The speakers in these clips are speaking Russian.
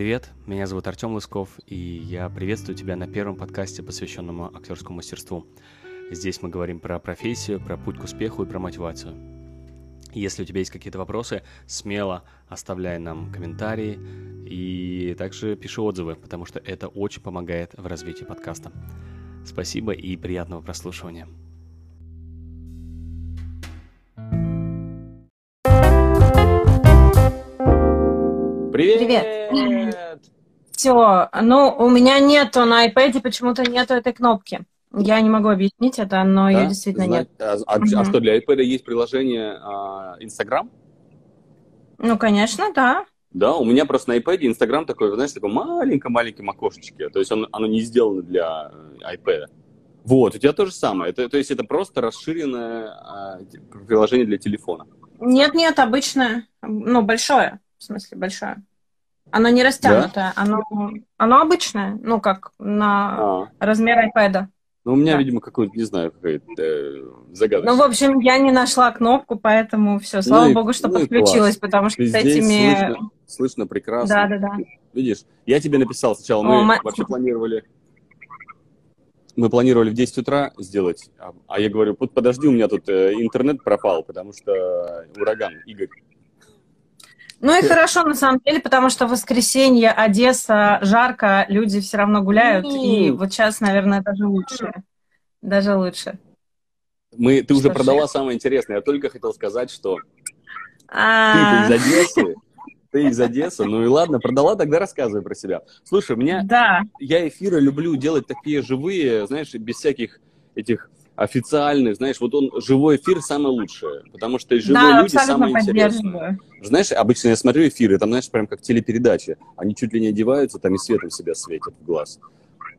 привет! Меня зовут Артем Лысков, и я приветствую тебя на первом подкасте, посвященному актерскому мастерству. Здесь мы говорим про профессию, про путь к успеху и про мотивацию. Если у тебя есть какие-то вопросы, смело оставляй нам комментарии и также пиши отзывы, потому что это очень помогает в развитии подкаста. Спасибо и приятного прослушивания. Привет! Привет! Все, ну, у меня нету на iPad почему-то нету этой кнопки. Я не могу объяснить это, но да? ее действительно Знать, нет. А, а, угу. а что, для iPad есть приложение а, Instagram? Ну, конечно, да. Да, у меня просто на iPad Instagram такой, знаешь, такой маленьком-маленьком окошечке. То есть он, оно не сделано для э, iPad. Вот, у тебя то же самое. Это, то есть это просто расширенное а, приложение для телефона. Нет-нет, обычное, ну, большое, в смысле, большое. Оно не растянутое, да? оно, оно обычное, ну, как на а. размер iPad. Ну, у меня, да. видимо, какой-то, не знаю, какая-то э, загадочная. Ну, в общем, я не нашла кнопку, поэтому все. Слава ну, богу, что ну, подключилась, потому что Здесь с этими... Слышно, слышно прекрасно. Да, да, да. Видишь, я тебе написал сначала, мы О, мы... вообще планировали... Мы планировали в 10 утра сделать, а, а я говорю, подожди, у меня тут э, интернет пропал, потому что ураган, Игорь. Ну и хорошо, на самом деле, потому что в воскресенье, Одесса, жарко, люди все равно гуляют, mm. и вот сейчас, наверное, даже лучше. Даже лучше. Мы, ты что уже продала самое интересное. Я только хотел сказать, что а... ты из Одессы, ты из Одессы, ну и ладно, продала, тогда рассказывай про себя. Слушай, меня, да. я эфиры люблю делать такие живые, знаешь, без всяких этих официальный, знаешь, вот он, живой эфир самое лучшее, потому что живые да, люди самые интересные. Знаешь, обычно я смотрю эфиры, там, знаешь, прям как телепередачи, они чуть ли не одеваются, там и светом себя светят в глаз.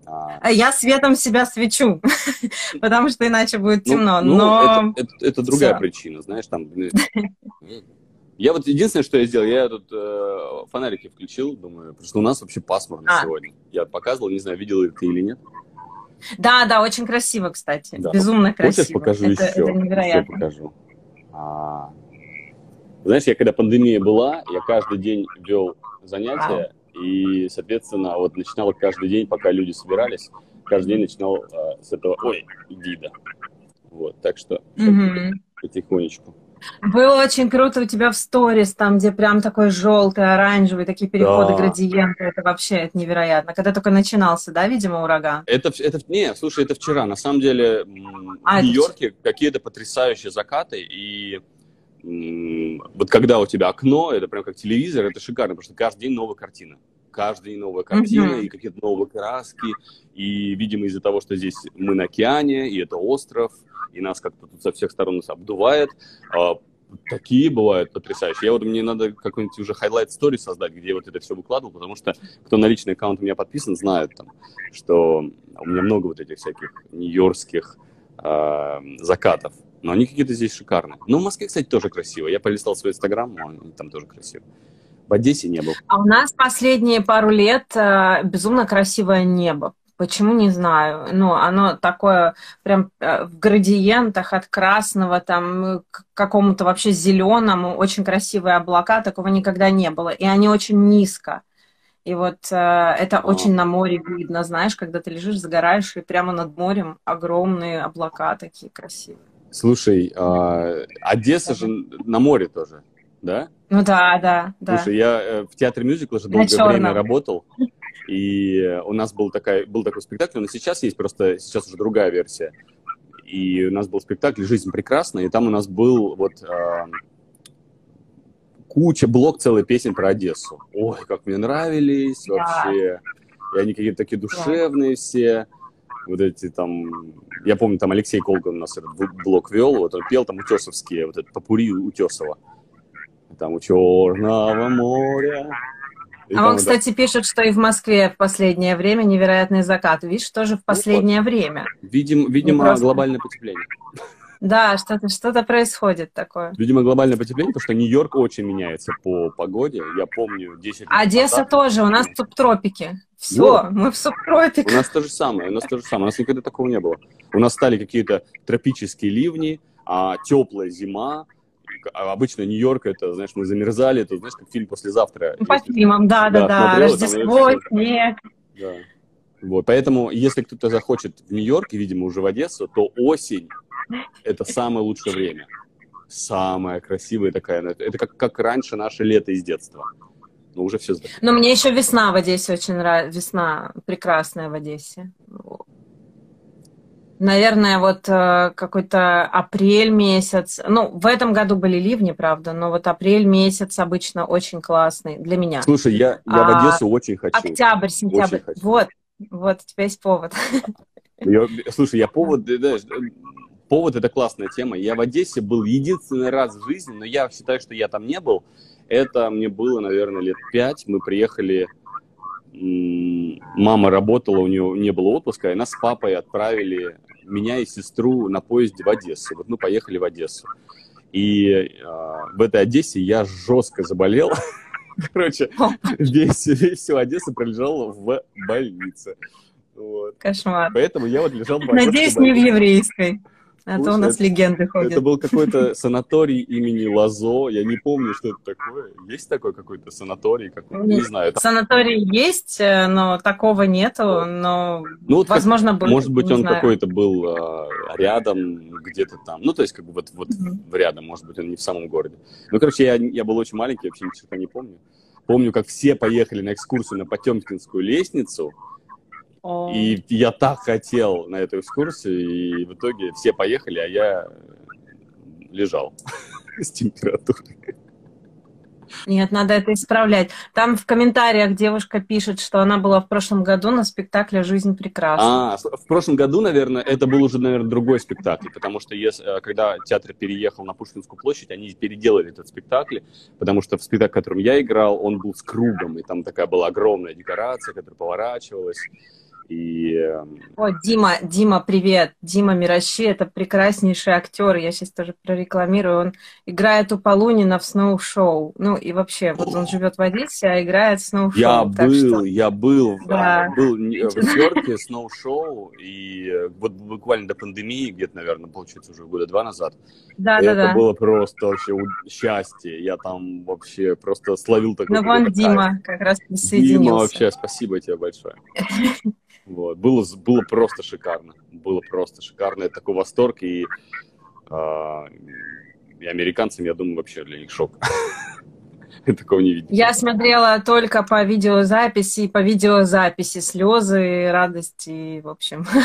А, я светом себя свечу, потому что иначе будет ну, темно. Ну, но это, это, это другая Все. причина, знаешь, там. Я вот единственное, что я сделал, я тут э, фонарики включил, думаю, потому что у нас вообще пасмурно а. сегодня. Я показывал, не знаю, видел ты или нет. Да, да, очень красиво, кстати. Да. Безумно красиво. Хочешь, покажу это, еще? Это невероятно. Все покажу. А... Знаешь, я когда пандемия была, я каждый день вел занятия, Вау. и, соответственно, вот начинал каждый день, пока люди собирались, каждый день начинал а, с этого, ой, гида. Вот, так что угу. потихонечку. Было очень круто у тебя в сторис, там, где прям такой желтый, оранжевый, такие переходы, да. градиенты. Это вообще это невероятно. Когда только начинался, да, видимо, ураган? Это, это, не, слушай, это вчера. На самом деле а, в Нью-Йорке какие-то потрясающие закаты. И вот когда у тебя окно, это прям как телевизор, это шикарно, потому что каждый день новая картина каждый день новая картина mm-hmm. и какие-то новые краски. И, видимо, из-за того, что здесь мы на океане, и это остров, и нас как-то тут со всех сторон нас обдувает, а, такие бывают потрясающие. Я вот, мне надо какой-нибудь уже highlight story создать, где я вот это все выкладывал, потому что кто на личный аккаунт у меня подписан, знает там, что у меня много вот этих всяких нью-йоркских э, закатов. Но они какие-то здесь шикарные. Ну, в Москве, кстати, тоже красиво. Я полистал свой инстаграм, там тоже красиво. В Одессе не был. А у нас последние пару лет э, безумно красивое небо. Почему, не знаю. Ну, оно такое прям э, в градиентах от красного там к какому-то вообще зеленому, очень красивые облака, такого никогда не было. И они очень низко. И вот э, это а. очень на море видно, знаешь, когда ты лежишь, загораешь, и прямо над морем огромные облака такие красивые. Слушай, э, Одесса же на море тоже, да? Ну да, да, да. Слушай, я э, в театре мюзикла же долгое время работал. И у нас был, такая, был такой спектакль, он и сейчас есть, просто сейчас уже другая версия. И у нас был спектакль «Жизнь прекрасна», и там у нас был вот э, куча, блок целой песен про Одессу. Ой, как мне нравились вообще. И они какие-то такие душевные все. Вот эти там... Я помню, там Алексей Колган у нас этот блок вел, вот он пел там утесовские, вот это попури Утесова. Там у Черного моря а он, кстати, пишет, что и в Москве в последнее время невероятный закат. Видишь, тоже в последнее вот. время. Видим, видимо, просто... глобальное потепление. Да, что-то что происходит такое. Видимо, глобальное потепление, потому что Нью-Йорк очень меняется по погоде. Я помню 10 лет Одесса назад. тоже, у нас субтропики. Все, вот. мы в субтропиках. У нас то же самое, у нас то же самое. У нас никогда такого не было. У нас стали какие-то тропические ливни, а теплая зима, обычно Нью-Йорк, это, знаешь, мы замерзали, это, знаешь, как фильм «Послезавтра». Ну, по фильмам, да-да-да, Рождество, снег. Да. Вот, поэтому, если кто-то захочет в Нью-Йорк, и, видимо, уже в Одессу, то осень – это самое лучшее время. Самая красивая такая. Это как, как раньше наше лето из детства. Но уже все Но мне еще весна в Одессе очень нравится. Весна прекрасная в Одессе. Наверное, вот э, какой-то апрель месяц. Ну, в этом году были ливни, правда, но вот апрель месяц обычно очень классный для меня. Слушай, я, я а, в Одессу очень хочу. Октябрь, сентябрь. Хочу. Вот, вот, у тебя есть повод. Я, слушай, я повод, знаешь, повод это классная тема. Я в Одессе был единственный раз в жизни, но я считаю, что я там не был. Это мне было, наверное, лет пять. Мы приехали мама работала, у нее не было отпуска, и нас с папой отправили, меня и сестру, на поезде в Одессу. Вот мы поехали в Одессу. И э, в этой Одессе я жестко заболел. Короче, весь, весь всю Одессу пролежал в больнице. Вот. Кошмар. Поэтому я вот лежал в Надеюсь, не в еврейской. А Слушай, то у нас это, легенды ходят. Это был какой-то санаторий имени Лазо. Я не помню, что это такое. Есть такой какой-то санаторий? Какой не знаю. Санаторий есть, э, но такого нету. Но, ну, вот возможно, как, был. Может быть, он какой-то был а, рядом, где-то там. Ну, то есть, как бы вот, вот mm-hmm. рядом, может быть, он не в самом городе. Ну, короче, я, я был очень маленький, вообще ничего не помню. Помню, как все поехали на экскурсию на Потемкинскую лестницу. И я так хотел на эту экскурсию, и в итоге все поехали, а я лежал с температурой. Нет, надо это исправлять. Там в комментариях девушка пишет, что она была в прошлом году на спектакле «Жизнь прекрасна». А, в прошлом году, наверное, это был уже, наверное, другой спектакль, потому что если, э, когда театр переехал на Пушкинскую площадь, они переделали этот спектакль, потому что в спектакле, в котором я играл, он был с кругом, и там такая была огромная декорация, которая поворачивалась. И... Эм, О, Дима, Дима, привет. Дима Мирощи, это прекраснейший актер. Я сейчас тоже прорекламирую. Он играет у Полунина в сноу-шоу. Ну и вообще, вот он живет в Одессе, а играет в сноу-шоу. Я был, что... я был, да. был в Нью-Йорке сноу-шоу, и э, вот буквально до пандемии, где-то, наверное, получается, уже года два назад. Да, да, да. Это было просто вообще счастье. Я там вообще просто словил такой... Ну, вон Дима как раз присоединился. Дима, вообще, спасибо тебе большое. Вот. Было, было просто шикарно. Было просто шикарно. Это такой восторг. И, э, и американцам, я думаю, вообще для них шок. Такого не видел. Я смотрела только по видеозаписи, по видеозаписи слезы, радости, в общем.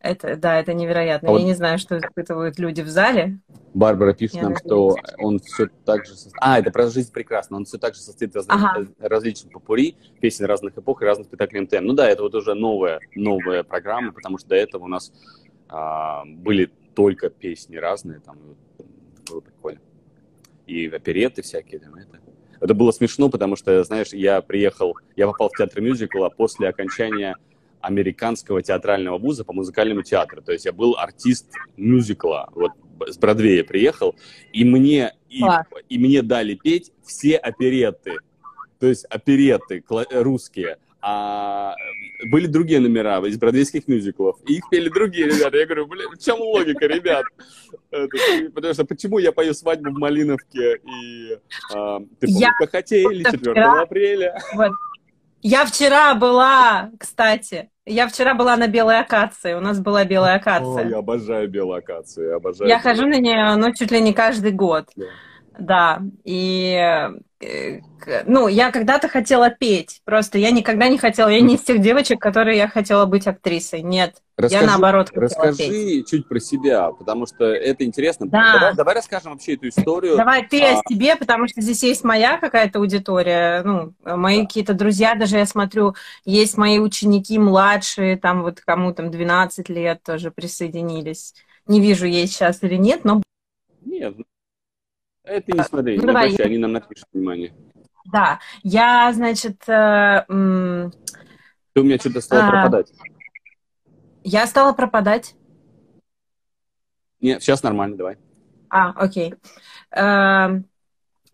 Это, да, это невероятно. А Я вот... не знаю, что испытывают люди в зале. Барбара пишет Я нам, что он все так же... А, это про «Жизнь прекрасна». Он все так же состоит из ага. различных попури, песен разных эпох и разных спектаклей МТМ. Ну да, это вот уже новая, новая программа, потому что до этого у нас а, были только песни разные, там было прикольно. И опереты всякие, там это. Это было смешно, потому что, знаешь, я приехал, я попал в театр мюзикла после окончания американского театрального вуза по музыкальному театру. То есть я был артист мюзикла. Вот с Бродвея приехал, и мне, и, и мне дали петь все опереты. То есть опереты русские. А были другие номера из бродвейских мюзиклов, и их пели другие ребята. Я говорю, блин, в чем логика, ребят? Потому что почему я пою свадьбу в Малиновке и а, ты помнишь, хотели 4 апреля? Я вчера была, кстати, я вчера была на белой акации. У нас была белая акация. О, я обожаю белую акацию. Обожаю я хожу на нее, ну, чуть ли не каждый год. Да. Да, и ну, я когда-то хотела петь, просто я никогда не хотела, я не из тех девочек, которые я хотела быть актрисой, нет, расскажи, я наоборот хотела Расскажи петь. чуть про себя, потому что это интересно. Да. Давай, давай расскажем вообще эту историю. Давай ты а... о себе, потому что здесь есть моя какая-то аудитория, ну, мои да. какие-то друзья, даже я смотрю, есть мои ученики младшие, там вот кому там 12 лет тоже присоединились. Не вижу, есть сейчас или нет, но... Нет, это не смотри, ну, не давай, обращай, я... они нам напишут внимание. Да, я, значит... Э, м... Ты у меня что-то стала а... пропадать. Я стала пропадать? Нет, сейчас нормально, давай. А, окей. Э,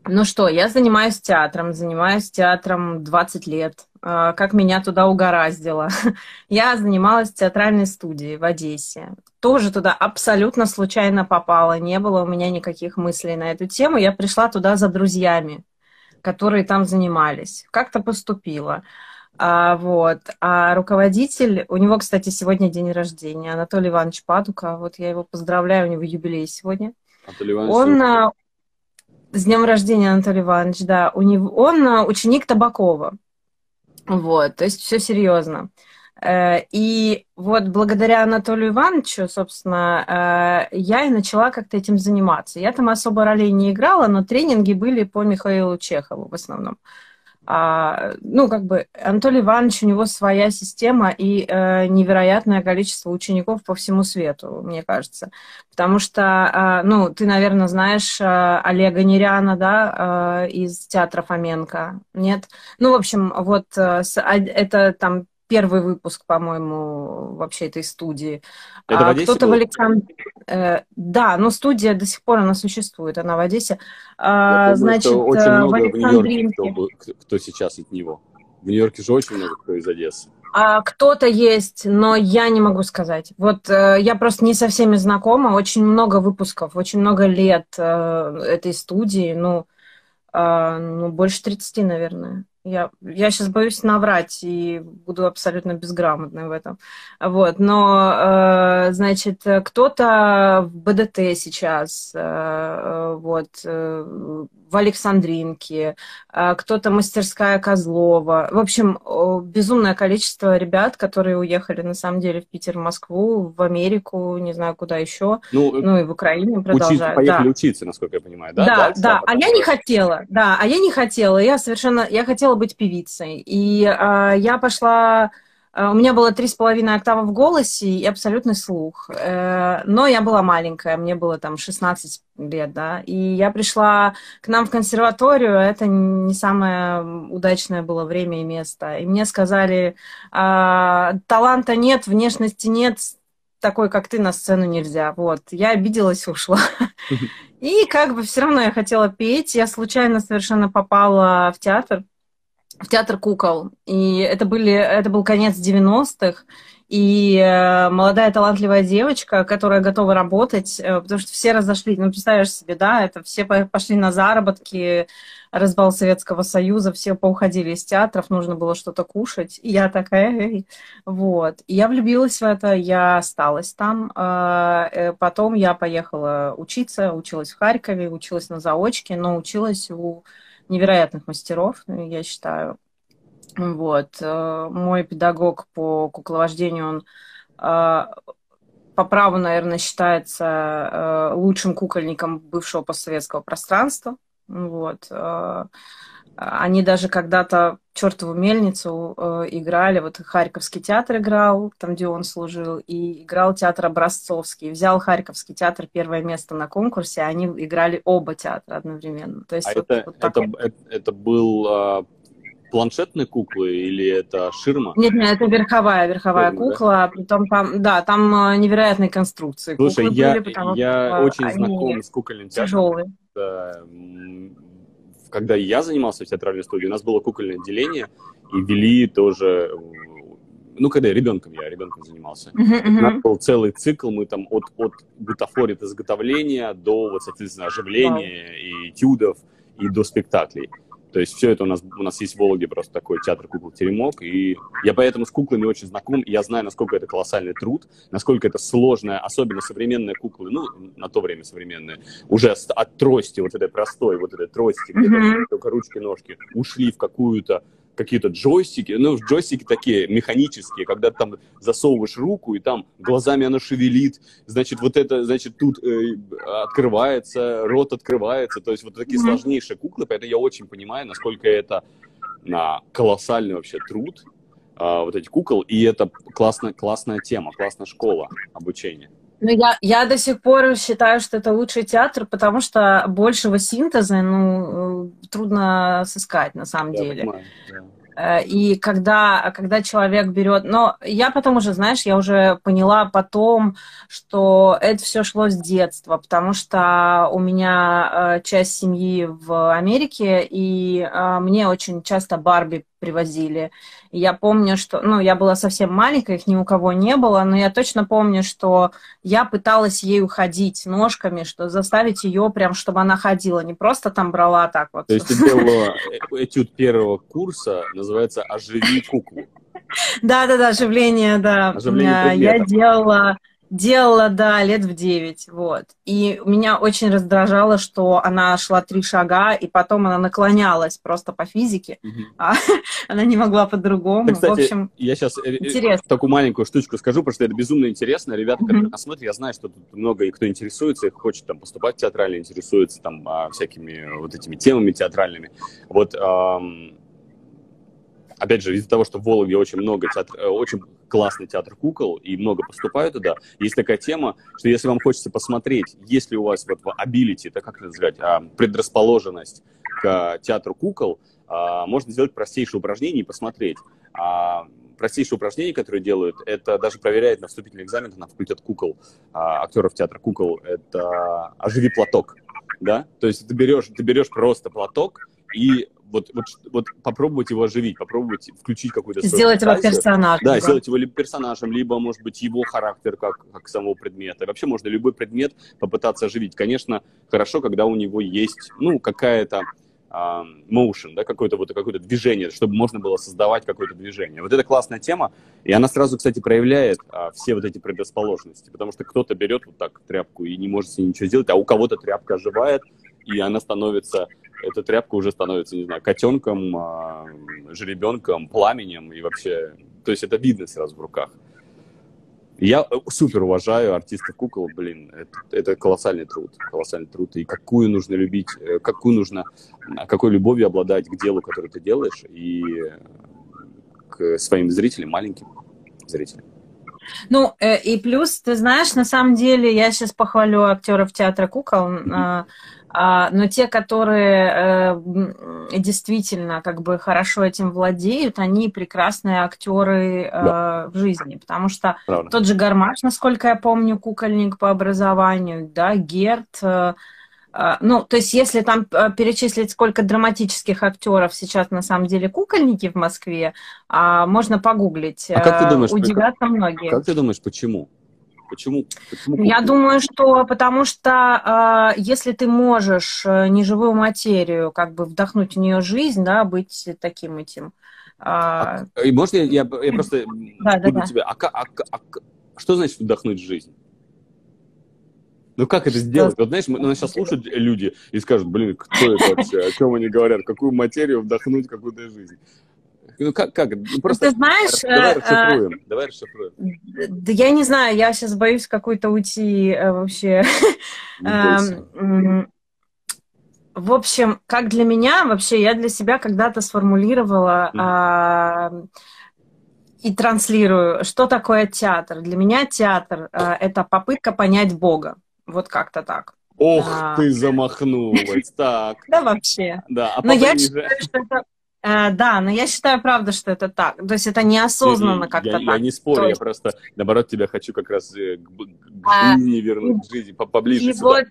ну что, я занимаюсь театром, занимаюсь театром 20 лет. Э, как меня туда угораздило. я занималась в театральной студии в Одессе тоже туда абсолютно случайно попала. Не было у меня никаких мыслей на эту тему. Я пришла туда за друзьями, которые там занимались. Как-то поступила. А, вот. А руководитель, у него, кстати, сегодня день рождения, Анатолий Иванович Падука. Вот я его поздравляю, у него юбилей сегодня. Анатолий Иванович. Он а, с днем рождения, Анатолий Иванович, да. У него, он а, ученик Табакова. Вот, то есть все серьезно. Э, и вот благодаря Анатолию Ивановичу, собственно, э, я и начала как-то этим заниматься. Я там особо ролей не играла, но тренинги были по Михаилу Чехову в основном. А, ну, как бы Анатолий Иванович, у него своя система и э, невероятное количество учеников по всему свету, мне кажется. Потому что, э, ну, ты, наверное, знаешь э, Олега Неряна, да, э, из театра Фоменко, нет? Ну, в общем, вот э, это там первый выпуск, по-моему, вообще этой студии. Это а кто-то в Александр... Э, да, но студия до сих пор она существует, она в Одессе. А, думаю, значит, очень э, много в, Александринке... в Нью-Йорке, кто, кто сейчас от него. В Нью-Йорке же очень много кто из Одессы. А, кто-то есть, но я не могу сказать. Вот э, я просто не со всеми знакома. Очень много выпусков, очень много лет э, этой студии. Ну, э, ну, больше 30, наверное. Я, я сейчас боюсь наврать и буду абсолютно безграмотной в этом. Вот. Но, э, значит, кто-то в БДТ сейчас, э, вот, э, в Александринке, э, кто-то мастерская Козлова. В общем, безумное количество ребят, которые уехали, на самом деле, в Питер, в Москву, в Америку, не знаю, куда еще, ну, ну и в Украине продолжают. Учить, поехали да. учиться, насколько я понимаю, да? Да, да, да. а я не хотела, да, а я не хотела, я совершенно, я хотела быть певицей. И э, я пошла... Э, у меня было три с половиной октава в голосе и абсолютный слух. Э, но я была маленькая, мне было там 16 лет, да. И я пришла к нам в консерваторию, это не самое удачное было время и место. И мне сказали, э, таланта нет, внешности нет, такой, как ты, на сцену нельзя. Вот. Я обиделась, ушла. И как бы все равно я хотела петь. Я случайно совершенно попала в театр в театр кукол. И это, были, это был конец 90-х. И э, молодая талантливая девочка, которая готова работать, э, потому что все разошлись, ну, представляешь себе, да, это все пошли на заработки, разбал Советского Союза, все поуходили из театров, нужно было что-то кушать. И я такая, Эй. вот. И я влюбилась в это, я осталась там. Э, потом я поехала учиться, училась в Харькове, училась на заочке, но училась у невероятных мастеров, я считаю. Вот. Э, мой педагог по кукловождению, он э, по праву, наверное, считается э, лучшим кукольником бывшего постсоветского пространства. Вот. Они даже когда-то чертову мельницу э, играли, вот Харьковский театр играл, там, где он служил, и играл театр Образцовский. Взял Харьковский театр первое место на конкурсе, а они играли оба театра одновременно. То есть а вот, это, вот это, это, это был а, планшетные куклы или это ширма? Нет, нет, это верховая, верховая ширма, кукла. Да? Притом там, да, там а, невероятной конструкции. Слушай, я, были, я очень знаком с кукольным театром. Тяжелые когда я занимался в театральной студии, у нас было кукольное отделение, и вели тоже ну, когда я ребенком, я ребенком занимался. Uh-huh, uh-huh. У нас был целый цикл, мы там от, от бутафории, от изготовления до, вот, соответственно, оживления wow. и этюдов, и до спектаклей. То есть все это у нас, у нас есть в Вологде просто такой театр кукол «Теремок», и я поэтому с куклами очень знаком, и я знаю, насколько это колоссальный труд, насколько это сложная, особенно современные куклы, ну, на то время современные, уже от трости, вот этой простой, вот этой трости, mm-hmm. только ручки-ножки, ушли в какую-то какие-то джойстики, ну, джойстики такие механические, когда ты там засовываешь руку, и там глазами оно шевелит, значит, вот это, значит, тут э, открывается, рот открывается, то есть вот такие mm-hmm. сложнейшие куклы, поэтому я очень понимаю, насколько это на колоссальный вообще труд, э, вот эти кукол, и это классная, классная тема, классная школа обучения. Ну, я, я до сих пор считаю, что это лучший театр, потому что большего синтеза, ну, э, трудно сыскать на самом я деле. Понимаю, да. Э, и когда, когда человек берет... Но я потом уже, знаешь, я уже поняла потом, что это все шло с детства, потому что у меня э, часть семьи в Америке, и мне очень часто Барби привозили. И я помню, что, ну, я была совсем маленькая, их ни у кого не было, но я точно помню, что я пыталась ей уходить ножками, что заставить ее прям, чтобы она ходила, не просто там брала так вот. То есть ты делала э, этюд первого курса, называется «Оживи куклу». Да-да-да, оживление, да. Оживление я делала Делала, да, лет в девять, вот. И меня очень раздражало, что она шла три шага, и потом она наклонялась просто по физике, угу. а она не могла по-другому. кстати, в общем, я сейчас э, э, интересно. такую маленькую штучку скажу, потому что это безумно интересно. Ребята, которые угу. нас смотрят, я знаю, что тут много и кто интересуется, и хочет там поступать в театрально, интересуется там а, всякими вот этими темами театральными. Вот эм, опять же, из-за того, что в Вологде очень много театр, э, очень классный театр кукол, и много поступают туда, есть такая тема, что если вам хочется посмотреть, есть ли у вас вот ability, это как это называть, а, предрасположенность к театру кукол, а, можно сделать простейшее упражнение и посмотреть. А, простейшее упражнение, которое делают, это даже проверяет на вступительный экзамен на факультет кукол, актеров театра кукол, это оживи платок, да, то есть ты берешь, ты берешь просто платок и вот, вот, вот попробовать его оживить, попробовать включить какую-то... Сделать его персонажем. Да, сделать его либо персонажем, либо, может быть, его характер как, как самого предмета. И вообще можно любой предмет попытаться оживить. Конечно, хорошо, когда у него есть, ну, какая-то motion, да, какое-то вот какое-то движение, чтобы можно было создавать какое-то движение. Вот это классная тема, и она сразу, кстати, проявляет а, все вот эти предрасположенности, потому что кто-то берет вот так тряпку и не может с ней ничего сделать, а у кого-то тряпка оживает, и она становится эта тряпка уже становится, не знаю, котенком, а, жеребенком, пламенем и вообще... То есть это видно сразу в руках. Я э, супер уважаю артистов кукол, блин, это, это колоссальный труд, колоссальный труд. И какую нужно любить, э, какую нужно, какой любовью обладать к делу, которое ты делаешь, и к своим зрителям, маленьким зрителям. Ну, э, и плюс, ты знаешь, на самом деле, я сейчас похвалю актеров театра кукол, mm-hmm. А, но те, которые э, действительно как бы хорошо этим владеют, они прекрасные актеры э, да. в жизни, потому что Правда. тот же Гармаш, насколько я помню, кукольник по образованию, да, Герт, э, ну, то есть, если там перечислить, сколько драматических актеров сейчас на самом деле кукольники в Москве, а, можно погуглить. А как ты думаешь, удивятся многие. Как ты думаешь, почему? Почему? Почему Я думаю, что потому что э, если ты можешь э, неживую материю как бы вдохнуть в нее жизнь, да, быть таким этим. Э... А, и можно я, я, я просто да, буду да, тебя? А, а, а, что значит вдохнуть жизнь? Ну как это сделать? Вот знаешь, мы, нас сейчас слушают люди и скажут, блин, кто это вообще, о чем они говорят, какую материю вдохнуть какую-то жизнь. Ну как, как? Ну, просто Ты знаешь... Давай э, расшифруем, э, давай расшифруем. Да я не знаю, я сейчас боюсь какой-то уйти э, вообще. Эм, в общем, как для меня, вообще, я для себя когда-то сформулировала mm. и транслирую, что такое театр. Для меня театр э, это попытка понять Бога. Вот как-то так. Ох, а... ты замахнулась, так. Да, вообще. Да, а Но я считаю, что это Э, да, но я считаю, правда, что это так. То есть это неосознанно как-то так. Я не спорю, есть... я просто, наоборот, тебя хочу как раз э, к, к а, жизни вернуть, к жизни, поближе и сюда. Вот,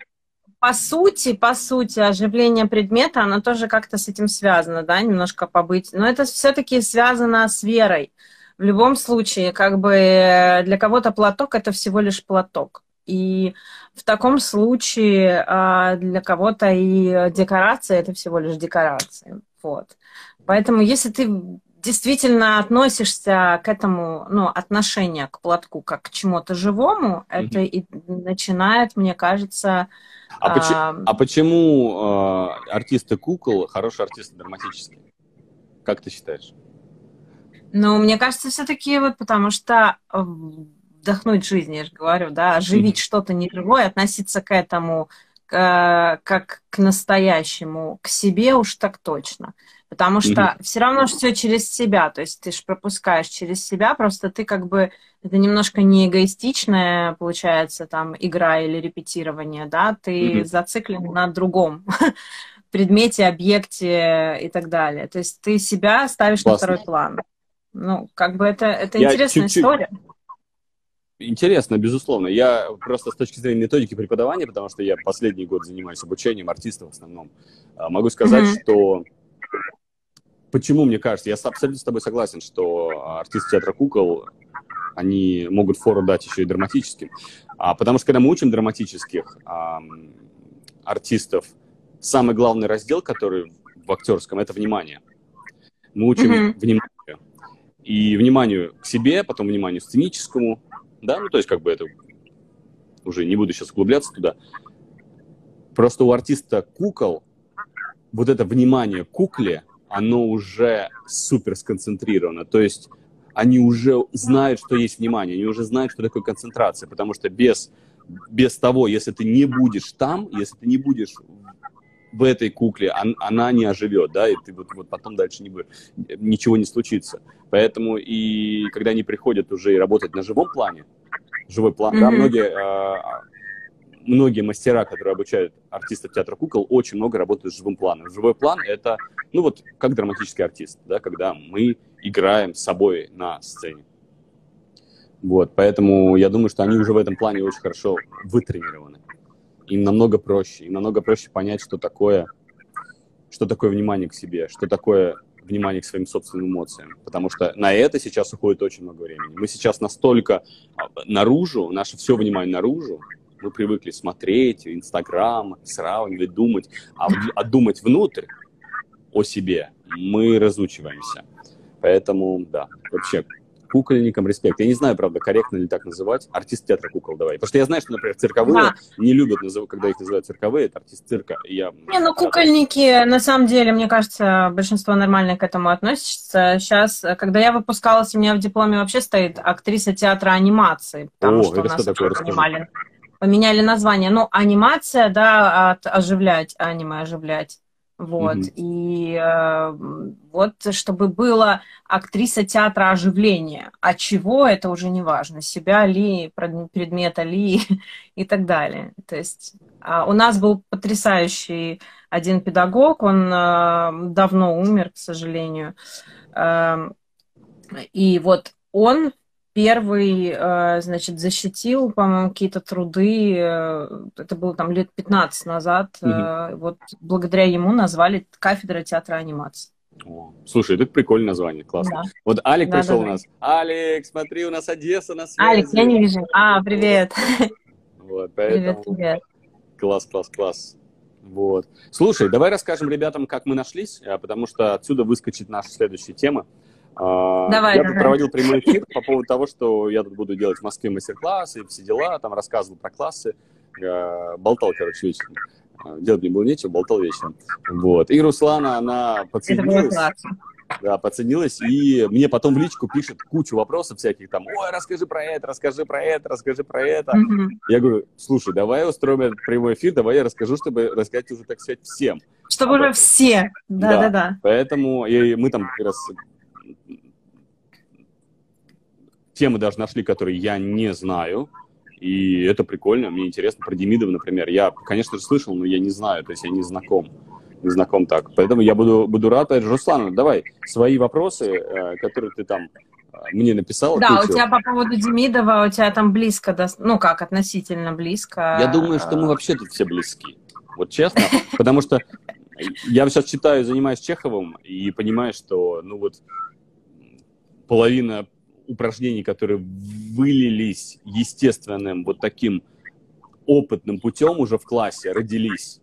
по сути, по сути, оживление предмета, оно тоже как-то с этим связано, да, немножко побыть. Но это все-таки связано с верой. В любом случае, как бы для кого-то платок это всего лишь платок. И в таком случае а, для кого-то и декорация это всего лишь декорация. Вот. Поэтому если ты действительно относишься к этому, ну, отношение к платку как к чему-то живому, mm-hmm. это и начинает, мне кажется... А, а... Почему, а почему э, артисты кукол хорошие артисты драматические? Как ты считаешь? Ну, мне кажется, все-таки вот потому что вдохнуть жизнь, я же говорю, да, оживить mm-hmm. что-то неживое, относиться к этому к, как к настоящему, к себе уж так точно. Потому что mm-hmm. все равно все через себя, то есть ты же пропускаешь через себя, просто ты как бы, это немножко не эгоистичная, получается, там, игра или репетирование, да, ты mm-hmm. зациклен на другом предмете, объекте и так далее. То есть ты себя ставишь Классно. на второй план. Ну, как бы это, это интересная чуть-чуть... история. Интересно, безусловно. Я просто с точки зрения методики преподавания, потому что я последний год занимаюсь обучением артистов в основном, а, могу сказать, mm-hmm. что почему мне кажется, я абсолютно с тобой согласен, что артисты театра кукол, они могут фору дать еще и драматическим. А, потому что когда мы учим драматических а, артистов, самый главный раздел, который в актерском, это внимание. Мы учим mm-hmm. вниманию. И вниманию к себе, потом вниманию сценическому, да, ну то есть как бы это уже не буду сейчас углубляться туда. Просто у артиста кукол вот это внимание к кукле, оно уже супер сконцентрировано. То есть они уже знают, что есть внимание, они уже знают, что такое концентрация, потому что без, без того, если ты не будешь там, если ты не будешь в этой кукле, он, она не оживет, да, и ты вот, вот потом дальше не будет, ничего не случится. Поэтому и когда они приходят уже и работать на живом плане, живой план, mm-hmm. да, многие, э, многие мастера, которые обучают артистов театра кукол, очень много работают с живым планом. Живой план — это, ну вот, как драматический артист, да, когда мы играем с собой на сцене. Вот, поэтому я думаю, что они уже в этом плане очень хорошо вытренированы. Им намного проще, им намного проще понять, что такое, что такое внимание к себе, что такое внимание к своим собственным эмоциям, потому что на это сейчас уходит очень много времени. Мы сейчас настолько а, наружу, наше все внимание наружу, мы привыкли смотреть, Инстаграм, сравнивать, думать, а, а думать внутрь о себе мы разучиваемся. Поэтому, да, вообще, кукольникам респект. Я не знаю, правда, корректно ли так называть. Артист театра кукол давай. Потому что я знаю, что, например, цирковые да. не любят, когда их называют цирковые, это артист цирка. Я... Не, ну кукольники, на самом деле, мне кажется, большинство нормально к этому относится. Сейчас, когда я выпускалась, у меня в дипломе вообще стоит актриса театра анимации. Потому О, что это нас что такое? понимали, поменяли название. Ну, анимация, да, от оживлять, аниме оживлять. Вот. Mm-hmm. И э, вот чтобы была актриса театра оживления. А чего, это уже не важно. Себя ли, предмета ли и так далее. То есть э, у нас был потрясающий один педагог, он э, давно умер, к сожалению. Э, и вот он первый, э, значит, защитил, по-моему, какие-то труды, э, это было там лет 15 назад, угу. вот благодаря ему назвали кафедра театра анимации. О, слушай, это прикольное название, классно. Да. Вот Алик да, пришел да, у нас. Алик, смотри, у нас Одесса на связи. Алик, я не вижу. А, привет. Вот, поэтому... Привет, привет. Класс, класс, класс. Вот. Слушай, давай расскажем ребятам, как мы нашлись, потому что отсюда выскочит наша следующая тема. А, давай, я давай. проводил прямой эфир по поводу того, что я тут буду делать в Москве мастер-классы, все дела, там рассказывал про классы, болтал, короче, вечером. А, делать мне было нечего, болтал вечером. Вот. И Руслана, она подсоединилась. Да, подсоединилась, и мне потом в личку пишет кучу вопросов всяких там, ой, расскажи про это, расскажи про это, расскажи про это. Mm-hmm. Я говорю, слушай, давай устроим этот прямой эфир, давай я расскажу, чтобы рассказать уже, так сказать, всем. Чтобы а уже все, да-да-да. Поэтому и мы там как раз темы даже нашли, которые я не знаю, и это прикольно, мне интересно. Про Демидова, например, я, конечно же, слышал, но я не знаю, то есть я не знаком, не знаком так. Поэтому я буду, буду рад. Руслан, давай свои вопросы, э, которые ты там э, мне написал. Да, у тебя по поводу Демидова, у тебя там близко, до... ну как, относительно близко. Я думаю, что мы вообще тут все близки. Вот честно, потому что я сейчас читаю, занимаюсь Чеховым и понимаю, что, ну вот, половина упражнений, которые вылились естественным вот таким опытным путем уже в классе, родились.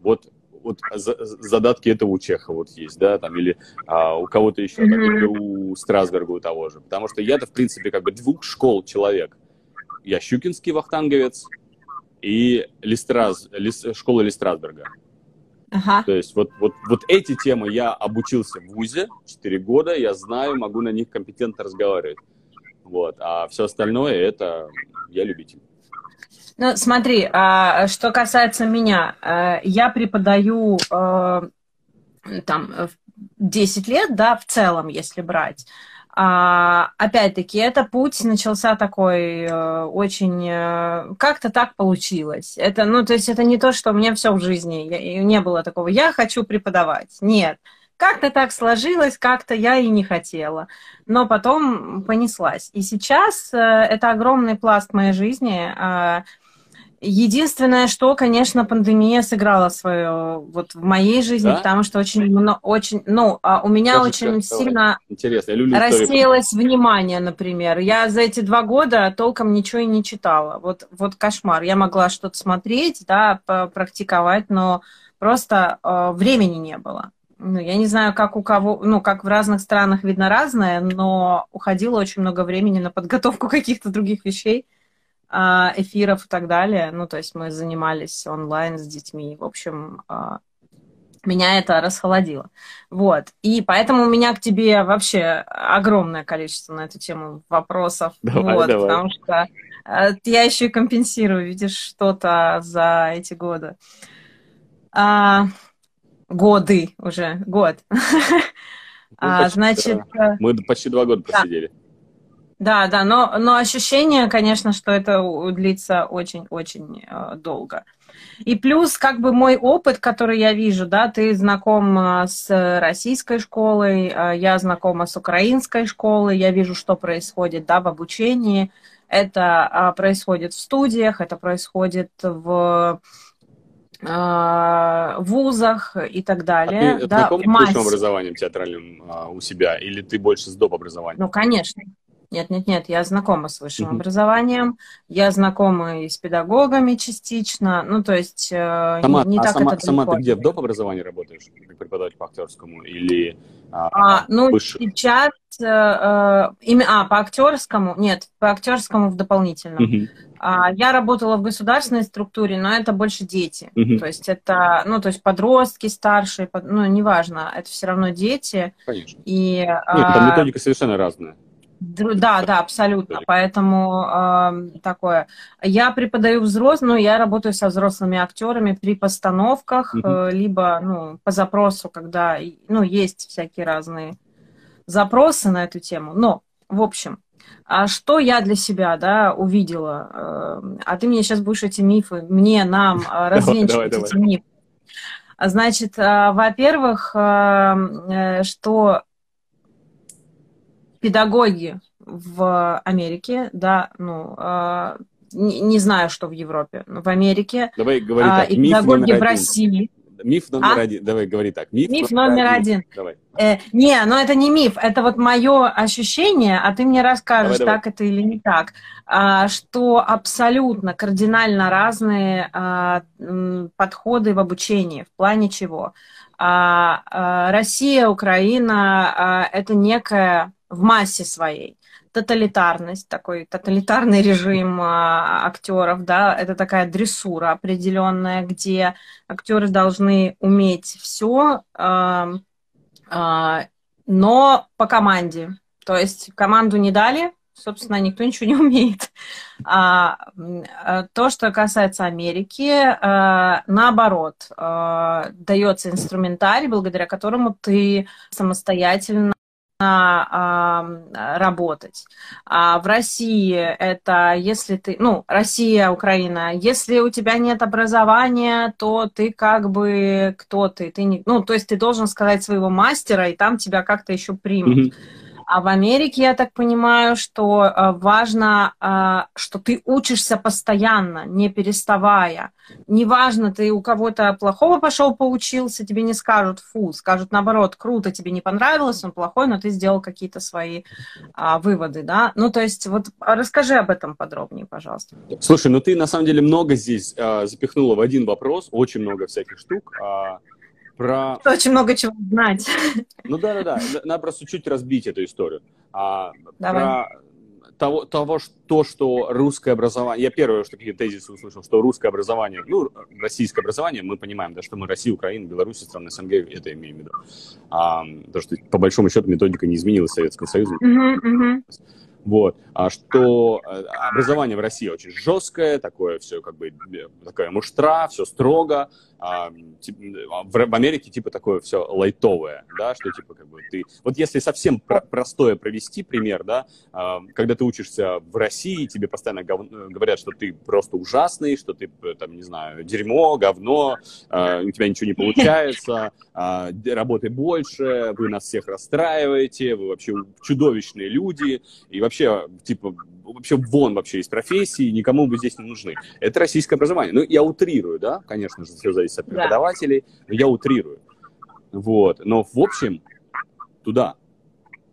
Вот, вот задатки этого у Чеха вот есть, да, там, или а, у кого-то еще, mm-hmm. так, у Страсберга у того же. Потому что я-то, в принципе, как бы двух школ человек. Я щукинский вахтанговец и Листраз, Лис, школа Листрасберга. Ага. То есть вот, вот, вот эти темы я обучился в ВУЗе 4 года, я знаю, могу на них компетентно разговаривать. Вот. А все остальное это я любитель. Ну, смотри, а, что касается меня, а, я преподаю а, там 10 лет, да, в целом, если брать. А, опять-таки, это путь начался такой э, очень... Э, как-то так получилось. Это, ну, то есть это не то, что у меня все в жизни. Я, не было такого, я хочу преподавать. Нет. Как-то так сложилось, как-то я и не хотела. Но потом понеслась. И сейчас э, это огромный пласт моей жизни. Э, Единственное, что, конечно, пандемия сыграла свое вот в моей жизни, да? потому что очень, ну, очень, ну, а у меня Скажи, очень как, сильно Интересно. Рассеялось внимание, например. Я за эти два года толком ничего и не читала. Вот, вот кошмар. Я могла что-то смотреть, да, практиковать, но просто э, времени не было. Ну, я не знаю, как у кого, ну, как в разных странах видно разное, но уходило очень много времени на подготовку каких-то других вещей. А, эфиров и так далее. Ну, то есть мы занимались онлайн с детьми. В общем, а, меня это расхолодило. Вот. И поэтому у меня к тебе вообще огромное количество на эту тему вопросов. Давай, вот, давай. Потому что а, я еще и компенсирую, видишь, что-то за эти годы. А, годы уже, год. Ну, а, значит... Э, мы почти два года просидели. Да. Да, да, но, но ощущение, конечно, что это длится очень-очень э, долго. И плюс, как бы мой опыт, который я вижу, да, ты знаком э, с российской школой, э, я знакома с украинской школой, я вижу, что происходит, да, в обучении. Это э, происходит в студиях, это происходит в э, вузах и так далее. А ты да, знаком с образованием театральным а, у себя, или ты больше с доп. образованием? Ну, конечно. Нет, нет, нет, я знакома с высшим mm-hmm. образованием, я знакома и с педагогами частично, ну, то есть э, сама, не а так сама, это Сама ты где, в доп. образовании работаешь, как преподаватель по актерскому, или а, а, Ну, выше? сейчас, э, имя, а, по актерскому, нет, по актерскому в дополнительном. Mm-hmm. А, я работала в государственной структуре, но это больше дети, mm-hmm. то есть это, ну, то есть подростки старшие, ну, неважно, это все равно дети. Конечно. И, нет, там а, методика совершенно разная. Да, да, абсолютно. Поэтому э, такое. Я преподаю взрослым, ну, я работаю со взрослыми актерами при постановках, э, либо ну, по запросу, когда ну, есть всякие разные запросы на эту тему. Но, в общем, а что я для себя, да, увидела? Э, а ты мне сейчас будешь эти мифы, мне, нам э, развенчивать эти мифы. Значит, э, во-первых, э, что педагоги в Америке, да, ну, э, не, не знаю, что в Европе, но в Америке. Давай говори а, так, и педагоги в России. Миф номер а? один. Давай, говори так. Миф, миф номер, один. один. Давай. Э, не, но это не миф, это вот мое ощущение, а ты мне расскажешь, давай, так давай. это или не так, а, что абсолютно кардинально разные а, подходы в обучении. В плане чего? А, а, Россия, Украина а, это некая в массе своей. Тоталитарность, такой тоталитарный режим а, актеров, да, это такая дрессура определенная, где актеры должны уметь все, а, а, но по команде. То есть команду не дали, собственно, никто ничего не умеет. А, то, что касается Америки, а, наоборот, а, дается инструментарий, благодаря которому ты самостоятельно работать. А в России это если ты, ну, Россия, Украина, если у тебя нет образования, то ты как бы кто ты, ты не, ну, то есть ты должен сказать своего мастера, и там тебя как-то еще примут. Mm-hmm. А в Америке, я так понимаю, что э, важно, э, что ты учишься постоянно, не переставая. Неважно, ты у кого-то плохого пошел поучился, тебе не скажут фу, скажут наоборот, круто, тебе не понравилось, он плохой, но ты сделал какие-то свои а, выводы, да? Ну, то есть, вот расскажи об этом подробнее, пожалуйста. Слушай, ну ты на самом деле много здесь а, запихнула в один вопрос, очень много всяких штук. А про... Очень много чего знать. Ну да, да, да. Надо просто чуть разбить эту историю. А, Давай. Про того, того, что, что русское образование... Я первое, что какие тезисы услышал, что русское образование, ну, российское образование, мы понимаем, да, что мы Россия, Украина, Беларусь, страны СНГ, это имеем в виду. А, потому что, по большому счету, методика не изменилась в Советском Союзе. Uh-huh, uh-huh. Вот. А что э, образование в России очень жесткое, такое все как бы э, такая муштра, все строго, а, в Америке типа такое все лайтовое, да, что типа как бы ты... Вот если совсем про простое провести пример, да, а, когда ты учишься в России, тебе постоянно гов... говорят, что ты просто ужасный, что ты, там, не знаю, дерьмо, говно, а, у тебя ничего не получается, работай больше, вы нас всех расстраиваете, вы вообще чудовищные люди, и вообще, типа, вообще вон вообще из профессии, никому бы здесь не нужны. Это российское образование. Ну, я утрирую, да, конечно же, все зависит от преподавателей, но я утрирую. Вот, но в общем, туда,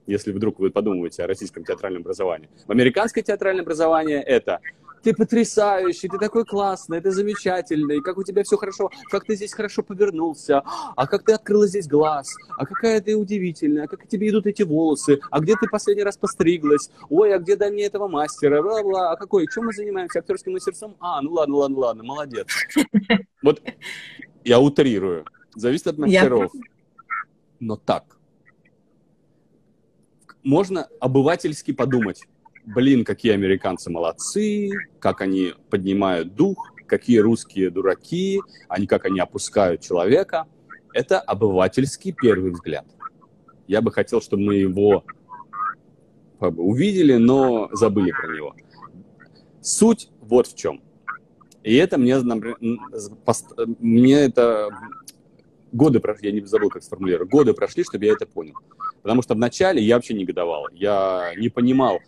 если вдруг вы подумываете о российском театральном образовании. В американское театральное образование это ты потрясающий, ты такой классный, ты замечательный, как у тебя все хорошо, как ты здесь хорошо повернулся, а как ты открыла здесь глаз, а какая ты удивительная, а как тебе идут эти волосы, а где ты последний раз постриглась, ой, а где дай мне этого мастера, бла-бла, а какой, чем мы занимаемся, актерским мастерством? А, ну ладно, ладно, ладно, молодец. Вот я утрирую, зависит от мастеров. Но так. Можно обывательски подумать, блин, какие американцы молодцы, как они поднимают дух, какие русские дураки, они как они опускают человека. Это обывательский первый взгляд. Я бы хотел, чтобы мы его увидели, но забыли про него. Суть вот в чем. И это мне, мне это годы прошли, я не забыл, как сформулировать, годы прошли, чтобы я это понял. Потому что вначале я вообще негодовал. Я не понимал,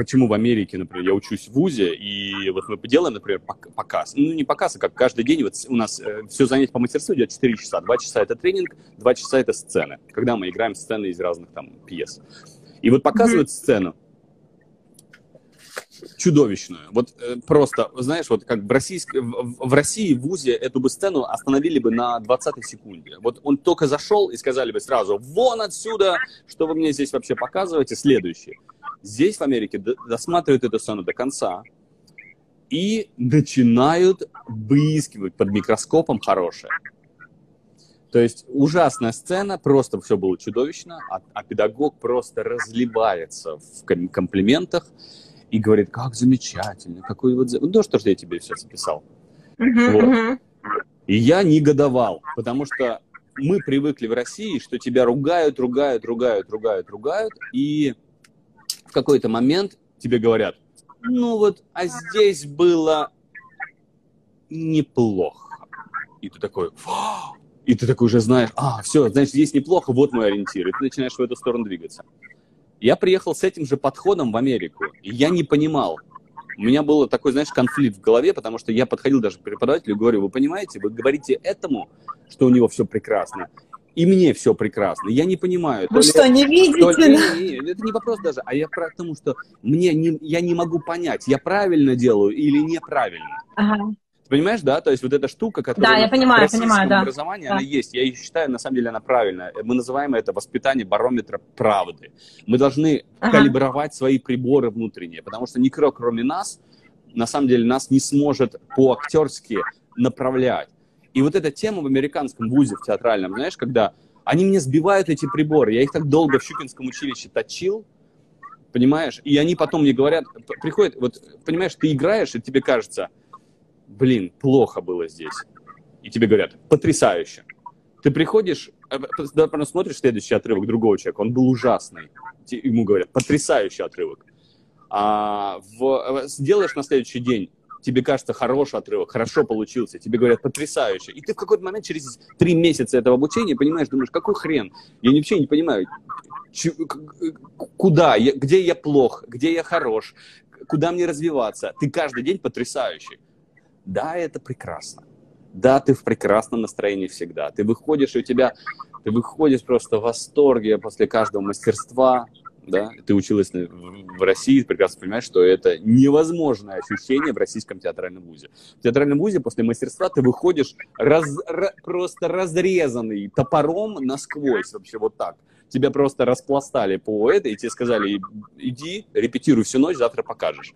почему в Америке, например, я учусь в ВУЗе, и вот мы делаем, например, показ. Ну, не показ, а как каждый день. Вот у нас э, все занятие по мастерству идет 4 часа. 2 часа это тренинг, 2 часа это сцены. Когда мы играем сцены из разных там пьес. И вот показывают mm-hmm. сцену чудовищную. Вот э, просто, знаешь, вот как в, российск... в, в России, в ВУЗе эту бы сцену остановили бы на 20 секунде. Вот он только зашел и сказали бы сразу, вон отсюда, что вы мне здесь вообще показываете, следующее. Здесь, в Америке, досматривают эту сцену до конца и начинают выискивать под микроскопом хорошее. То есть ужасная сцена, просто все было чудовищно, а, а педагог просто разливается в комплиментах и говорит, как замечательно, какой вот... Ну, то, что я тебе сейчас записал. Uh-huh, вот. uh-huh. И я негодовал, потому что мы привыкли в России, что тебя ругают, ругают, ругают, ругают, ругают, и в какой-то момент тебе говорят, ну вот, а здесь было неплохо. И ты такой, и ты такой уже знаешь, а, все, значит, здесь неплохо, вот мой ориентир. И ты начинаешь в эту сторону двигаться. Я приехал с этим же подходом в Америку, и я не понимал. У меня был такой, знаешь, конфликт в голове, потому что я подходил даже к преподавателю и говорю, вы понимаете, вы говорите этому, что у него все прекрасно, и мне все прекрасно. Я не понимаю. Вы что, ли, не видите? Ли, не, не, это не вопрос даже, а я про тому, что мне не, я не могу понять, я правильно делаю или неправильно. Ага. Понимаешь, да? То есть вот эта штука, которая да, я понимаю, в понимаю, да. образовании, да. она есть. Я считаю, на самом деле, она правильная. Мы называем это воспитание барометра правды. Мы должны ага. калибровать свои приборы внутренние, потому что никто, кроме нас, на самом деле, нас не сможет по-актерски направлять. И вот эта тема в американском вузе, в театральном, знаешь, когда они мне сбивают эти приборы, я их так долго в Щукинском училище точил, понимаешь, и они потом мне говорят, приходят, вот, понимаешь, ты играешь, и тебе кажется, блин, плохо было здесь. И тебе говорят, потрясающе. Ты приходишь, э, да, смотришь следующий отрывок другого человека, он был ужасный. Ему говорят, потрясающий отрывок. А в, сделаешь на следующий день, тебе кажется хороший отрывок, хорошо получился, тебе говорят потрясающе. И ты в какой-то момент через три месяца этого обучения понимаешь, думаешь, какой хрен? Я вообще не понимаю, куда, где я плох, где я хорош, куда мне развиваться. Ты каждый день потрясающий. Да, это прекрасно. Да, ты в прекрасном настроении всегда. Ты выходишь, и у тебя, ты выходишь просто в восторге после каждого мастерства, да, ты училась в России, прекрасно понимаешь, что это невозможное ощущение в российском театральном вузе. В театральном вузе после мастерства ты выходишь раз, ra, просто разрезанный топором насквозь, вообще вот так. Тебя просто распластали по этой, и тебе сказали, иди, репетируй всю ночь, завтра покажешь.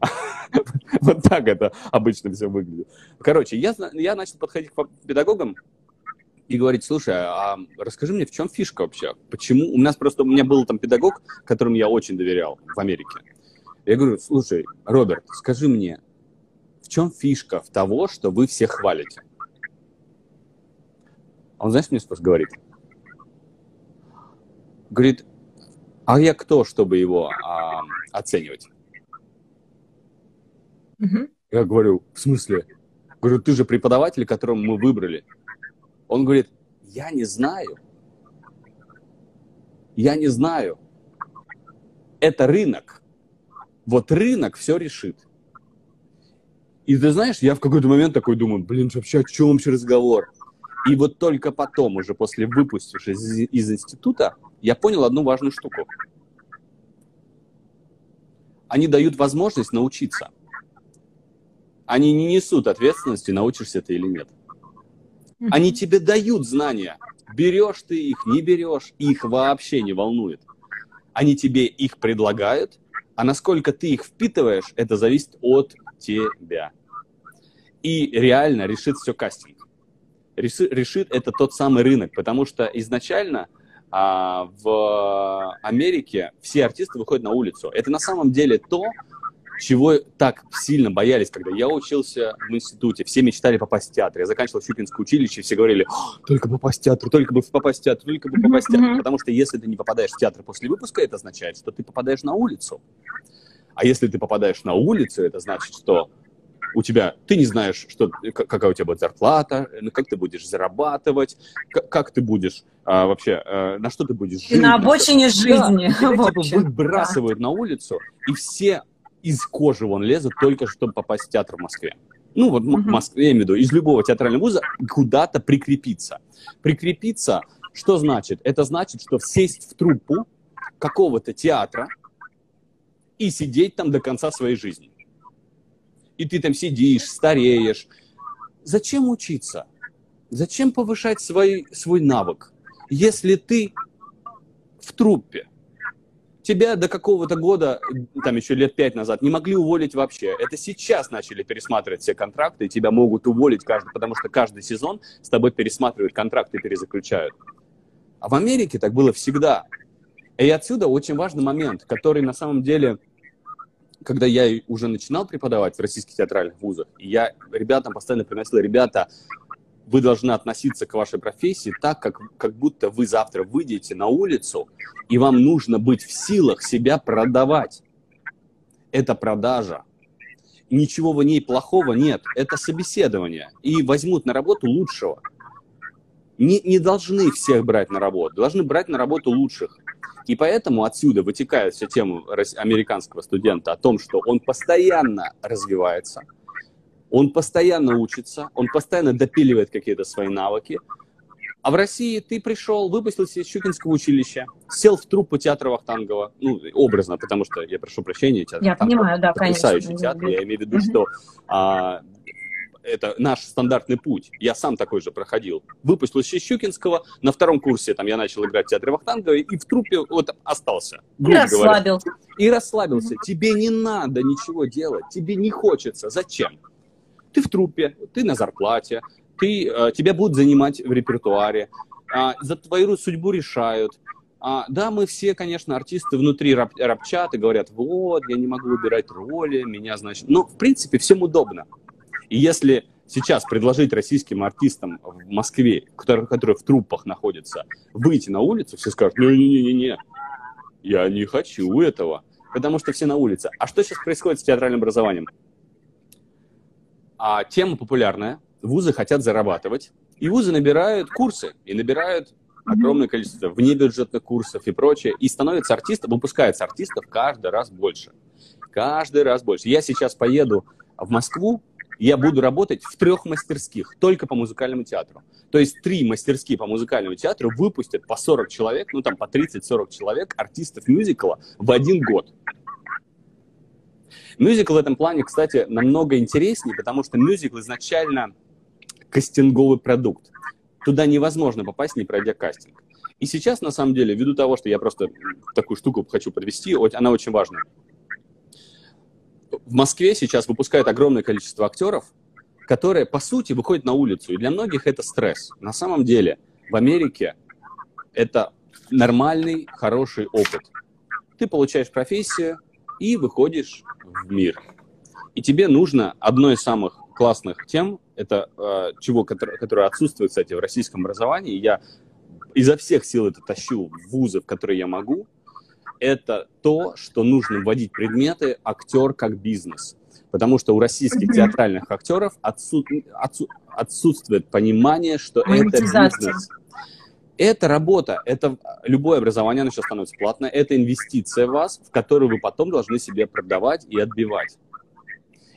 Вот так это обычно все выглядит. Короче, я, я начал подходить к педагогам и говорить, слушай, а расскажи мне, в чем фишка вообще? Почему? У нас просто, у меня был там педагог, которому я очень доверял в Америке. Я говорю, слушай, Роберт, скажи мне, в чем фишка в того, что вы всех хвалите? А он, знаешь, мне что говорит? Говорит, а я кто, чтобы его а, оценивать? Угу. Я говорю, в смысле? Говорю, ты же преподаватель, которого мы выбрали. Он говорит, я не знаю. Я не знаю. Это рынок. Вот рынок все решит. И ты знаешь, я в какой-то момент такой думаю, блин, вообще о чем вообще разговор? И вот только потом, уже после выпустившись из, из института, я понял одну важную штуку. Они дают возможность научиться. Они не несут ответственности, научишься ты или нет. Они тебе дают знания. Берешь ты их, не берешь, их вообще не волнует. Они тебе их предлагают, а насколько ты их впитываешь, это зависит от тебя. И реально решит все кастинг. Решит это тот самый рынок, потому что изначально а, в Америке все артисты выходят на улицу. Это на самом деле то, чего так сильно боялись, когда я учился в институте. Все мечтали попасть в театр. Я заканчивал Щукинское училище, все говорили, только попасть в театр, только бы попасть в театр, только бы попасть в театр. Потому что если ты не попадаешь в театр после выпуска, это означает, что ты попадаешь на улицу. А если ты попадаешь на улицу, это значит, что у тебя, ты не знаешь, что, какая у тебя будет зарплата, ну, как ты будешь зарабатывать, как, как ты будешь а, вообще, а, на что ты будешь жить. на обочине жизни. Да, тебя выбрасывают да. на улицу, и все из кожи вон лезут только чтобы попасть в театр в Москве. Ну, вот uh-huh. в Москве, я имею в виду, из любого театрального вуза куда-то прикрепиться. Прикрепиться, что значит? Это значит, что сесть в труппу какого-то театра и сидеть там до конца своей жизни. И ты там сидишь, стареешь. Зачем учиться? Зачем повышать свой, свой навык, если ты в труппе? Тебя до какого-то года, там еще лет пять назад, не могли уволить вообще. Это сейчас начали пересматривать все контракты, и тебя могут уволить каждый, потому что каждый сезон с тобой пересматривают контракты и перезаключают. А в Америке так было всегда. И отсюда очень важный момент, который на самом деле, когда я уже начинал преподавать в российских театральных вузах, я ребятам постоянно приносил, ребята, вы должны относиться к вашей профессии так, как, как будто вы завтра выйдете на улицу, и вам нужно быть в силах себя продавать. Это продажа. Ничего в ней плохого нет. Это собеседование. И возьмут на работу лучшего. Не, не должны всех брать на работу. Должны брать на работу лучших. И поэтому отсюда вытекает вся тема американского студента о том, что он постоянно развивается – он постоянно учится, он постоянно допиливает какие-то свои навыки. А в России ты пришел, выпустился из Щукинского училища, сел в труппу театра Вахтангова, ну, образно, потому что, я прошу прощения, театр Я Вахтангова, понимаю, да, потрясающий конечно. театр, я имею в виду, что а, это наш стандартный путь. Я сам такой же проходил. Выпустился из Щукинского, на втором курсе там я начал играть в театре Вахтангова, и в труппе вот остался. И расслабился. И расслабился. Тебе не надо ничего делать, тебе не хочется. Зачем? Ты в труппе, ты на зарплате, ты, э, тебя будут занимать в репертуаре, а, за твою судьбу решают. А, да, мы все, конечно, артисты внутри раб, рабчат и говорят, вот, я не могу выбирать роли, меня, значит... Но, в принципе, всем удобно. И если сейчас предложить российским артистам в Москве, которые, которые в труппах находятся, выйти на улицу, все скажут, не-не-не-не, я не хочу этого, потому что все на улице. А что сейчас происходит с театральным образованием? А тема популярная, вузы хотят зарабатывать, и вузы набирают курсы, и набирают огромное количество внебюджетных курсов и прочее, и становится артистом, выпускается артистов каждый раз больше. Каждый раз больше. Я сейчас поеду в Москву, я буду работать в трех мастерских, только по музыкальному театру. То есть три мастерские по музыкальному театру выпустят по 40 человек, ну там по 30-40 человек артистов мюзикла в один год. Мюзикл в этом плане, кстати, намного интереснее, потому что мюзикл изначально кастинговый продукт. Туда невозможно попасть, не пройдя кастинг. И сейчас, на самом деле, ввиду того, что я просто такую штуку хочу подвести, она очень важна. В Москве сейчас выпускают огромное количество актеров, которые, по сути, выходят на улицу. И для многих это стресс. На самом деле, в Америке это нормальный, хороший опыт. Ты получаешь профессию и выходишь в мир. И тебе нужно одно из самых классных тем, это э, чего, которое, которое отсутствует, кстати, в российском образовании, я изо всех сил это тащу в вузы, в которые я могу, это то, что нужно вводить предметы актер как бизнес. Потому что у российских театральных актеров отсут, отсу, отсутствует понимание, что это бизнес. Это работа, это любое образование, оно сейчас становится платное, это инвестиция в вас, в которую вы потом должны себе продавать и отбивать.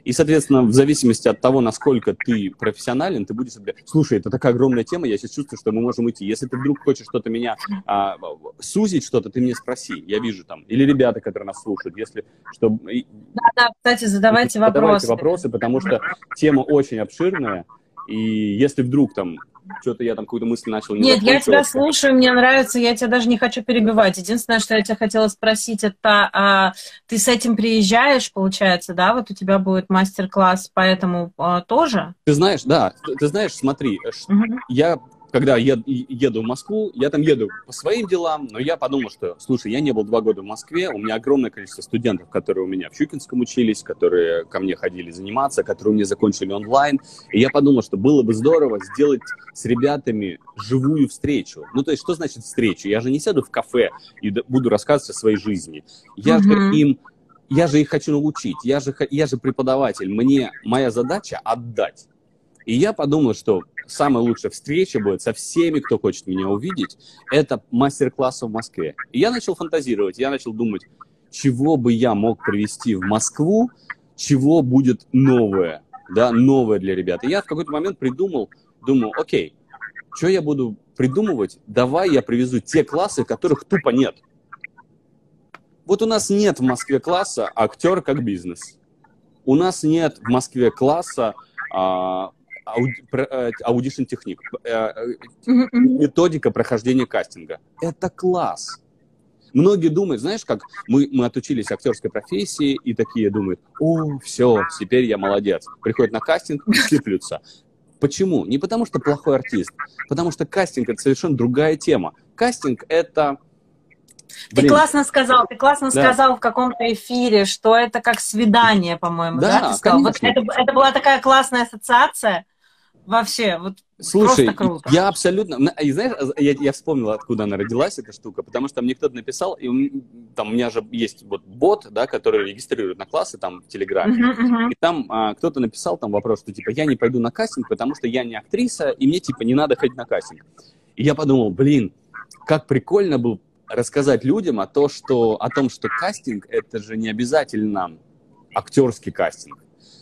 И, соответственно, в зависимости от того, насколько ты профессионален, ты будешь себе, слушай, это такая огромная тема, я сейчас чувствую, что мы можем идти. Если ты вдруг хочешь что-то меня а, сузить, что-то, ты мне спроси. Я вижу там. Или ребята, которые нас слушают, если что. Да, да, кстати, задавайте вопросы. Задавайте вопросы, потому что тема очень обширная. И если вдруг там что-то я там какую-то мысль начал не Нет, я тебя слушаю, мне нравится, я тебя даже не хочу перебивать. Единственное, что я тебя хотела спросить, это а, ты с этим приезжаешь, получается, да? Вот у тебя будет мастер-класс, поэтому а, тоже? Ты знаешь, да, ты, ты знаешь, смотри, угу. я когда я еду в Москву, я там еду по своим делам, но я подумал, что, слушай, я не был два года в Москве, у меня огромное количество студентов, которые у меня в Щукинском учились, которые ко мне ходили заниматься, которые у меня закончили онлайн, и я подумал, что было бы здорово сделать с ребятами живую встречу. Ну, то есть, что значит встречу? Я же не сяду в кафе и буду рассказывать о своей жизни. Я uh-huh. же им я же их хочу научить, я же, я же преподаватель, мне моя задача отдать. И я подумал, что самая лучшая встреча будет со всеми, кто хочет меня увидеть, это мастер-класс в Москве. И я начал фантазировать, я начал думать, чего бы я мог привести в Москву, чего будет новое, да, новое для ребят. И я в какой-то момент придумал, думаю, окей, что я буду придумывать, давай я привезу те классы, которых тупо нет. Вот у нас нет в Москве класса актер как бизнес. У нас нет в Москве класса а, audition technique, э, э, методика прохождения кастинга. Это класс. Многие думают, знаешь, как мы, мы отучились актерской профессии и такие думают, о, все, теперь я молодец. Приходят на кастинг и сыплются. Почему? Не потому что плохой артист, потому что кастинг это совершенно другая тема. Кастинг это ты Блин. классно сказал, ты классно да. сказал в каком-то эфире, что это как свидание, по-моему, да, да? ты сказал. Вот это, это была такая классная ассоциация вообще, вот Слушай, я абсолютно... И знаешь, я, я вспомнил, откуда она родилась, эта штука, потому что мне кто-то написал, и там у меня же есть вот бот, да, который регистрирует на классы там в Телеграме, uh-huh, uh-huh. и там а, кто-то написал там вопрос, что типа я не пойду на кастинг, потому что я не актриса, и мне типа не надо ходить на кастинг. И я подумал, блин, как прикольно было рассказать людям о, то, что, о том, что кастинг — это же не обязательно актерский кастинг.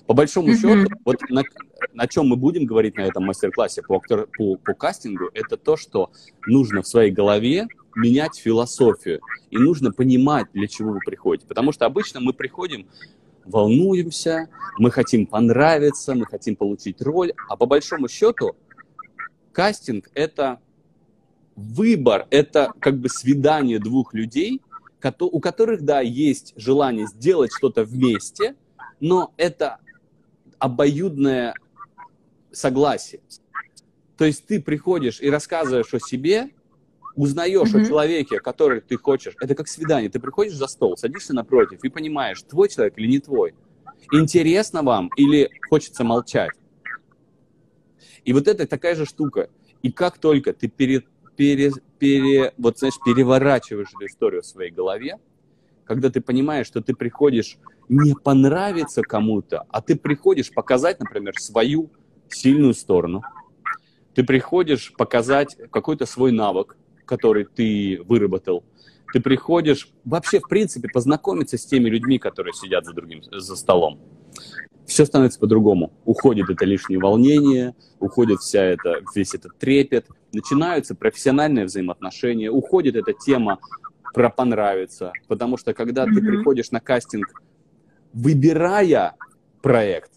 По большому mm-hmm. счету, вот на, на чем мы будем говорить на этом мастер-классе по, актер, по, по кастингу, это то, что нужно в своей голове менять философию. И нужно понимать, для чего вы приходите. Потому что обычно мы приходим, волнуемся, мы хотим понравиться, мы хотим получить роль. А по большому счету кастинг – это выбор, это как бы свидание двух людей, у которых, да, есть желание сделать что-то вместе, но это обоюдное согласие. То есть ты приходишь и рассказываешь о себе, узнаешь mm-hmm. о человеке, который ты хочешь. Это как свидание. Ты приходишь за стол, садишься напротив и понимаешь, твой человек или не твой. Интересно вам или хочется молчать. И вот это такая же штука. И как только ты пере, пере, пере, вот, знаешь, переворачиваешь эту историю в своей голове, когда ты понимаешь, что ты приходишь не понравиться кому-то, а ты приходишь показать, например, свою сильную сторону. Ты приходишь показать какой-то свой навык, который ты выработал. Ты приходишь вообще, в принципе, познакомиться с теми людьми, которые сидят за другим, за столом. Все становится по-другому. Уходит это лишнее волнение, уходит вся это, весь этот трепет, начинаются профессиональные взаимоотношения, уходит эта тема про понравиться, потому что когда mm-hmm. ты приходишь на кастинг выбирая проект,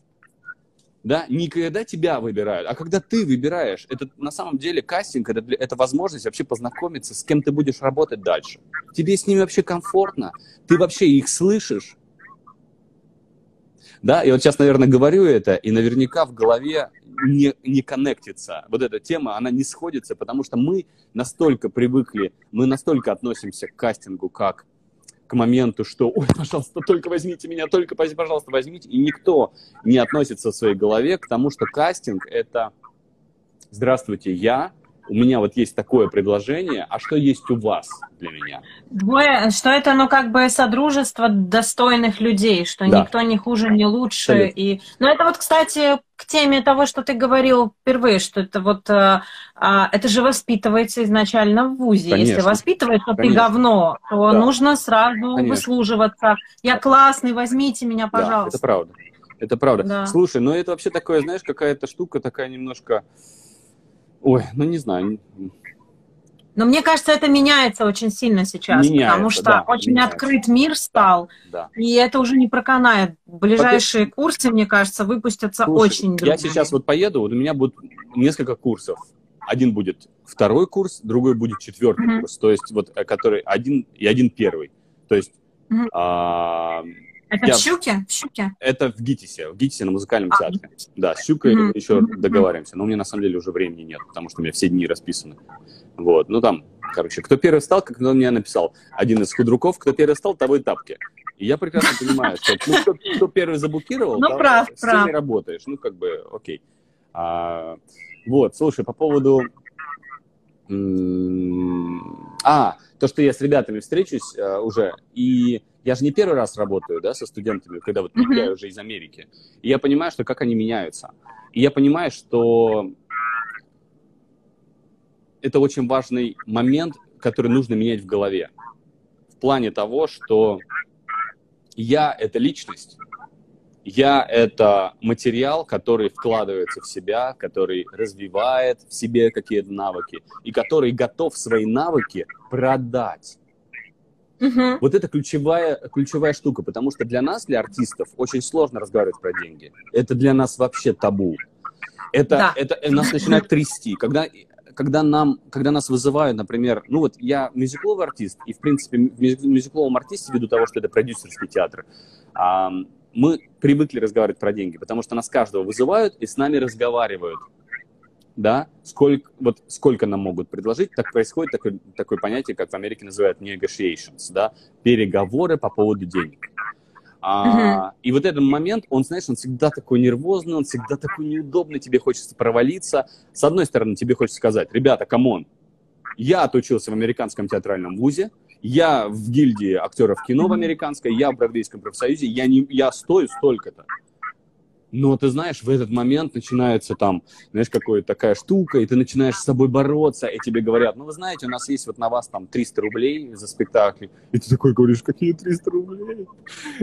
да, не когда тебя выбирают, а когда ты выбираешь. Это на самом деле кастинг, это, это возможность вообще познакомиться, с кем ты будешь работать дальше. Тебе с ними вообще комфортно, ты вообще их слышишь. Да, и вот сейчас, наверное, говорю это, и наверняка в голове не, не коннектится. Вот эта тема, она не сходится, потому что мы настолько привыкли, мы настолько относимся к кастингу как к моменту, что, ой, пожалуйста, только возьмите меня, только, пожалуйста, возьмите. И никто не относится в своей голове к тому, что кастинг – это «Здравствуйте, я у меня вот есть такое предложение, а что есть у вас для меня? Двое, что это, ну, как бы содружество достойных людей, что да. никто не хуже, не лучше. Абсолютно. И... Но это вот, кстати, к теме того, что ты говорил впервые, что это вот, а, а, это же воспитывается изначально в ВУЗе. Конечно. Если воспитывает, что ты говно, то да. нужно сразу Конечно. выслуживаться. Я классный, возьмите меня, пожалуйста. Да, это правда. Это правда. Да. Слушай, ну это вообще такое, знаешь, какая-то штука такая немножко Ой, ну не знаю. Но мне кажется, это меняется очень сильно сейчас, меняется, потому что да, очень меняется. открыт мир стал, да, да. и это уже не проканает. Ближайшие Пока... курсы, мне кажется, выпустятся Слушай, очень другие. Я сейчас вот поеду, вот у меня будет несколько курсов. Один будет второй курс, другой будет четвертый mm-hmm. курс, то есть вот э, который один и один первый. То есть mm-hmm. а, это я... в Щуке? В Щуке? Это в ГИТИСе, в ГИТИСе на музыкальном а, театре. Да, с Щукой mm-hmm. еще mm-hmm. договариваемся, но у меня на самом деле уже времени нет, потому что у меня все дни расписаны. Вот, ну там, короче, кто первый встал, как он мне написал, один из худруков, кто первый встал, того и тапки. И я прекрасно понимаю, что ну, кто, кто первый заблокировал, ну, прав, с прав. работаешь. Ну, как бы, окей. А, вот, слушай, по поводу... А, то, что я с ребятами встречусь uh, уже, и я же не первый раз работаю, да, со студентами, когда вот приезжаю mm-hmm. уже из Америки. И я понимаю, что как они меняются. И я понимаю, что это очень важный момент, который нужно менять в голове. В плане того, что я — это личность, я — это материал, который вкладывается в себя, который развивает в себе какие-то навыки и который готов свои навыки продать. Угу. Вот это ключевая, ключевая штука, потому что для нас, для артистов, очень сложно разговаривать про деньги. Это для нас вообще табу. Это, да. это, это нас начинает трясти. Когда, когда, нам, когда нас вызывают, например, ну вот я мюзикловый артист, и в принципе в мюзикловом артисте, ввиду того, что это продюсерский театр, мы привыкли разговаривать про деньги, потому что нас каждого вызывают и с нами разговаривают да, сколько, вот сколько нам могут предложить, так происходит такое, такое понятие, как в Америке называют negotiations, да, переговоры по поводу денег. А, uh-huh. И вот этот момент, он, знаешь, он всегда такой нервозный, он всегда такой неудобный, тебе хочется провалиться. С одной стороны, тебе хочется сказать, ребята, come on, я отучился в американском театральном вузе, я в гильдии актеров кино в американской, я в Бродвейском профсоюзе, я, не, я стою столько-то. Но ты знаешь, в этот момент начинается там, знаешь, какая-то такая штука, и ты начинаешь с собой бороться, и тебе говорят, ну вы знаете, у нас есть вот на вас там 300 рублей за спектакль. И ты такой говоришь, какие 300 рублей?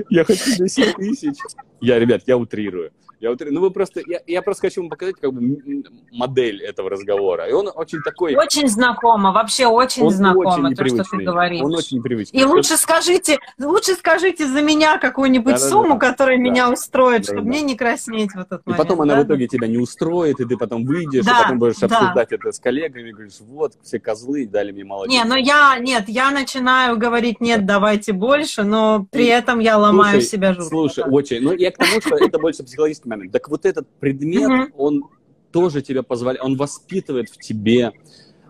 Я хочу 10 тысяч. Я, ребят, я утрирую. Я вот, ну вы просто, я, я просто хочу вам показать как бы модель этого разговора. И он очень такой... Очень знакомо, вообще очень он знакомо, очень то, что ты говоришь. Он очень непривычный. И лучше скажите, лучше скажите за меня какую-нибудь да, сумму, да, да, которая да, меня устроит, да, чтобы да. мне не краснеть в этот момент. И потом она да? в итоге тебя не устроит, и ты потом выйдешь, да, и потом будешь да. обсуждать это с коллегами, говоришь, вот, все козлы дали мне мало Не, но я, нет, я начинаю говорить, нет, давайте больше, но при этом я ломаю слушай, себя жутко. Слушай, очень, ну я к тому, что это больше психологический момент. Так вот этот предмет, mm-hmm. он тоже тебя позволяет, он воспитывает в тебе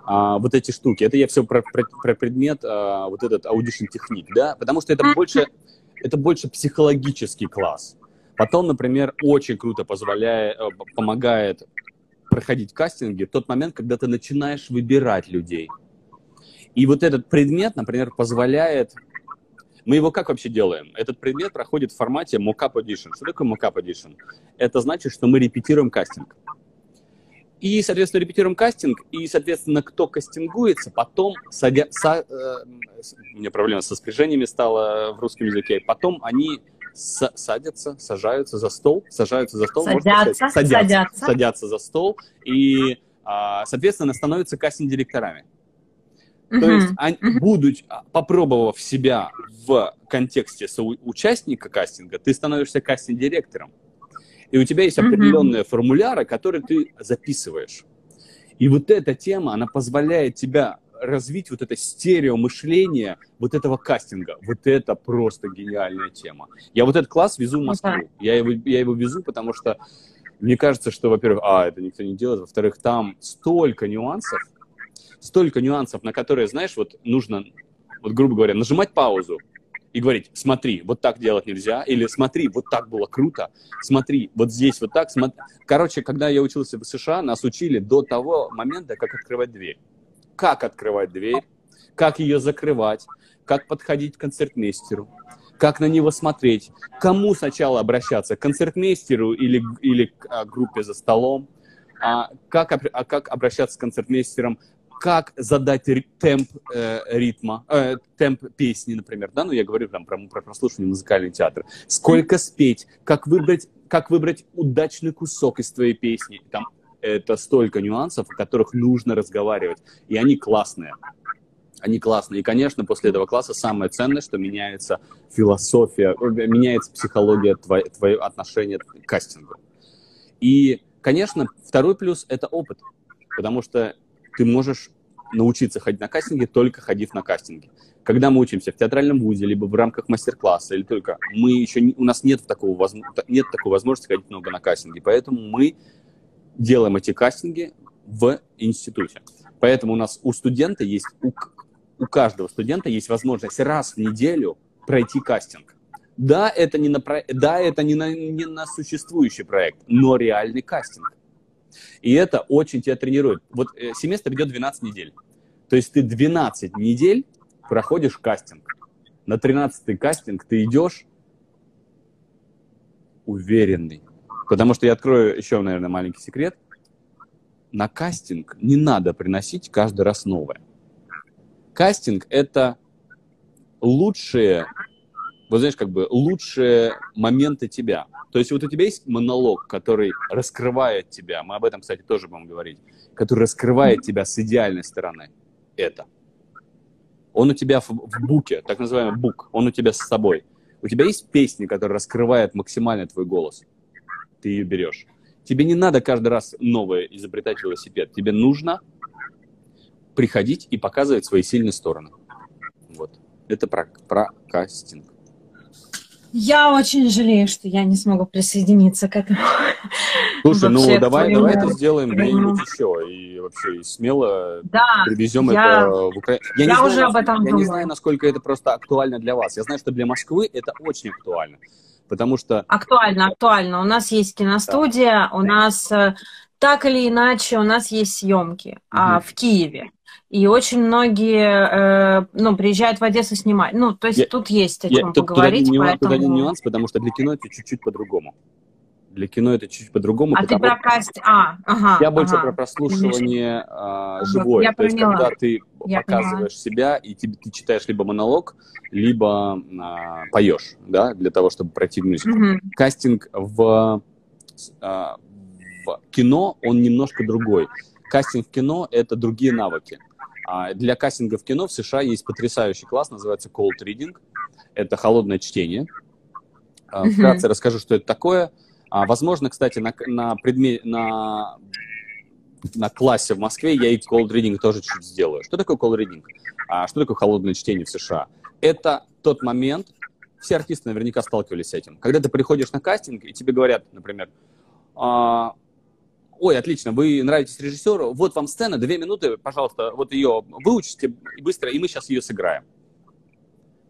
а, вот эти штуки. Это я все про, про, про предмет, а, вот этот audition technique, да, потому что это mm-hmm. больше, это больше психологический класс. Потом, например, очень круто позволяет, э, помогает проходить кастинги тот момент, когда ты начинаешь выбирать людей. И вот этот предмет, например, позволяет мы его как вообще делаем? Этот предмет проходит в формате mock audition. Что такое mock audition? Это значит, что мы репетируем кастинг. И, соответственно, репетируем кастинг, и, соответственно, кто кастингуется, потом садя... Са... Э, у меня проблема со спряжениями стала в русском языке. Потом они с... садятся, сажаются за стол, сажаются за стол, садятся, можно сказать, садятся, садятся. садятся за стол, и, а, соответственно, становятся кастинг-директорами. То есть, они, будучи, попробовав себя в контексте участника кастинга, ты становишься кастинг-директором. И у тебя есть определенные формуляры, которые ты записываешь. И вот эта тема, она позволяет тебя развить вот это стереомышление вот этого кастинга. Вот это просто гениальная тема. Я вот этот класс везу в Москву. Okay. Я, его, я его везу, потому что мне кажется, что, во-первых, а, это никто не делает, во-вторых, там столько нюансов, столько нюансов, на которые, знаешь, вот нужно, вот грубо говоря, нажимать паузу и говорить, смотри, вот так делать нельзя, или смотри, вот так было круто, смотри, вот здесь вот так. Смотри. Короче, когда я учился в США, нас учили до того момента, как открывать дверь. Как открывать дверь, как ее закрывать, как подходить к концертмейстеру, как на него смотреть, кому сначала обращаться, к концертмейстеру или, или к а, группе за столом, а как, а как обращаться с концертмейстером, как задать темп э, ритма, э, темп песни, например, да, ну я говорю там про, про прослушивание музыкальный театр, сколько спеть, как выбрать, как выбрать удачный кусок из твоей песни, там это столько нюансов, о которых нужно разговаривать, и они классные. Они классные. И, конечно, после этого класса самое ценное, что меняется философия, э, меняется психология, твое, твое отношение к кастингу. И, конечно, второй плюс – это опыт. Потому что ты можешь научиться ходить на кастинге, только ходив на кастинге. Когда мы учимся в театральном вузе, либо в рамках мастер-класса, или только мы еще не, у нас нет такого, нет такой возможности ходить много на кастинге, поэтому мы делаем эти кастинги в институте. Поэтому у нас у студента есть, у, у каждого студента есть возможность раз в неделю пройти кастинг. Да, это не на, да, это не на, не на существующий проект, но реальный кастинг. И это очень тебя тренирует. Вот э, семестр идет 12 недель. То есть ты 12 недель проходишь кастинг. На 13 кастинг ты идешь уверенный. Потому что я открою еще, наверное, маленький секрет. На кастинг не надо приносить каждый раз новое. Кастинг – это лучшие, вот знаешь, как бы лучшие моменты тебя. То есть вот у тебя есть монолог, который раскрывает тебя, мы об этом, кстати, тоже будем говорить, который раскрывает тебя с идеальной стороны. Это. Он у тебя в, в буке, так называемый бук, он у тебя с собой. У тебя есть песни, которые раскрывают максимально твой голос. Ты ее берешь. Тебе не надо каждый раз новое изобретать велосипед. Тебе нужно приходить и показывать свои сильные стороны. Вот. Это про, про кастинг. Я очень жалею, что я не смогу присоединиться к этому. Слушай, ну давай, давай это сделаем где-нибудь еще и вообще смело да, привезем я, это в Украину. Я, я не уже знаю, об этом Я думаю. не знаю, насколько это просто актуально для вас. Я знаю, что для Москвы это очень актуально, потому что... Актуально, актуально. У нас есть киностудия, да. у нас э, так или иначе у нас есть съемки угу. а, в Киеве. И очень многие, э, ну, приезжают в Одессу снимать. Ну, то есть я, тут есть о чем я, поговорить. Тут, поэтому... тут один нюанс, потому что для кино это чуть-чуть по-другому. Для кино это чуть-чуть по-другому. А ты про каст... А, ага, Я больше про прослушивание а, живое. Я то есть, когда ты я показываешь поняла. себя, и ты, ты читаешь либо монолог, либо а, поешь, да, для того, чтобы пройти мюзикл. Угу. Кастинг в, а, в кино, он немножко другой. Кастинг в кино — это другие навыки. А для кастинга в кино в США есть потрясающий класс, называется cold reading. Это холодное чтение. А, вкратце расскажу, что это такое. А, возможно, кстати, на, на, предме... на, на классе в Москве я и cold reading тоже чуть сделаю. Что такое cold reading? Что такое холодное чтение в США? Это тот момент, все артисты наверняка сталкивались с этим, когда ты приходишь на кастинг, и тебе говорят, например, ой, отлично, вы нравитесь режиссеру, вот вам сцена, две минуты, пожалуйста, вот ее выучите быстро, и мы сейчас ее сыграем.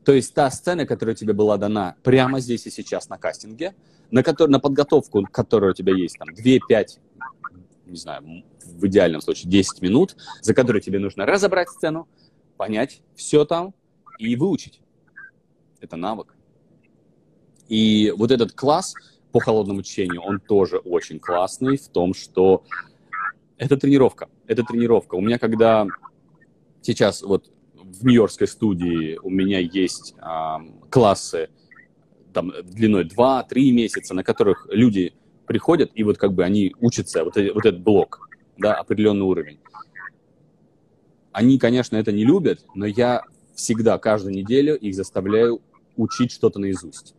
То есть та сцена, которая тебе была дана прямо здесь и сейчас на кастинге, на, который, на подготовку, которая у тебя есть, там, 2-5, не знаю, в идеальном случае 10 минут, за которые тебе нужно разобрать сцену, понять все там и выучить. Это навык. И вот этот класс, по холодному течению, он тоже очень классный в том, что это тренировка. Это тренировка. У меня когда сейчас вот в нью-йоркской студии у меня есть э, классы там, длиной 2-3 месяца, на которых люди приходят, и вот как бы они учатся, вот, вот этот блок, да, определенный уровень. Они, конечно, это не любят, но я всегда, каждую неделю их заставляю учить что-то наизусть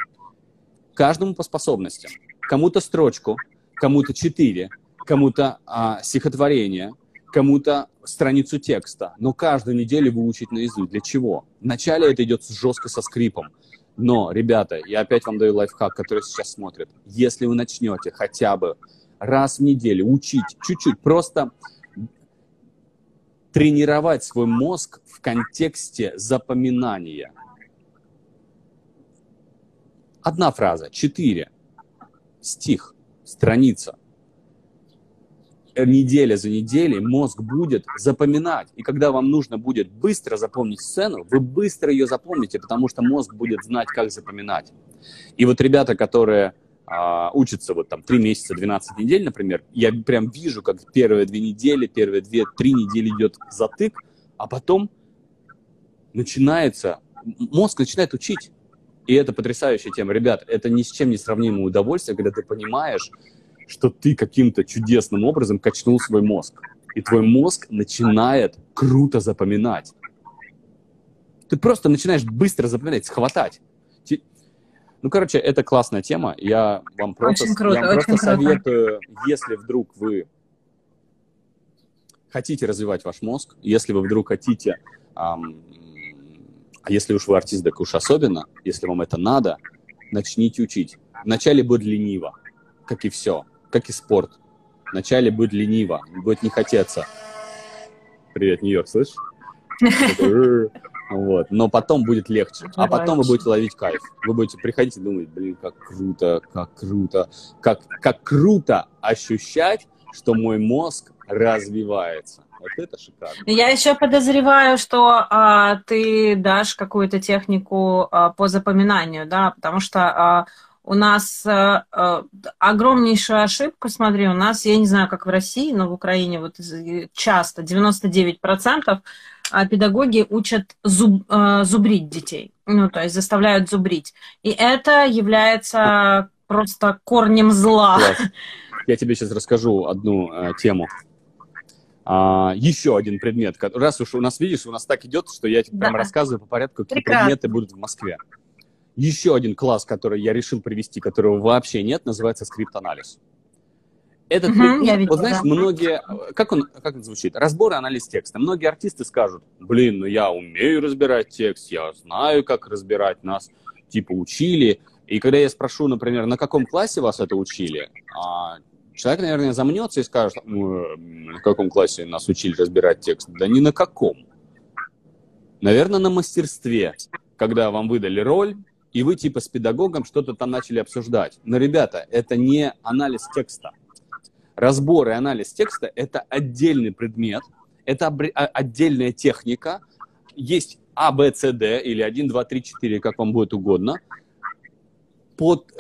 каждому по способностям. Кому-то строчку, кому-то четыре, кому-то а, стихотворение, кому-то страницу текста. Но каждую неделю выучить наизусть. Для чего? Вначале это идет жестко со скрипом. Но, ребята, я опять вам даю лайфхак, который сейчас смотрят. Если вы начнете хотя бы раз в неделю учить чуть-чуть, просто тренировать свой мозг в контексте запоминания – одна фраза, четыре, стих, страница. Неделя за неделей мозг будет запоминать. И когда вам нужно будет быстро запомнить сцену, вы быстро ее запомните, потому что мозг будет знать, как запоминать. И вот ребята, которые а, учатся вот там 3 месяца, 12 недель, например, я прям вижу, как первые две недели, первые две-три недели идет затык, а потом начинается, мозг начинает учить. И это потрясающая тема. Ребят, это ни с чем не сравнимое удовольствие, когда ты понимаешь, что ты каким-то чудесным образом качнул свой мозг. И твой мозг начинает круто запоминать. Ты просто начинаешь быстро запоминать, схватать. Ну, короче, это классная тема. Я вам просто, очень круто, я вам очень просто круто. советую, если вдруг вы хотите развивать ваш мозг, если вы вдруг хотите, эм, а если уж вы артист, так уж особенно, если вам это надо, начните учить. Вначале будет лениво, как и все, как и спорт. Вначале будет лениво, будет не хотеться. Привет, Нью-Йорк, слышишь? Вот. Но потом будет легче. А потом вы будете ловить кайф. Вы будете приходить и думать, блин, как круто, как круто, как, как круто ощущать, что мой мозг развивается. Вот это шикарно. Я еще подозреваю, что а, ты дашь какую-то технику а, по запоминанию, да, потому что а, у нас э, э, огромнейшая ошибка, смотри, у нас, я не знаю, как в России, но в Украине вот часто, 99% а педагоги учат зуб, э, зубрить детей, ну, то есть заставляют зубрить. И это является просто корнем зла. Класс. Я тебе сейчас расскажу одну э, тему. А, еще один предмет. Раз уж у нас, видишь, у нас так идет, что я тебе да. прям рассказываю по порядку, какие Прекрасно. предметы будут в Москве. Еще один класс, который я решил привести, которого вообще нет, называется скрипт-анализ. Этот угу, предмет, видела, вот знаешь, да. многие, как он, как он звучит? Разбор и анализ текста. Многие артисты скажут, блин, ну я умею разбирать текст, я знаю, как разбирать нас, типа учили. И когда я спрошу, например, на каком классе вас это учили, а, человек, наверное, замнется и скажет, на каком классе нас учили разбирать текст? Да ни на каком. Наверное, на мастерстве, когда вам выдали роль, и вы типа с педагогом что-то там начали обсуждать. Но, ребята, это не анализ текста разбор и анализ текста – это отдельный предмет, это а, отдельная техника. Есть А, Б, С, Д или 1, 2, 3, 4, как вам будет угодно. Под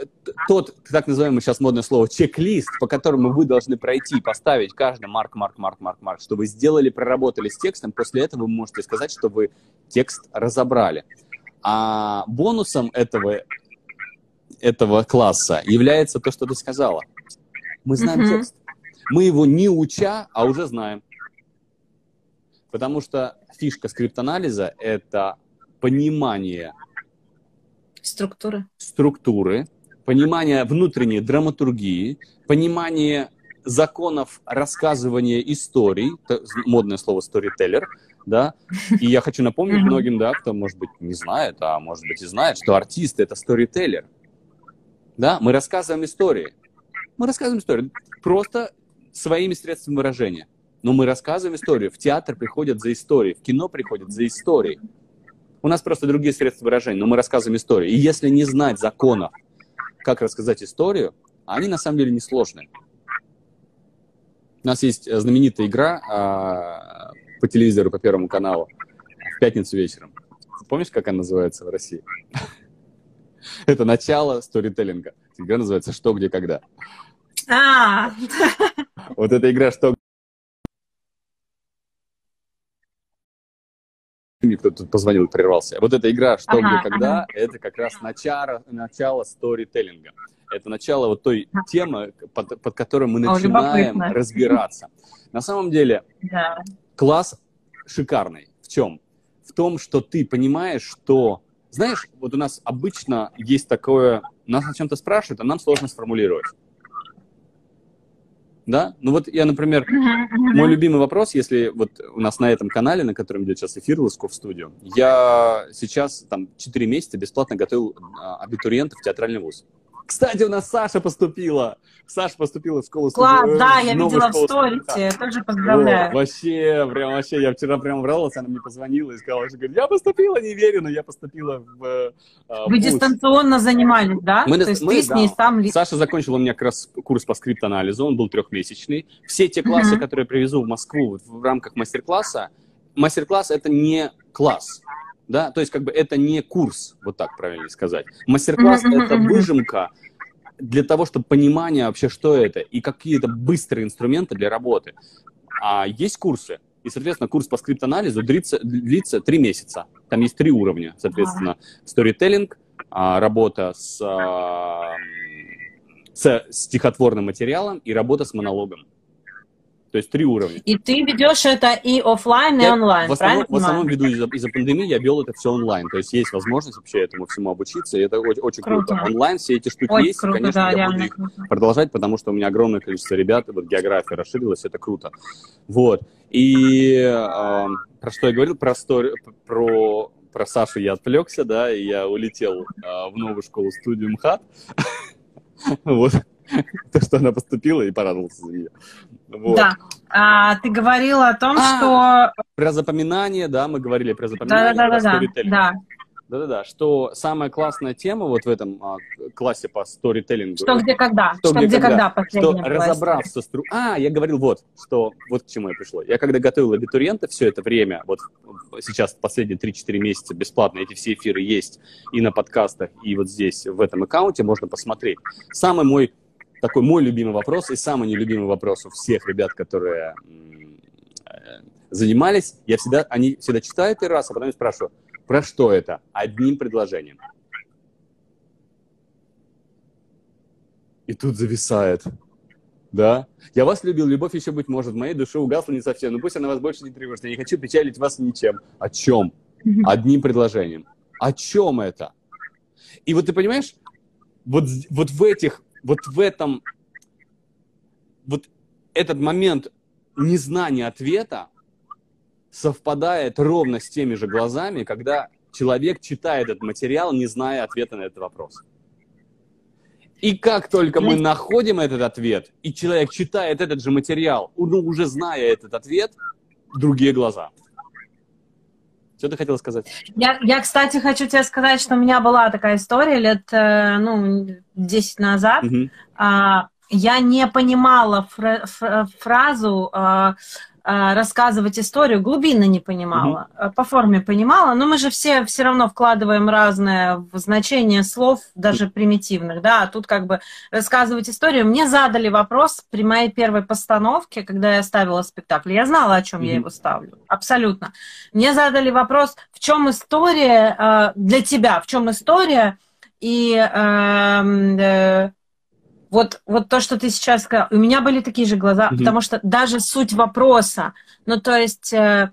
тот, так называемый сейчас модное слово, чек-лист, по которому вы должны пройти, поставить каждый марк, марк, марк, марк, марк, что вы сделали, проработали с текстом, после этого вы можете сказать, что вы текст разобрали. А бонусом этого, этого класса является то, что ты сказала. Мы знаем mm-hmm. текст. Мы его не уча, а уже знаем. Потому что фишка скриптанализа – это понимание структуры. структуры, понимание внутренней драматургии, понимание законов рассказывания историй, модное слово storyteller, да, и я хочу напомнить многим, да, кто, может быть, не знает, а может быть и знает, что артист – это storyteller, да, мы рассказываем истории, мы рассказываем историю, просто своими средствами выражения. Но мы рассказываем историю. В театр приходят за историей, в кино приходят за историей. У нас просто другие средства выражения, но мы рассказываем историю. И если не знать законов, как рассказать историю, они на самом деле не сложные. У нас есть э, знаменитая игра а, по телевизору, по Первому каналу в пятницу вечером. Помнишь, как она называется в России? Это начало сторителлинга. Игра называется «Что, где, когда». А, вот эта игра, что мне кто-то позвонил и прервался. Вот эта игра «Что, ага, где, когда» ага. это как раз начало, начало сторителлинга. Это начало вот той темы, под, под которой мы начинаем О, разбираться. На самом деле да. класс шикарный. В чем? В том, что ты понимаешь, что... Знаешь, вот у нас обычно есть такое... Нас о чем-то спрашивают, а нам сложно сформулировать да? Ну вот я, например, мой любимый вопрос, если вот у нас на этом канале, на котором идет сейчас эфир Лысков студию, я сейчас там 4 месяца бесплатно готовил а, абитуриентов в театральный вуз. Кстати, у нас Саша поступила. Саша поступила в школу Класс, студию, да, я видела в сторите, тоже поздравляю. О, вообще, прям вообще, я вчера прям вралась, она мне позвонила и сказала, что говорит, я поступила, не верю, но я поступила в а, Вы дистанционно занимались, да? Мы, То есть мы, ты с ней сам... Саша закончил у меня как раз курс по скрипт-анализу, он был трехмесячный. Все те классы, uh-huh. которые я привезу в Москву в рамках мастер-класса, мастер-класс это не класс, да, то есть как бы это не курс, вот так правильно сказать. Мастер-класс uh-huh, это выжимка для того, чтобы понимание вообще, что это, и какие-то быстрые инструменты для работы. А есть курсы, и, соответственно, курс по скрипт-анализу длится, длится три месяца. Там есть три уровня, соответственно, сторителлинг, а, работа с, а, с стихотворным материалом и работа с монологом. То есть три уровня. И ты ведешь это и офлайн, и онлайн, в основном, в основном веду из-за, из пандемии, я вел это все онлайн. То есть есть возможность вообще этому всему обучиться, и это очень, очень круто. круто. Онлайн все эти штуки очень есть, круто, конечно, да, я буду их круто. продолжать, потому что у меня огромное количество ребят, вот география расширилась, это круто. Вот. И э, про что я говорил? Про, стори, про, про Сашу я отвлекся, да, и я улетел э, в новую школу-студию МХАТ. Вот. То, что она поступила, и порадовался за нее. Вот. Да. А, ты говорила о том, а, что... Про запоминание, да, мы говорили про запоминание, да, да, да, да, да. Да-да-да, что самая классная тема вот в этом а, классе по сторителлингу. Что, где, когда. Что, что где, где, когда, когда Что разобраться с... А, я говорил вот, что вот к чему я пришло. Я когда готовил абитуриента все это время, вот сейчас последние 3-4 месяца бесплатно эти все эфиры есть и на подкастах, и вот здесь, в этом аккаунте можно посмотреть. Самый мой такой мой любимый вопрос и самый нелюбимый вопрос у всех ребят, которые э, занимались. Я всегда, они всегда читают и раз, а потом я спрашиваю, про что это? Одним предложением. И тут зависает. Да? Я вас любил, любовь еще, быть может, в моей душе угасла не совсем, но пусть она вас больше не тревожит. Я не хочу печалить вас ничем. О чем? Одним предложением. О чем это? И вот ты понимаешь, вот, вот в этих вот в этом, вот этот момент незнания ответа совпадает ровно с теми же глазами, когда человек читает этот материал, не зная ответа на этот вопрос. И как только мы находим этот ответ, и человек читает этот же материал, уже зная этот ответ, другие глаза. Что ты хотела сказать? Я, я, кстати, хочу тебе сказать, что у меня была такая история лет, э, ну, 10 назад. Угу. Я не понимала фразу а, а, рассказывать историю, глубинно не понимала, mm-hmm. по форме понимала, но мы же все все равно вкладываем разное значение слов, даже примитивных, да, а тут как бы рассказывать историю. Мне задали вопрос при моей первой постановке, когда я ставила спектакль, я знала, о чем mm-hmm. я его ставлю, абсолютно. Мне задали вопрос, в чем история э, для тебя, в чем история, и эм, э, вот, вот то, что ты сейчас сказал, у меня были такие же глаза, mm-hmm. потому что даже суть вопроса, ну то есть э,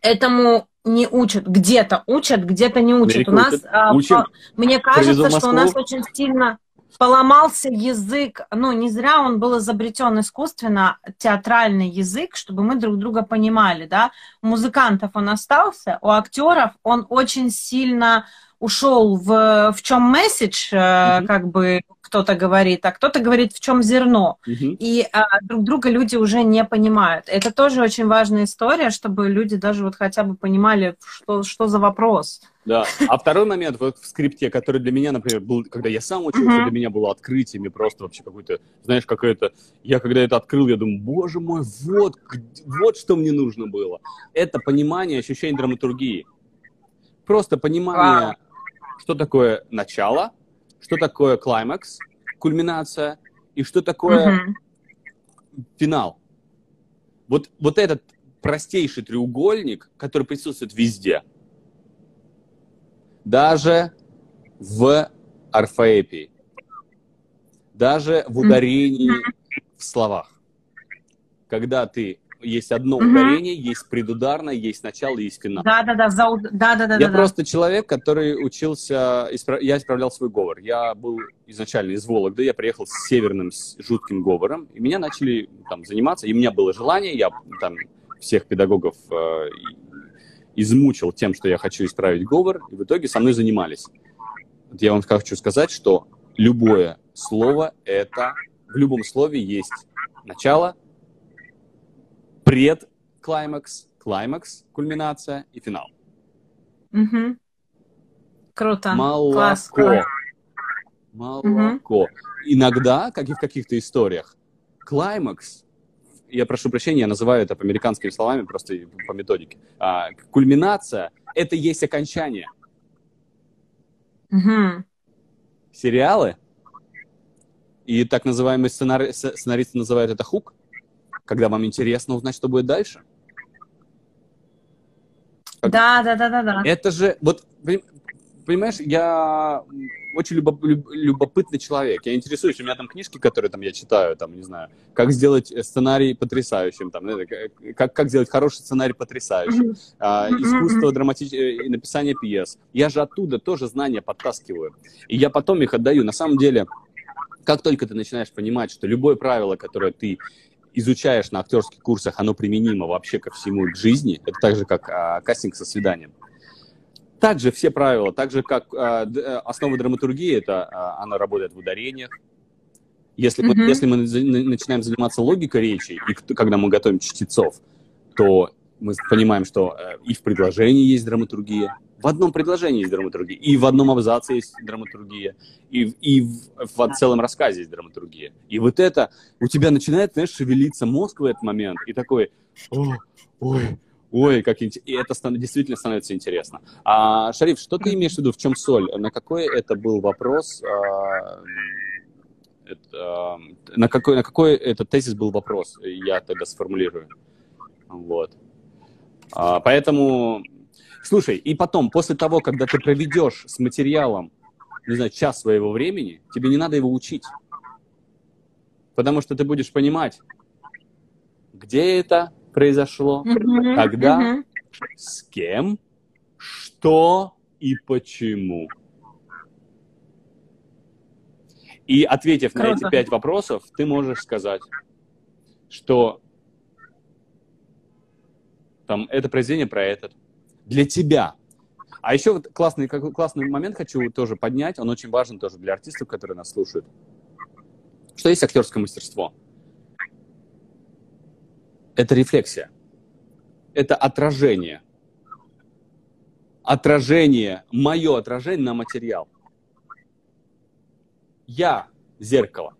этому не учат, где-то учат, где-то не учат. у нас, э, по, мне кажется, что у нас очень сильно поломался язык, ну не зря он был изобретен искусственно, театральный язык, чтобы мы друг друга понимали, да. У музыкантов он остался, у актеров он очень сильно ушел в, в чем месседж, mm-hmm. как бы кто-то говорит, а кто-то говорит, в чем зерно. Mm-hmm. И а, друг друга люди уже не понимают. Это тоже очень важная история, чтобы люди даже вот хотя бы понимали, что, что за вопрос. Да. А второй момент вот в скрипте, который для меня, например, был, когда я сам учился, uh-huh. для меня было открытием и просто вообще какой-то, знаешь, какое-то... Я когда это открыл, я думаю, боже мой, вот, вот что мне нужно было. Это понимание, ощущение драматургии. Просто понимание, wow что такое начало, что такое клаймакс, кульминация и что такое mm-hmm. финал. Вот, вот этот простейший треугольник, который присутствует везде, даже в орфоэпии, даже в ударении в словах. Когда ты есть одно угу. ударение, есть предударное, есть начало, есть финал. Да, да, да, за... да, да, да. Я да, просто да. человек, который учился, я исправлял свой говор. Я был изначально из Вологды, я приехал с северным с жутким говором, и меня начали там заниматься, и у меня было желание, я там всех педагогов э, измучил тем, что я хочу исправить говор, и в итоге со мной занимались. Вот я вам хочу сказать, что любое слово это в любом слове есть начало, предклаймакс, клаймакс, кульминация и финал. Угу. Круто. Молоко. Класс. класс. Молоко. Угу. Иногда, как и в каких-то историях, клаймакс, я прошу прощения, я называю это по американскими словами, просто по методике, а, кульминация — это есть окончание. Угу. Сериалы и так называемые сценари... сценаристы называют это хук, когда вам интересно узнать, что будет дальше. Да, да, да, да, да. Это же, вот, понимаешь, я очень любоп, любопытный человек. Я интересуюсь, у меня там книжки, которые там я читаю, там, не знаю, как сделать сценарий потрясающим, там, как, как сделать хороший сценарий потрясающим, mm-hmm. а, искусство драматическое, написание пьес. Я же оттуда тоже знания подтаскиваю. И я потом их отдаю. На самом деле, как только ты начинаешь понимать, что любое правило, которое ты изучаешь на актерских курсах, оно применимо вообще ко всему к жизни. Это так же, как а, кастинг со свиданием. Также все правила, так же, как а, д, э, основа драматургии, это а, она работает в ударениях. Если, mm-hmm. мы, если мы начинаем заниматься логикой речи, и когда мы готовим чтецов, то мы понимаем, что э, и в предложении есть драматургия, в одном предложении есть драматургия, и в одном абзаце есть драматургия, и, и в, в целом рассказе есть драматургия. И вот это у тебя начинает, знаешь, шевелиться мозг в этот момент, и такой, О, ой, ой, как интересно. И это стан- действительно становится интересно. А, Шариф, что ты имеешь в виду, в чем соль? На какой это был вопрос? А, это, на, какой, на какой этот тезис был вопрос? Я тогда сформулирую. Вот. А, поэтому Слушай, и потом, после того, когда ты проведешь с материалом, не знаю, час своего времени, тебе не надо его учить. Потому что ты будешь понимать, где это произошло, mm-hmm. когда, mm-hmm. с кем, что и почему. И ответив Круто. на эти пять вопросов, ты можешь сказать, что там это произведение про этот, для тебя. А еще вот классный, классный момент хочу тоже поднять, он очень важен тоже для артистов, которые нас слушают. Что есть актерское мастерство? Это рефлексия. Это отражение. Отражение, мое отражение на материал. Я зеркало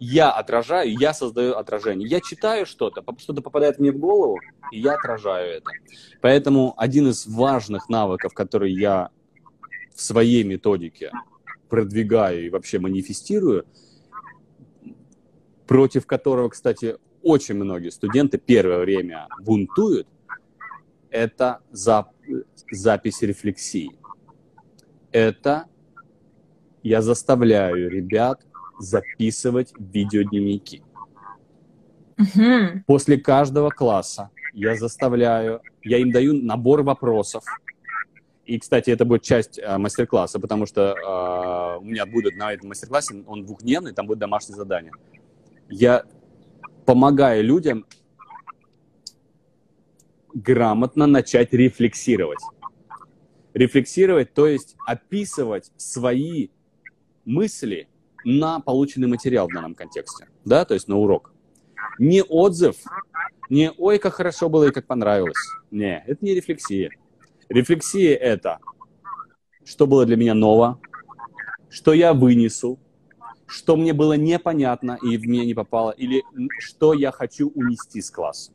я отражаю, я создаю отражение. Я читаю что-то, что-то попадает мне в голову, и я отражаю это. Поэтому один из важных навыков, который я в своей методике продвигаю и вообще манифестирую, против которого, кстати, очень многие студенты первое время бунтуют, это зап запись рефлексии. Это я заставляю ребят записывать видеодневники. Угу. После каждого класса я заставляю, я им даю набор вопросов. И, кстати, это будет часть э, мастер-класса, потому что э, у меня будет на этом мастер-классе, он двухдневный, там будет домашнее задание. Я помогаю людям грамотно начать рефлексировать. Рефлексировать, то есть описывать свои мысли на полученный материал в данном контексте, да, то есть на урок. Не отзыв, не «Ой, как хорошо было и как понравилось». Не, это не рефлексия. Рефлексия – это что было для меня ново, что я вынесу, что мне было непонятно и в меня не попало, или что я хочу унести с класса,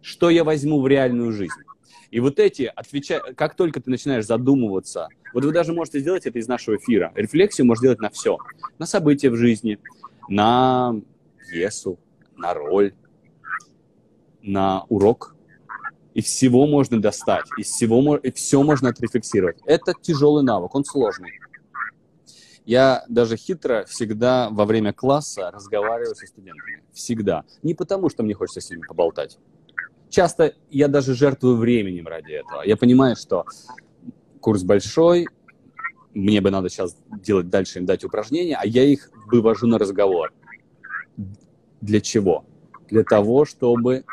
что я возьму в реальную жизнь. И вот эти, отвечая, как только ты начинаешь задумываться, вот вы даже можете сделать это из нашего эфира. Рефлексию можно делать на все. На события в жизни, на пьесу, на роль, на урок. И всего можно достать, из всего, и все можно отрефлексировать. Это тяжелый навык, он сложный. Я даже хитро всегда во время класса разговариваю со студентами. Всегда. Не потому, что мне хочется с ними поболтать часто я даже жертвую временем ради этого. Я понимаю, что курс большой, мне бы надо сейчас делать дальше, им дать упражнения, а я их вывожу на разговор. Для чего? Для того, чтобы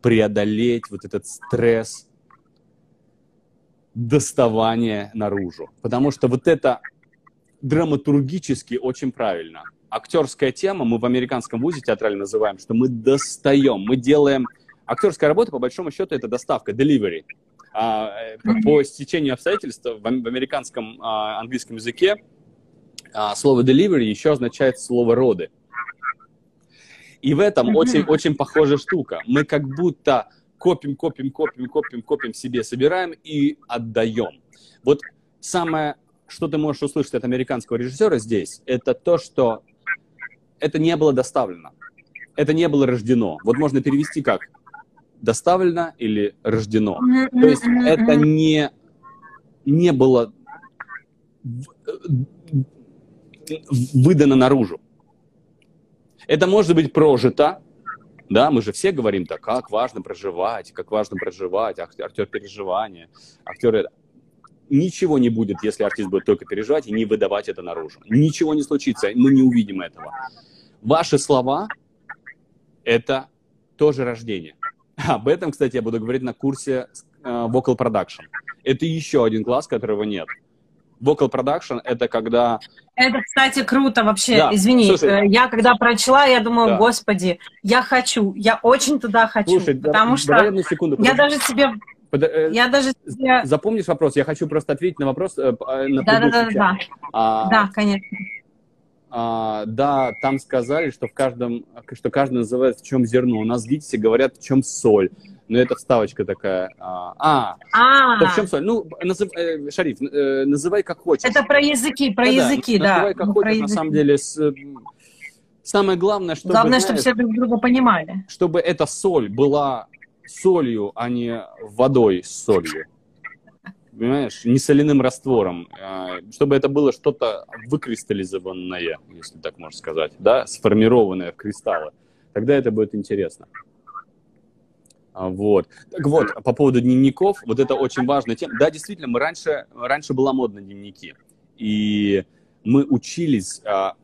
преодолеть вот этот стресс доставания наружу. Потому что вот это драматургически очень правильно. Актерская тема, мы в американском вузе театрально называем, что мы достаем, мы делаем... Актерская работа, по большому счету, это доставка, delivery. А, э, по стечению обстоятельств в, в американском а, английском языке а, слово delivery еще означает слово роды. И в этом очень, очень похожая штука. Мы как будто копим, копим, копим, копим, копим себе, собираем и отдаем. Вот самое, что ты можешь услышать от американского режиссера здесь, это то, что это не было доставлено. Это не было рождено. Вот можно перевести как доставлено или рождено. То есть это не, не было выдано наружу. Это может быть прожито, да, мы же все говорим так, как важно проживать, как важно проживать, актер переживания, актеры... Ничего не будет, если артист будет только переживать и не выдавать это наружу. Ничего не случится, мы не увидим этого. Ваши слова – это тоже рождение. Об этом, кстати, я буду говорить на курсе э, Vocal Production. Это еще один класс, которого нет. Vocal production — это когда... Это, кстати, круто вообще. Да. Извини, Слушай, э, я когда прочла, я думаю, да. господи, я хочу, я очень туда хочу. Слушай, потому да, что одну секунду, я даже себе... Под, э, я даже себе... Запомнишь вопрос? Я хочу просто ответить на вопрос э, на да, да, да, да. А, да, конечно. А, да, там сказали, что в каждом, что каждый называет в чем зерно. У нас в ГИТИСе говорят в чем соль но это вставочка такая. А, а, а. в чем соль? Ну, назыв, э, Шариф, э, называй как хочешь. Это про языки, про да, языки, да. Называй как ну, хочешь, на самом деле. С, самое главное, чтобы... Главное, знаешь, чтобы все друг друга понимали. Чтобы эта соль была солью, а не водой с солью. Понимаешь, не соляным раствором, а, чтобы это было что-то выкристаллизованное, если так можно сказать, да, сформированное в кристаллы. Тогда это будет интересно. А, вот. Так вот, по поводу дневников, вот это очень важная тема. Да, действительно, мы раньше, раньше была модно дневники. И мы учились... А,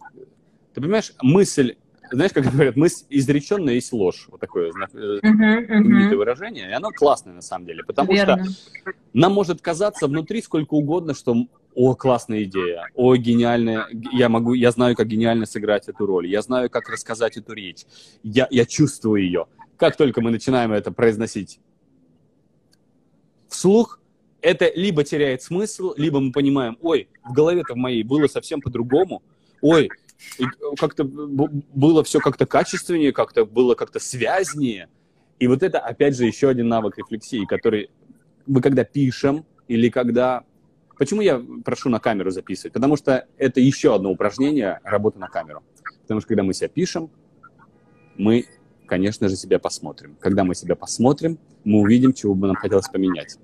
ты понимаешь, мысль знаешь, как говорят, мысль изреченная есть ложь. Вот такое uh-huh, uh-huh. выражение. И оно классное на самом деле. Потому Верно. что нам может казаться внутри сколько угодно, что о, классная идея, о, гениальная, я могу, я знаю, как гениально сыграть эту роль, я знаю, как рассказать эту речь, я, я чувствую ее как только мы начинаем это произносить вслух, это либо теряет смысл, либо мы понимаем, ой, в голове-то в моей было совсем по-другому, ой, как-то было все как-то качественнее, как-то было как-то связнее. И вот это, опять же, еще один навык рефлексии, который мы когда пишем или когда... Почему я прошу на камеру записывать? Потому что это еще одно упражнение работы на камеру. Потому что когда мы себя пишем, мы конечно же, себя посмотрим. Когда мы себя посмотрим, мы увидим, чего бы нам хотелось поменять.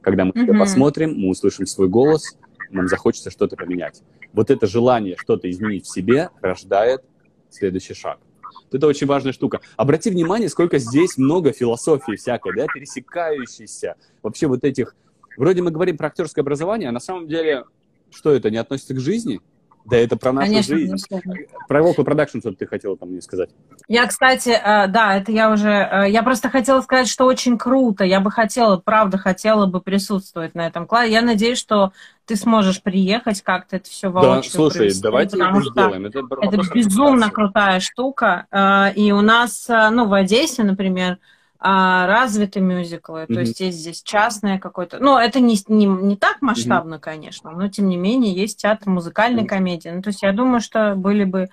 Когда мы mm-hmm. себя посмотрим, мы услышим свой голос, нам захочется что-то поменять. Вот это желание что-то изменить в себе рождает следующий шаг. Это очень важная штука. Обрати внимание, сколько здесь много философии всякой, да, пересекающейся. Вообще вот этих... Вроде мы говорим про актерское образование, а на самом деле, что это, не относится к жизни? Да, это про нашу Конечно, жизнь. Безусловно. Про Vocal Production что ты хотела там мне сказать. Я, кстати, э, да, это я уже... Э, я просто хотела сказать, что очень круто. Я бы хотела, правда, хотела бы присутствовать на этом классе. Я надеюсь, что ты сможешь приехать как-то это все воочию Да, слушай, давайте это сделаем. Это, это безумно крутая штука. Э, и у нас, ну, в Одессе, например, а, развиты мюзиклы, mm-hmm. то есть есть здесь частное какое-то, ну, это не, не, не так масштабно, mm-hmm. конечно, но тем не менее есть театр музыкальной mm-hmm. комедии, ну, то есть я думаю, что были бы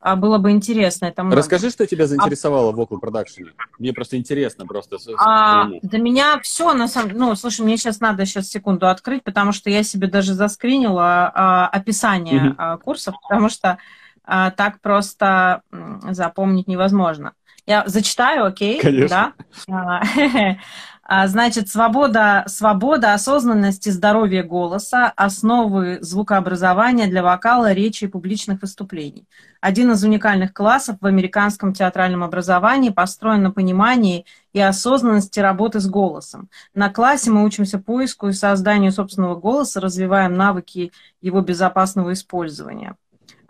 а, было бы интересно это много. Расскажи, что тебя заинтересовало а... в Vocal Production. Мне просто интересно просто. А, да меня все, на самом ну, слушай, мне сейчас надо сейчас секунду открыть, потому что я себе даже заскринила а, описание mm-hmm. а, курсов, потому что а, так просто запомнить невозможно. Я зачитаю, окей? Конечно. Да? А, значит, свобода, свобода, осознанность и здоровье голоса – основы звукообразования для вокала, речи и публичных выступлений. Один из уникальных классов в американском театральном образовании построен на понимании и осознанности работы с голосом. На классе мы учимся поиску и созданию собственного голоса, развиваем навыки его безопасного использования.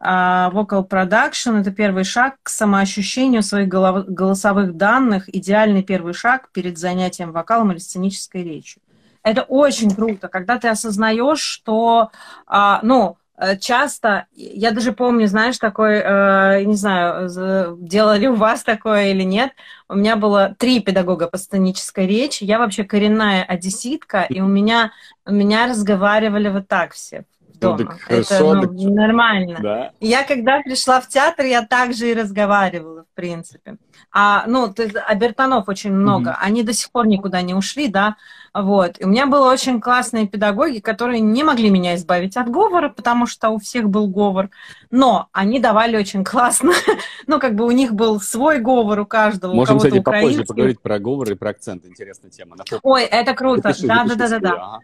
А, vocal Production – это первый шаг к самоощущению своих голосовых данных, идеальный первый шаг перед занятием вокалом или сценической речью. Это очень круто, когда ты осознаешь, что, а, ну, Э, часто, я даже помню, знаешь, такой, э, не знаю, делали у вас такое или нет, у меня было три педагога по сценической речи, я вообще коренная одесситка, и у меня, у меня разговаривали вот так все дома. Ну, это ну, нормально. Да. Я когда пришла в театр, я также и разговаривала, в принципе. А, ну, ты, Абертонов очень много, mm-hmm. они до сих пор никуда не ушли, да, вот. И у меня было очень классные педагоги, которые не могли меня избавить от говора, потому что у всех был говор, но они давали очень классно, ну, как бы у них был свой говор у каждого, Можем, у кстати, попозже поговорить про говор и про акцент, интересная тема. Ой, это круто, да-да-да-да-да.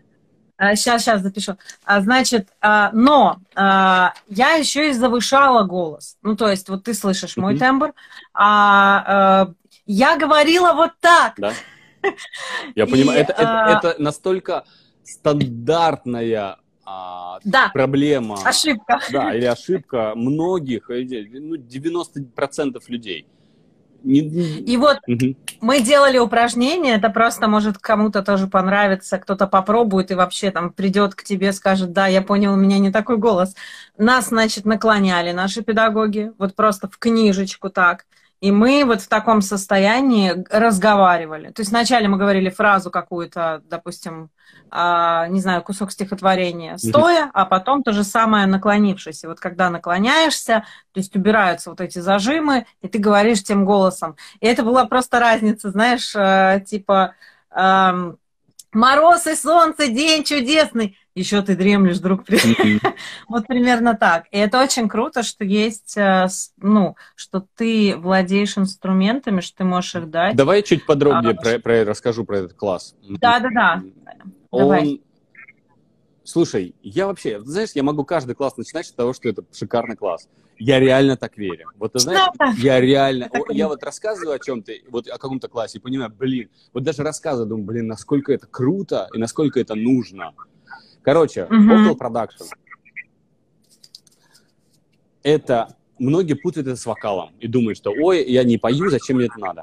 Сейчас, сейчас запишу. А, значит, а, но а, я еще и завышала голос. Ну, то есть, вот ты слышишь мой mm-hmm. тембр. А, я говорила вот так. Да. Я и, понимаю, это, а... это, это настолько стандартная а, да. проблема. Ошибка. Да, или ошибка многих, ну, 90% людей. И вот угу. мы делали упражнение, это просто может кому-то тоже понравится, кто-то попробует и вообще там придет к тебе, скажет, да, я понял, у меня не такой голос. Нас, значит, наклоняли наши педагоги, вот просто в книжечку так. И мы вот в таком состоянии разговаривали. То есть вначале мы говорили фразу какую-то, допустим, а, не знаю, кусок стихотворения стоя, а потом то же самое наклонившись. И вот когда наклоняешься, то есть убираются вот эти зажимы, и ты говоришь тем голосом. И это была просто разница, знаешь, э, типа мороз и солнце, день чудесный еще ты дремлешь друг вот примерно так. И это очень круто, что есть, э, ну, что ты владеешь инструментами, что ты можешь их дать. Давай чуть подробнее а, про, про, расскажу про этот класс. Да-да-да. Он... Слушай, я вообще, знаешь, я могу каждый класс начинать с того, что это шикарный класс. Я реально так верю. Вот ты знаешь, я реально, я вот рассказываю о чем-то, вот о каком-то классе, понимаю, блин, вот даже рассказываю, думаю, блин, насколько это круто и насколько это нужно. Короче, vocal production. Это многие путают это с вокалом и думают, что ой, я не пою, зачем мне это надо.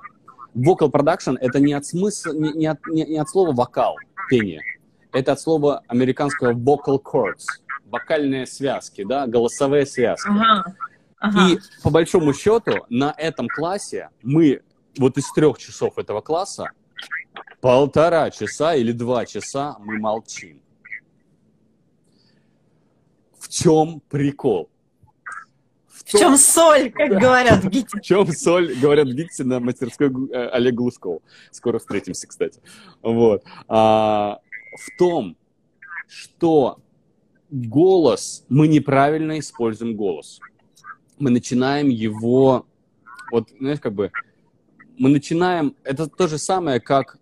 Vocal production это не от смысла, не, не, от, не, не от слова вокал, пение. Это от слова американского vocal cords, вокальные связки, да, голосовые связки. Ага. Ага. И по большому счету на этом классе мы вот из трех часов этого класса полтора часа или два часа мы молчим. В чем прикол? В, в чем соль, как говорят в ГИТе. В чем соль, говорят в ГИТе на мастерской э, Олега Глускова. Скоро встретимся, кстати. Вот. А, в том, что голос, мы неправильно используем голос. Мы начинаем его, вот, знаешь, как бы, мы начинаем, это то же самое, как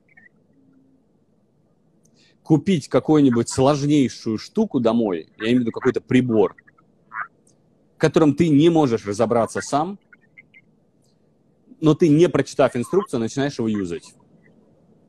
купить какую-нибудь сложнейшую штуку домой, я имею в виду какой-то прибор, в котором ты не можешь разобраться сам, но ты, не прочитав инструкцию, начинаешь его юзать.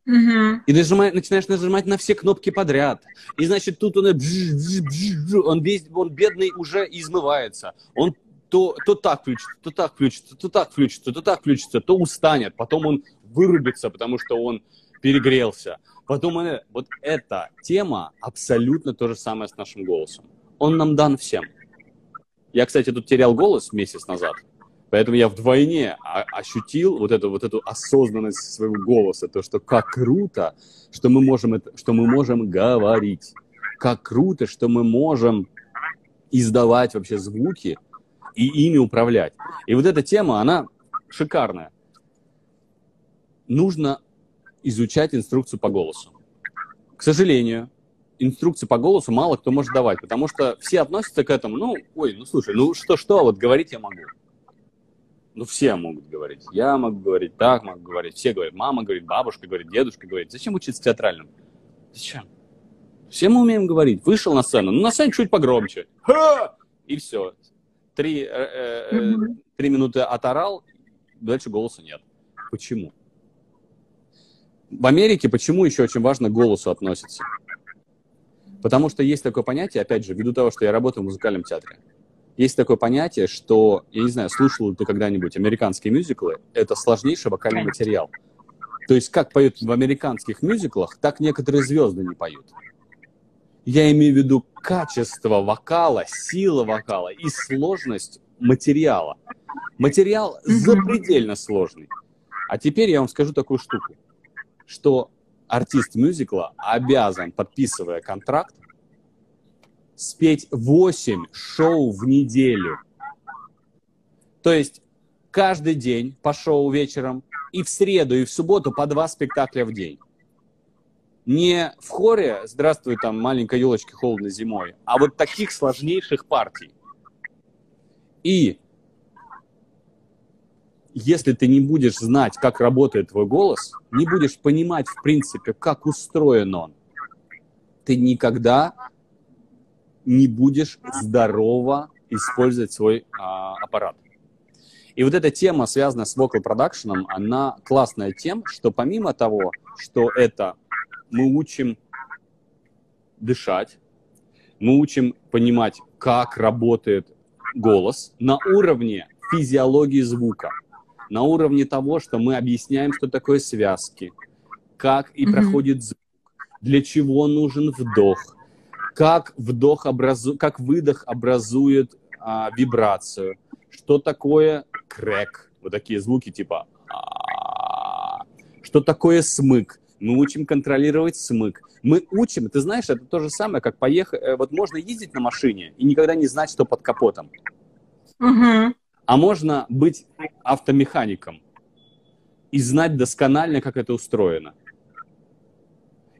Uh-huh. И нажимай, начинаешь нажимать на все кнопки подряд. И значит, тут он, он весь, он бедный уже измывается. Он то, то так включится, то так включится, то так включится, то так включится, то устанет, потом он вырубится, потому что он перегрелся. Потом вот эта тема абсолютно то же самое с нашим голосом. Он нам дан всем. Я, кстати, тут терял голос месяц назад, поэтому я вдвойне ощутил вот эту, вот эту осознанность своего голоса, то, что как круто, что мы можем, это, что мы можем говорить, как круто, что мы можем издавать вообще звуки и ими управлять. И вот эта тема, она шикарная. Нужно изучать инструкцию по голосу. К сожалению, инструкции по голосу мало кто может давать, потому что все относятся к этому, ну, ой, ну слушай, ну что-что, вот говорить я могу. Ну, все могут говорить. Я могу говорить, так могу говорить, все говорят. Мама говорит, бабушка говорит, дедушка говорит. Зачем учиться театральным? Зачем? Все мы умеем говорить. Вышел на сцену, ну, на сцене чуть погромче. Ха! И все. Три, э, э, э, три минуты оторал, дальше голоса нет. Почему? В Америке почему еще очень важно к голосу относится? Потому что есть такое понятие, опять же, ввиду того, что я работаю в музыкальном театре, есть такое понятие, что, я не знаю, слушал ли ты когда-нибудь американские мюзиклы, это сложнейший вокальный материал. То есть как поют в американских мюзиклах, так некоторые звезды не поют. Я имею в виду качество вокала, сила вокала и сложность материала. Материал запредельно сложный. А теперь я вам скажу такую штуку, что артист мюзикла обязан, подписывая контракт, спеть 8 шоу в неделю. То есть каждый день по шоу вечером, и в среду, и в субботу по два спектакля в день. Не в хоре «Здравствуй, там, маленькая елочка, холодно зимой», а вот таких сложнейших партий. И если ты не будешь знать, как работает твой голос, не будешь понимать, в принципе, как устроен он, ты никогда не будешь здорово использовать свой а, аппарат. И вот эта тема, связанная с vocal production, она классная тем, что помимо того, что это мы учим дышать, мы учим понимать, как работает голос на уровне физиологии звука – на уровне того, что мы объясняем, что такое связки, как и mm-hmm. проходит звук, для чего нужен вдох, как вдох образу, как выдох образует а, вибрацию, что такое крэк, вот такие звуки типа, а, что такое смык. Мы учим контролировать смык. Мы учим, ты знаешь, это то же самое, как поехать, э, вот можно ездить на машине и никогда не знать, что под капотом. Угу а можно быть автомехаником и знать досконально, как это устроено.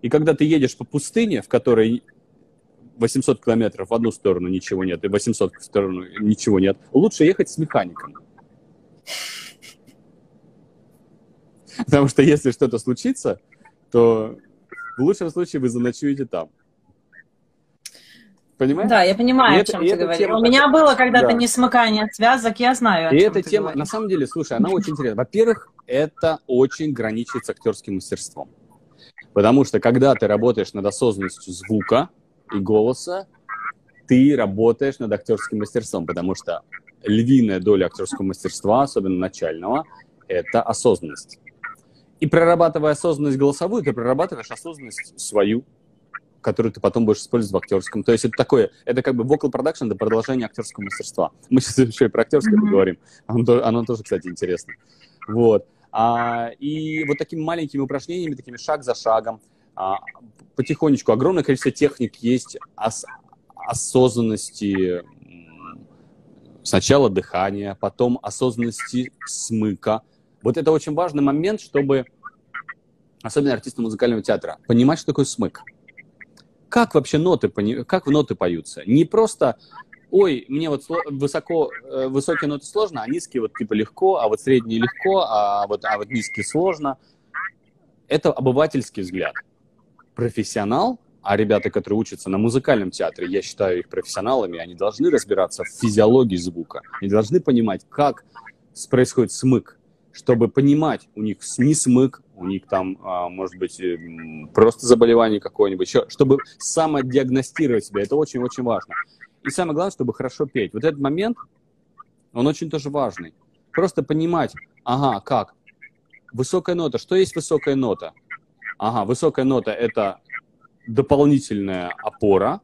И когда ты едешь по пустыне, в которой 800 километров в одну сторону ничего нет, и 800 в сторону ничего нет, лучше ехать с механиком. Потому что если что-то случится, то в лучшем случае вы заночуете там. Понимаешь? Да, я понимаю, и о это, чем ты говоришь. Тема, У меня было когда-то да. несмыкание связок, я знаю, И эта тема, говоришь. на самом деле, слушай, она очень интересна. Во-первых, это очень граничит с актерским мастерством. Потому что когда ты работаешь над осознанностью звука и голоса, ты работаешь над актерским мастерством, потому что львиная доля актерского мастерства, особенно начального, это осознанность. И прорабатывая осознанность голосовую, ты прорабатываешь осознанность свою, которую ты потом будешь использовать в актерском. То есть это такое, это как бы vocal production, это продолжение актерского мастерства. Мы сейчас еще и про актерское mm-hmm. поговорим. Оно, оно тоже, кстати, интересно. Вот. А, и вот такими маленькими упражнениями, такими шаг за шагом, а, потихонечку, огромное количество техник есть ос, осознанности сначала дыхания, потом осознанности смыка. Вот это очень важный момент, чтобы, особенно артисты музыкального театра, понимать, что такое смык как вообще ноты, как ноты поются? Не просто, ой, мне вот высоко, э, высокие ноты сложно, а низкие вот типа легко, а вот средние легко, а вот, а вот низкие сложно. Это обывательский взгляд. Профессионал, а ребята, которые учатся на музыкальном театре, я считаю их профессионалами, они должны разбираться в физиологии звука, они должны понимать, как происходит смык, чтобы понимать, у них не смык, у них там, а, может быть, э, просто заболевание какое-нибудь, чтобы самодиагностировать себя. Это очень-очень важно. И самое главное, чтобы хорошо петь. Вот этот момент, он очень тоже важный. Просто понимать, ага, как? Высокая нота. Что есть высокая нота? Ага, высокая нота – это дополнительная опора,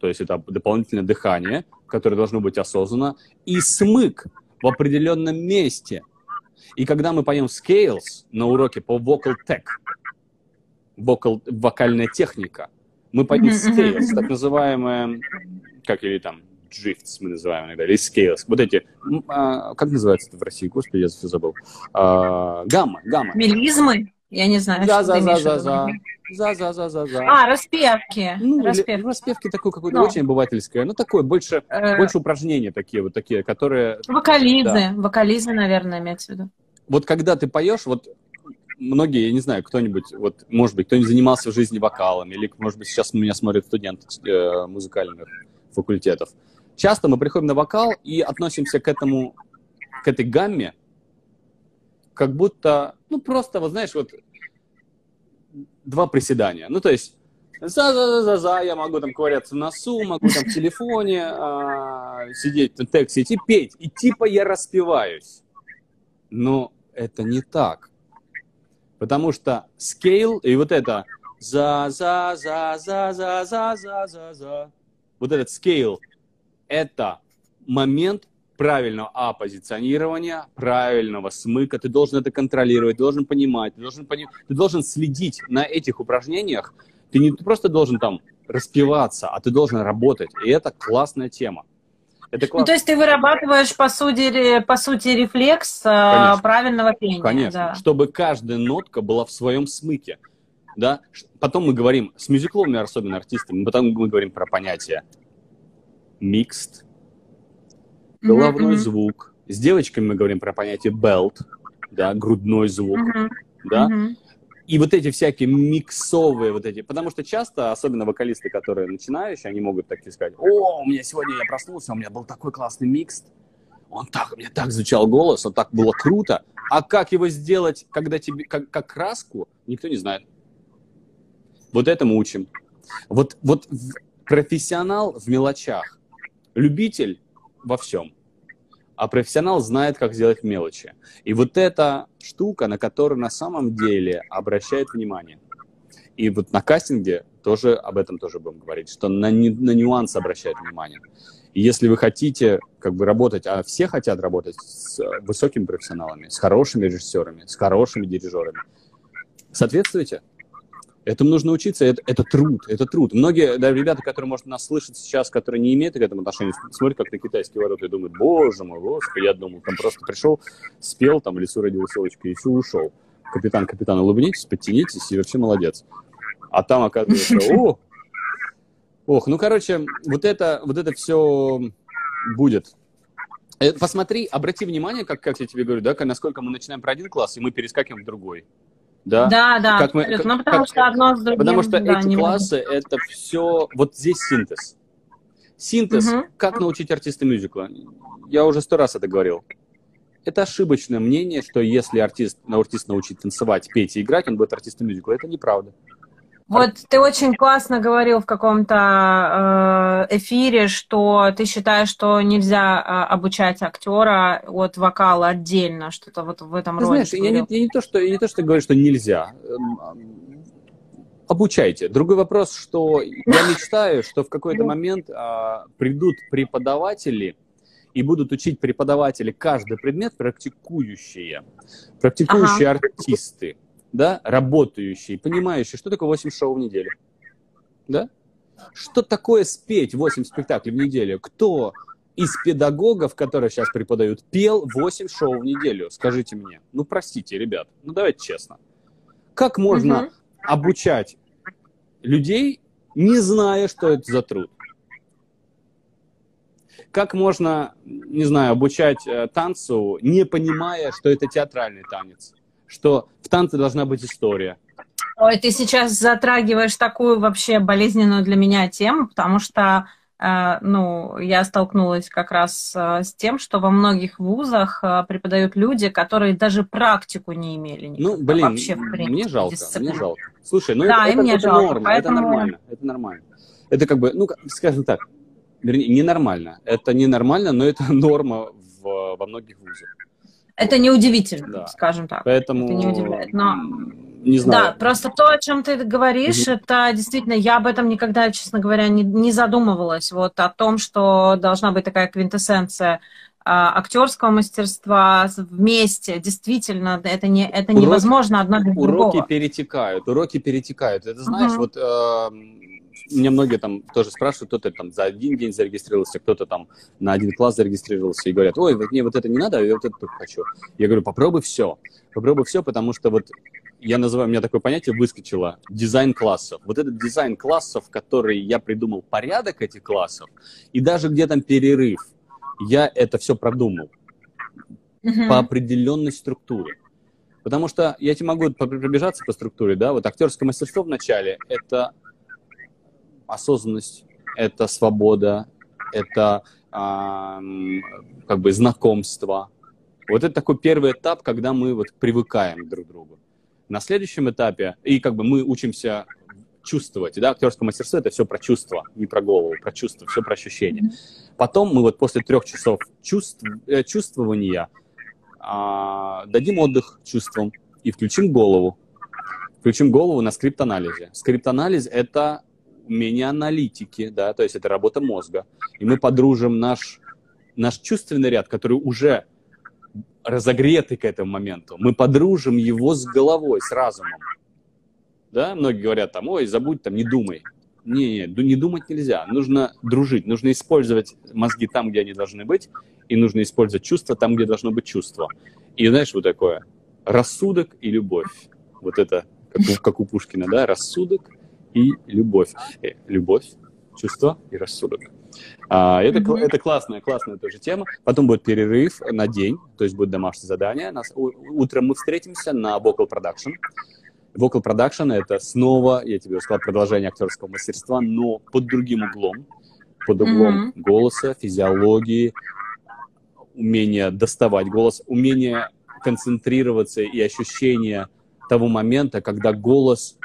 то есть это дополнительное дыхание, которое должно быть осознанно, и смык в определенном месте – и когда мы поем scales на уроке по vocal tech, vocal, вокальная техника, мы поем scales, так называемые, как или там, drifts мы называем иногда, или scales. Вот эти, а, как называется это в России? Господи, я все забыл. А, гамма, гамма. Мелизмы? Я не знаю, да, что за, за, за, за. За, за, за, за, за. А, распевки. Ну, распевки. распевки такое какое-то очень обывательское. Ну, такое, больше, э... больше упражнения такие вот такие, которые... Вокализы. Да. Вокализы, наверное, имеется в виду вот когда ты поешь, вот многие, я не знаю, кто-нибудь, вот, может быть, кто-нибудь занимался в жизни вокалом, или, может быть, сейчас меня смотрят студенты э, музыкальных факультетов. Часто мы приходим на вокал и относимся к этому, к этой гамме, как будто, ну, просто, вот знаешь, вот два приседания. Ну, то есть, за за за за за я могу там ковыряться в носу, могу там в телефоне, а, сидеть в тексте, и петь, и типа я распеваюсь. Но это не так. Потому что scale и вот это за-за-за-за-за-за-за-за, вот этот scale, это момент правильного а, позиционирования, правильного смыка. Ты должен это контролировать, ты должен понимать, ты должен, пони... ты должен следить на этих упражнениях. Ты не просто должен там распиваться, а ты должен работать. И это классная тема. Это классно. Ну, то есть ты вырабатываешь, по сути, по сути рефлекс э, Конечно. правильного пения. Конечно, да. чтобы каждая нотка была в своем смыке. Да? Потом мы говорим, с мюзикловыми особенно артистами, потом мы говорим про понятие mixed, головной mm-hmm. звук. С девочками мы говорим про понятие belt, да, грудной звук, mm-hmm. да. Mm-hmm. И вот эти всякие миксовые вот эти, потому что часто, особенно вокалисты, которые начинающие, они могут так сказать, о, у меня сегодня я проснулся, у меня был такой классный микс, он так, меня так звучал голос, он так было круто, а как его сделать, когда тебе, как, как краску, никто не знает. Вот это мы учим. Вот, вот профессионал в мелочах, любитель во всем а профессионал знает, как сделать мелочи. И вот эта штука, на которую на самом деле обращает внимание. И вот на кастинге тоже об этом тоже будем говорить, что на, на нюансы обращает внимание. И если вы хотите как бы работать, а все хотят работать с высокими профессионалами, с хорошими режиссерами, с хорошими дирижерами, соответствуйте. Этому нужно учиться, это, это труд, это труд. Многие да, ребята, которые, может, нас слышат сейчас, которые не имеют к этому отношения, смотрят как на китайские ворота и думают, боже мой, господи, я думал, там просто пришел, спел, там, лесу родил селочка, и все, ушел. Капитан, капитан, улыбнитесь, подтянитесь, и вообще молодец. А там, оказывается, о, ох, ну, короче, вот это, вот это все будет. Э, посмотри, обрати внимание, как, как я тебе говорю, да, насколько мы начинаем про один класс, и мы перескакиваем в другой. Да, да, да как мы, как, ну, потому как, что одно с другим. Потому что да, эти классы — это все... Вот здесь синтез. Синтез. Угу. Как научить артиста мюзикла? Я уже сто раз это говорил. Это ошибочное мнение, что если артист, артист научить танцевать, петь и играть, он будет артистом мюзикла. Это неправда. Вот ты очень классно говорил в каком-то э, эфире, что ты считаешь, что нельзя э, обучать актера от вокала отдельно, что-то вот в этом роде. Знаешь, я не, я не то, что я не то, что говорю, что нельзя. Эм, обучайте. Другой вопрос, что я мечтаю, что в какой-то момент а, придут преподаватели и будут учить преподаватели каждый предмет практикующие, практикующие ага. артисты да, работающий, понимающий, что такое 8 шоу в неделю. Да? Что такое спеть 8 спектаклей в неделю? Кто из педагогов, которые сейчас преподают, пел 8 шоу в неделю? Скажите мне. Ну, простите, ребят, ну давайте честно. Как можно угу. обучать людей, не зная, что это за труд? Как можно, не знаю, обучать э, танцу, не понимая, что это театральный танец? Что в танце должна быть история. Ой, ты сейчас затрагиваешь такую вообще болезненную для меня тему, потому что э, ну, я столкнулась как раз э, с тем, что во многих вузах э, преподают люди, которые даже практику не имели. Ну, блин, вообще, в принципе, мне жалко, дисциплины. мне жалко. Слушай, ну да, это, это, это жалко, норма, поэтому... это нормально, это нормально. Это как бы, ну, скажем так, вернее, ненормально. Это ненормально, но это норма в, во многих вузах. Это неудивительно, да. скажем так. Поэтому... Это не удивляет. Но... Не знаю. Да, просто то, о чем ты говоришь, угу. это действительно, я об этом никогда, честно говоря, не, не задумывалась. Вот о том, что должна быть такая квинтэссенция а, актерского мастерства вместе. Действительно, это, не, это уроки, невозможно одно без уроки другого. Уроки перетекают, уроки перетекают. Это знаешь, угу. вот э, меня многие там тоже спрашивают, кто-то там за один день зарегистрировался, кто-то там на один класс зарегистрировался и говорят, ой, вот мне вот это не надо, а я вот это только хочу. Я говорю, попробуй все. Попробуй все, потому что вот я называю, у меня такое понятие выскочило, дизайн классов. Вот этот дизайн классов, который я придумал, порядок этих классов, и даже где там перерыв, я это все продумал uh-huh. по определенной структуре. Потому что я тебе могу пробежаться по структуре, да, вот актерское мастерство в начале – это осознанность, это свобода, это а, как бы знакомство. Вот это такой первый этап, когда мы вот привыкаем друг к другу. На следующем этапе, и как бы мы учимся чувствовать, да, актерское мастерство это все про чувства, не про голову, про чувства, все про ощущения. Потом мы вот после трех часов чувств, э, чувствования а, дадим отдых чувствам и включим голову, включим голову на скрипт-анализе. Скрипт-анализ — это умение аналитики, да, то есть это работа мозга. И мы подружим наш, наш чувственный ряд, который уже разогретый к этому моменту. Мы подружим его с головой, с разумом. Да, многие говорят там, ой, забудь там, не думай. Не, не, не думать нельзя. Нужно дружить, нужно использовать мозги там, где они должны быть, и нужно использовать чувства там, где должно быть чувство. И знаешь, вот такое, рассудок и любовь. Вот это, как у, как у Пушкина, да, рассудок и любовь. Э, любовь, чувство и рассудок. А, это, mm-hmm. это классная, классная тоже тема. Потом будет перерыв на день, то есть будет домашнее задание. Нас, у, утром мы встретимся на Vocal Production. Vocal Production — это снова, я тебе сказал, продолжение актерского мастерства, но под другим углом. Под углом mm-hmm. голоса, физиологии, умение доставать голос, умение концентрироваться и ощущение того момента, когда голос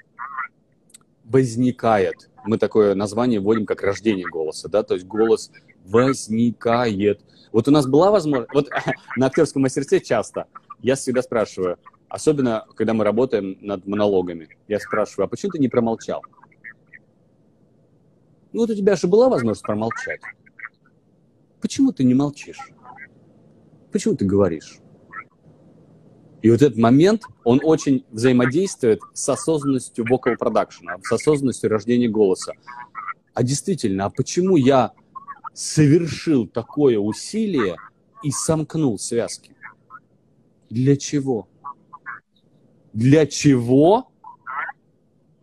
возникает. Мы такое название вводим как рождение голоса, да, то есть голос возникает. Вот у нас была возможность, вот на актерском мастерстве часто я всегда спрашиваю, особенно когда мы работаем над монологами, я спрашиваю, а почему ты не промолчал? Ну вот у тебя же была возможность промолчать. Почему ты не молчишь? Почему ты говоришь? И вот этот момент, он очень взаимодействует с осознанностью vocal production, с осознанностью рождения голоса. А действительно, а почему я совершил такое усилие и сомкнул связки? Для чего? Для чего?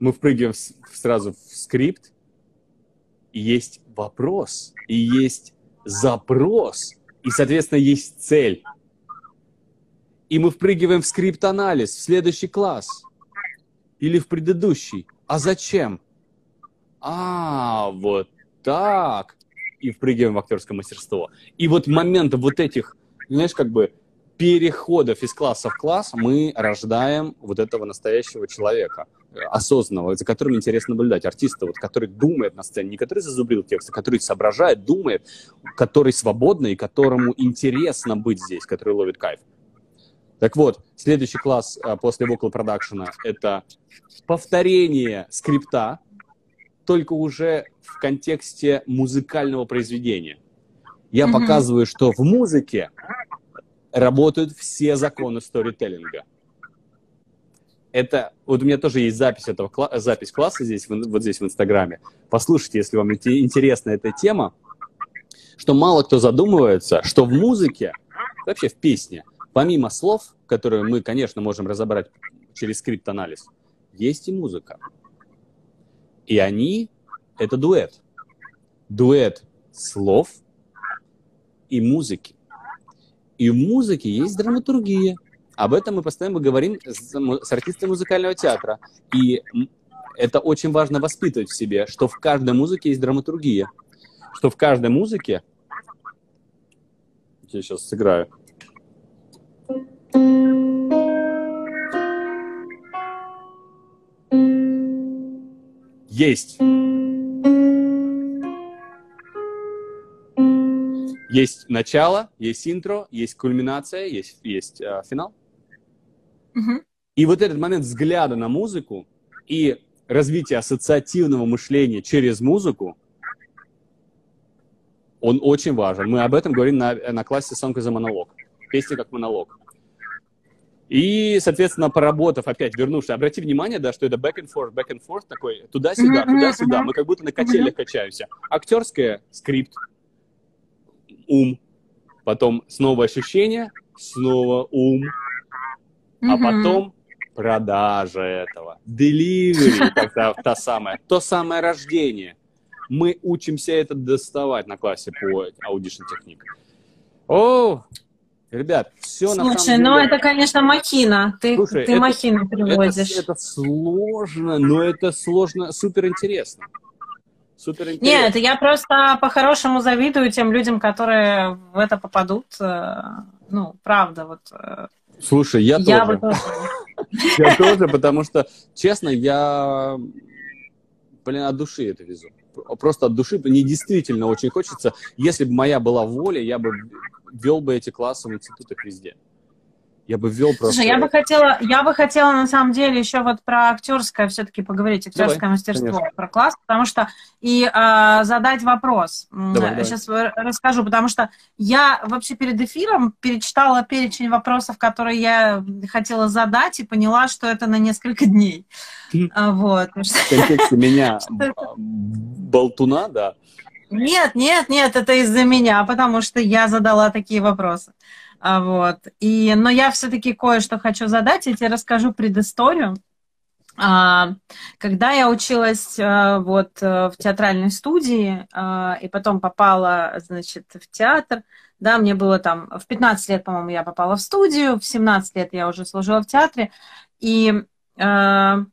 Мы впрыгиваем сразу в скрипт, и есть вопрос, и есть запрос, и, соответственно, есть цель – и мы впрыгиваем в скрипт-анализ, в следующий класс или в предыдущий. А зачем? А, вот так. И впрыгиваем в актерское мастерство. И вот момент вот этих, знаешь, как бы переходов из класса в класс мы рождаем вот этого настоящего человека, осознанного, за которым интересно наблюдать, артиста, вот, который думает на сцене, не который зазубрил текст, а который соображает, думает, который свободный которому интересно быть здесь, который ловит кайф. Так вот, следующий класс а, после vocal production — это повторение скрипта, только уже в контексте музыкального произведения. Я mm-hmm. показываю, что в музыке работают все законы сторителлинга. Это, вот у меня тоже есть запись этого запись класса здесь, вот здесь в Инстаграме. Послушайте, если вам интересна эта тема, что мало кто задумывается, что в музыке, вообще в песне – помимо слов, которые мы, конечно, можем разобрать через скрипт-анализ, есть и музыка. И они — это дуэт. Дуэт слов и музыки. И в музыке есть драматургия. Об этом мы постоянно говорим с, артистами музыкального театра. И это очень важно воспитывать в себе, что в каждой музыке есть драматургия. Что в каждой музыке... Я сейчас сыграю. Есть. Есть начало, есть интро, есть кульминация, есть, есть э, финал. Угу. И вот этот момент взгляда на музыку и развитие ассоциативного мышления через музыку, он очень важен. Мы об этом говорим на, на классе «Сонка за монолог». Песня как монолог. И, соответственно, поработав, опять вернувшись, обрати внимание, да, что это back and forth, back and forth такой, туда-сюда, туда-сюда, мы как будто на качелях качаемся. Актерское, скрипт, ум, потом снова ощущение, снова ум, а потом продажа этого, delivery, как та, та самая, то самое рождение. Мы учимся это доставать на классе по Audition техник. О, Ребят, все Слушай, на самом ну деле... ну это, конечно, махина. Ты, Слушай, ты это, махину приводишь. Это, это сложно, но это сложно, супер интересно. Супер интересно. Нет, я просто по-хорошему завидую тем людям, которые в это попадут. Э, ну, правда, вот. Э, Слушай, я, я тоже. тоже. Я тоже, потому что, честно, я, блин, от души это везу. Просто от души. Мне действительно очень хочется. Если бы моя была воля, я бы вел бы эти классы в институтах везде. Я бы ввел просто... Слушай, я бы хотела, я бы хотела на самом деле еще вот про актерское все-таки поговорить, актерское давай, мастерство, конечно. про класс, потому что и э, задать вопрос. Давай, Сейчас давай. расскажу, потому что я вообще перед эфиром перечитала перечень вопросов, которые я хотела задать, и поняла, что это на несколько дней. А, вот. В контексте меня болтуна, да? Нет, нет, нет, это из-за меня, потому что я задала такие вопросы. А, вот. И, но я все-таки кое-что хочу задать, я тебе расскажу предысторию. А, когда я училась а, вот в театральной студии и потом попала, значит, в театр, да, мне было там, в 15 лет, по-моему, я попала в студию, в 17 лет я уже служила в театре, и я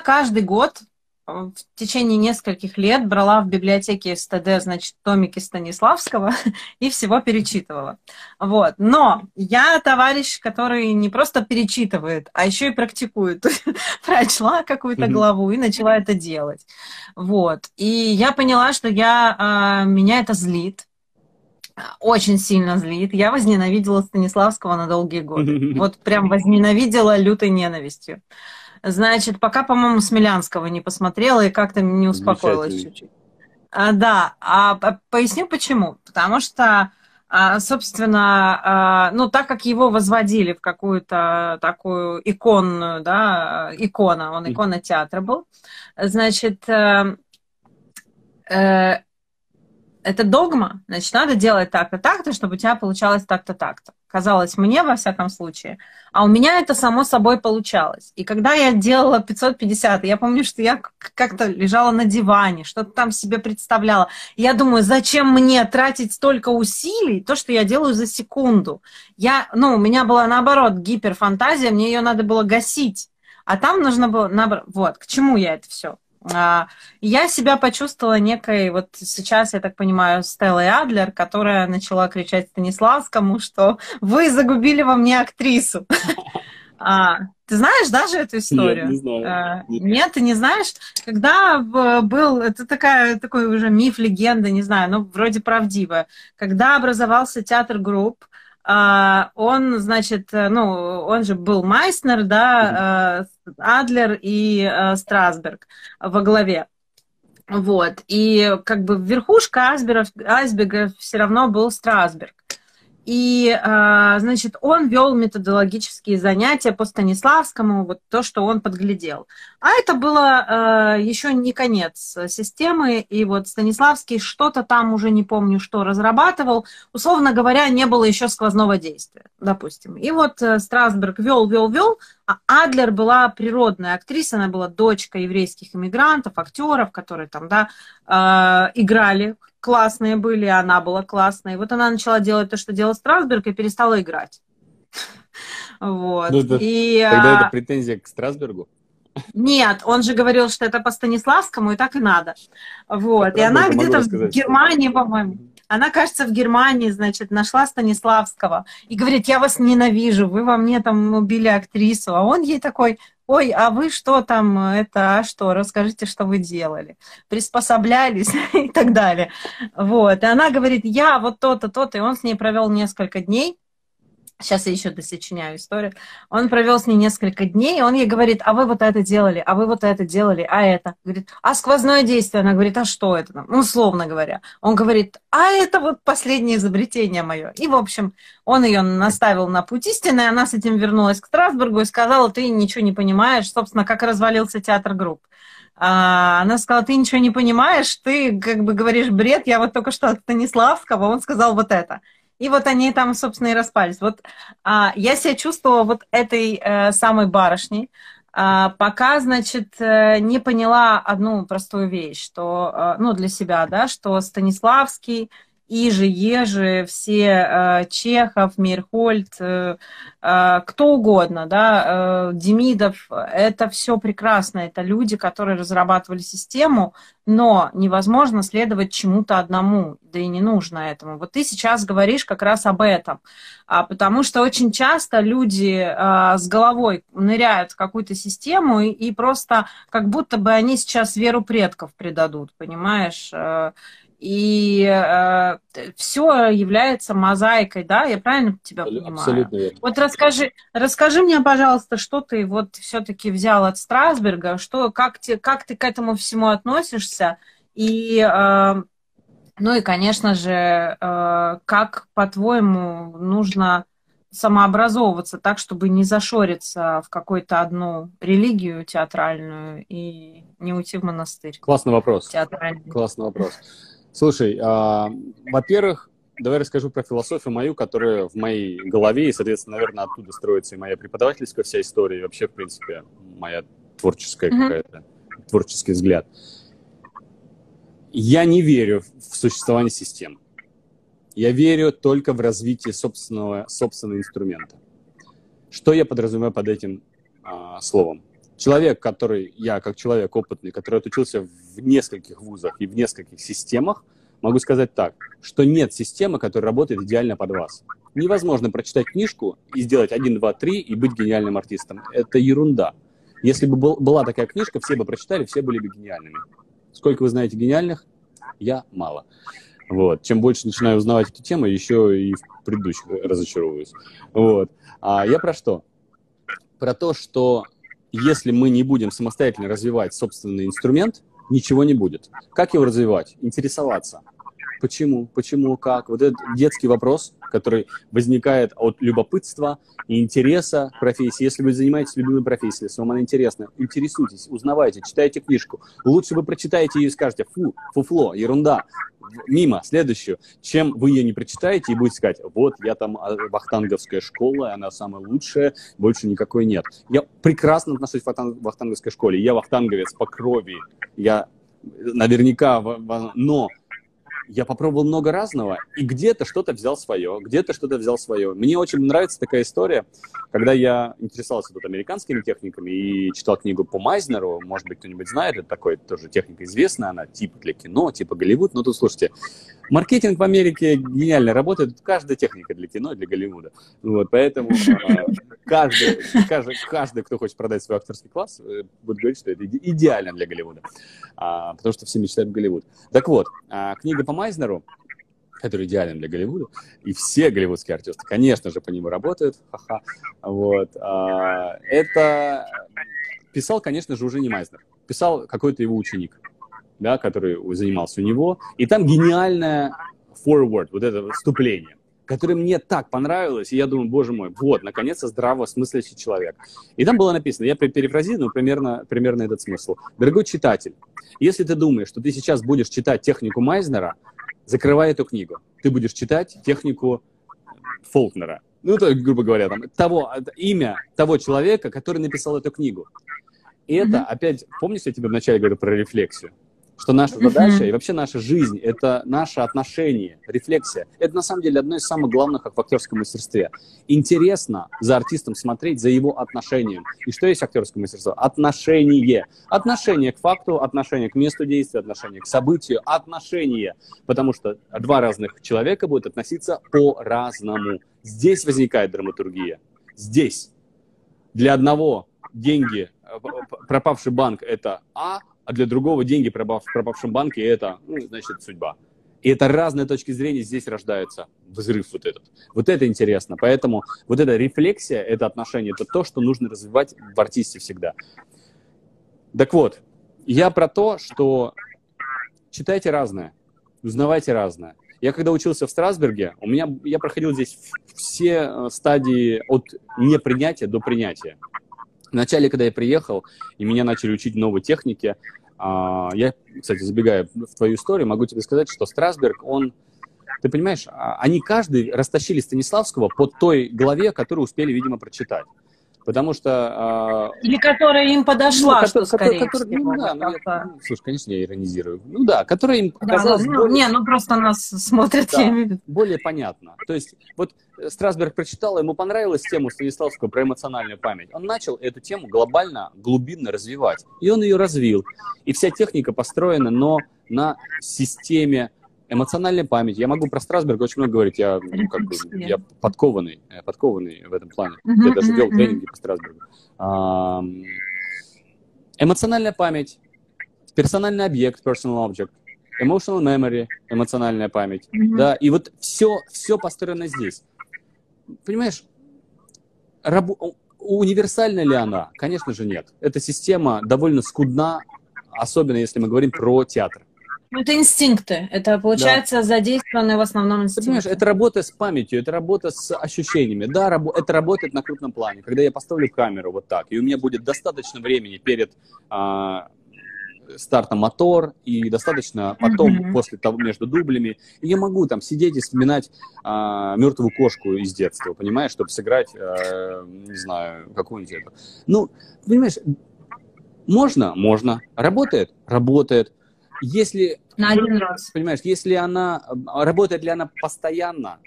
каждый год в течение нескольких лет брала в библиотеке СТД, значит, томики Станиславского и всего перечитывала. Вот. Но я товарищ, который не просто перечитывает, а еще и практикует. Прочла какую-то главу и начала это делать. Вот. И я поняла, что я, а, меня это злит. Очень сильно злит. Я возненавидела Станиславского на долгие годы. Вот прям возненавидела лютой ненавистью. Значит, пока, по-моему, Смелянского не посмотрела и как-то не успокоилась чуть-чуть. А, да, а поясню почему. Потому что, а, собственно, а, ну, так как его возводили в какую-то такую иконную, да, икона, он икона театра был, значит, э, э, это догма, значит, надо делать так-то, так-то, чтобы у тебя получалось так-то, так-то. Казалось мне, во всяком случае. А у меня это само собой получалось. И когда я делала 550, я помню, что я как-то лежала на диване, что-то там себе представляла. Я думаю, зачем мне тратить столько усилий, то, что я делаю за секунду. Я, ну, у меня была, наоборот, гиперфантазия, мне ее надо было гасить. А там нужно было, наоборот, вот, к чему я это все? А, я себя почувствовала некой, вот сейчас, я так понимаю, Стеллой Адлер, которая начала кричать Станиславскому, что вы загубили во мне актрису. А, ты знаешь даже эту историю? Нет, не знаю. А, нет, ты не знаешь? Когда был, это такая, такой уже миф, легенда, не знаю, но вроде правдивая. Когда образовался театр групп, он, значит, э, ну, он же был Майснер, да, э, Адлер и э, Страсберг во главе. Вот. И как бы верхушка айсберга, айсберга все равно был Страсберг. И, а, значит, он вел методологические занятия по Станиславскому, вот то, что он подглядел. А это было а, еще не конец системы, и вот Станиславский что-то там уже не помню, что разрабатывал. Условно говоря, не было еще сквозного действия, допустим. И вот э, Страсберг вел, вел, вел, а Адлер была природная актриса, она была дочка еврейских иммигрантов, актеров, которые там, да, э, играли классные были, она была классная. И вот она начала делать то, что делал Страсберг, и перестала играть. Вот. Ну, и, тогда а... это претензия к Страсбергу? Нет, он же говорил, что это по Станиславскому, и так и надо. Вот. и она где-то в Германии, по-моему, она, кажется, в Германии, значит, нашла Станиславского и говорит, я вас ненавижу, вы во мне там убили актрису. А он ей такой, ой, а вы что там, это, а что, расскажите, что вы делали, приспособлялись и так далее. Вот, и она говорит, я вот то-то, то-то, и он с ней провел несколько дней, Сейчас я еще досочиняю историю. Он провел с ней несколько дней, и он ей говорит, а вы вот это делали, а вы вот это делали, а это. Говорит, а сквозное действие? Она говорит, а что это? Ну, условно говоря. Он говорит, а это вот последнее изобретение мое. И, в общем, он ее наставил на путь истины, она с этим вернулась к Страсбургу и сказала, ты ничего не понимаешь, собственно, как развалился театр групп. А, она сказала, ты ничего не понимаешь, ты как бы говоришь бред, я вот только что от Станиславского, он сказал вот это. И вот они там, собственно, и распались. Вот а, я себя чувствовала вот этой э, самой барышней, а, пока, значит, э, не поняла одну простую вещь, что, э, ну, для себя, да, что Станиславский Ижи, Ежи, все э, Чехов, Мирхольд, э, э, кто угодно, да, Демидов, это все прекрасно, это люди, которые разрабатывали систему, но невозможно следовать чему-то одному, да и не нужно этому. Вот ты сейчас говоришь как раз об этом, а, потому что очень часто люди с головой ныряют в какую-то систему и просто как будто бы они сейчас веру предков предадут, понимаешь? И э, все является мозаикой, да? Я правильно тебя понимаю? Абсолютно верно. Вот расскажи, расскажи мне, пожалуйста, что ты вот все-таки взял от Страсберга, что, как, те, как ты к этому всему относишься, и, э, ну и, конечно же, э, как, по-твоему, нужно самообразовываться так, чтобы не зашориться в какую-то одну религию театральную и не уйти в монастырь. Классный вопрос. Театральный. Классный вопрос. Слушай, а, во-первых, давай расскажу про философию мою, которая в моей голове, и, соответственно, наверное, оттуда строится и моя преподавательская вся история, и вообще, в принципе, моя творческая mm-hmm. какая-то, творческий взгляд. Я не верю в существование систем. Я верю только в развитие собственного, собственного инструмента. Что я подразумеваю под этим а, словом? Человек, который, я как человек опытный, который отучился в нескольких вузах и в нескольких системах, могу сказать так, что нет системы, которая работает идеально под вас. Невозможно прочитать книжку и сделать 1, 2, 3 и быть гениальным артистом. Это ерунда. Если бы был, была такая книжка, все бы прочитали, все были бы гениальными. Сколько вы знаете гениальных? Я мало. Вот. Чем больше начинаю узнавать эту тему, еще и в предыдущих разочаровываюсь. Вот. А я про что? Про то, что если мы не будем самостоятельно развивать собственный инструмент, ничего не будет. Как его развивать? Интересоваться. Почему? Почему? Как? Вот этот детский вопрос, который возникает от любопытства и интереса к профессии. Если вы занимаетесь любимой профессией, если вам она интересна, интересуйтесь, узнавайте, читайте книжку. Лучше вы прочитаете ее и скажете, фу, фуфло, ерунда мимо, следующую, чем вы ее не прочитаете и будете сказать, вот, я там а, вахтанговская школа, она самая лучшая, больше никакой нет. Я прекрасно отношусь к вахтанговской школе, я вахтанговец по крови, я наверняка, но я попробовал много разного, и где-то что-то взял свое, где-то что-то взял свое. Мне очень нравится такая история, когда я интересовался тут американскими техниками и читал книгу по Майзнеру, может быть, кто-нибудь знает, это такой тоже техника известная, она типа для кино, типа Голливуд, но тут, слушайте, маркетинг в Америке гениально работает, каждая техника для кино и для Голливуда. Вот, поэтому а, каждый, каждый, каждый, кто хочет продать свой актерский класс, э, будет говорить, что это идеально для Голливуда, а, потому что все мечтают Голливуд. Так вот, а, книга по Майзнеру, который идеален для Голливуда, и все голливудские артисты, конечно же, по нему работают, ха-ха, вот, а, это писал, конечно же, уже не Майзнер, писал какой-то его ученик, да, который занимался у него, и там гениальное forward, вот это вступление, которое мне так понравилось, и я думаю, боже мой, вот, наконец-то здравосмыслящий человек. И там было написано, я перефразирую, примерно, примерно этот смысл. Дорогой читатель, если ты думаешь, что ты сейчас будешь читать технику Майзнера, закрывай эту книгу. Ты будешь читать технику Фолкнера. Ну, то, грубо говоря, там, того, имя того человека, который написал эту книгу. И это, mm-hmm. опять, помнишь, я тебе вначале говорил про рефлексию? Что наша задача и вообще наша жизнь — это наше отношение, рефлексия. Это на самом деле одно из самых главных в актерском мастерстве. Интересно за артистом смотреть, за его отношением. И что есть актерское мастерство? Отношение. Отношение к факту, отношение к месту действия, отношение к событию, отношение. Потому что два разных человека будут относиться по-разному. Здесь возникает драматургия. Здесь. Для одного деньги, э, пропавший банк — это А, а для другого деньги пропав, в пропавшем банке это, ну, значит, судьба. И это разные точки зрения здесь рождается взрыв вот этот. Вот это интересно. Поэтому вот эта рефлексия, это отношение, это то, что нужно развивать в артисте всегда. Так вот, я про то, что читайте разное, узнавайте разное. Я когда учился в Страсбурге, у меня, я проходил здесь все э, стадии от непринятия до принятия. Вначале, когда я приехал, и меня начали учить новой технике, я, кстати, забегая в твою историю, могу тебе сказать, что Страсберг, он, ты понимаешь, а, они каждый растащили Станиславского под той главе, которую успели, видимо, прочитать. Потому что... Э, Или которая им подошла, ну, что скорее который, всего. Ну, да, ну, я, ну, слушай, конечно, я иронизирую. Ну да, которая им показалась да, ну, более... Не, ну просто нас смотрят, да, я имею в виду. более понятно. То есть вот Страсберг прочитал, ему понравилась тема Станиславского про эмоциональную память. Он начал эту тему глобально, глубинно развивать. И он ее развил. И вся техника построена, но на системе эмоциональная память. Я могу про Страсберга очень много говорить. Я, ну, как бы, я подкованный, э, подкованный в этом плане. Uh-huh, я даже вел тренинги по Страсбергу. эмоциональная память, персональный объект, personal object, emotional memory, эмоциональная память, mm-hmm. да, и вот все, все построено здесь. Понимаешь, рабу- универсальна ли она? Конечно же нет. Эта система довольно скудна, особенно если мы говорим про театр. Ну, это инстинкты. Это, получается, да. задействованные в основном инстинкты. Понимаешь, это работа с памятью, это работа с ощущениями. Да, рабо- это работает на крупном плане. Когда я поставлю камеру вот так, и у меня будет достаточно времени перед а, стартом мотор, и достаточно потом, mm-hmm. после того, между дублями, и я могу там сидеть и вспоминать а, мертвую кошку из детства, понимаешь, чтобы сыграть, а, не знаю, какую-нибудь эту. Ну, понимаешь, можно? Можно. Работает? Работает. Если... На один раз. Понимаешь, если она... Работает ли она постоянно?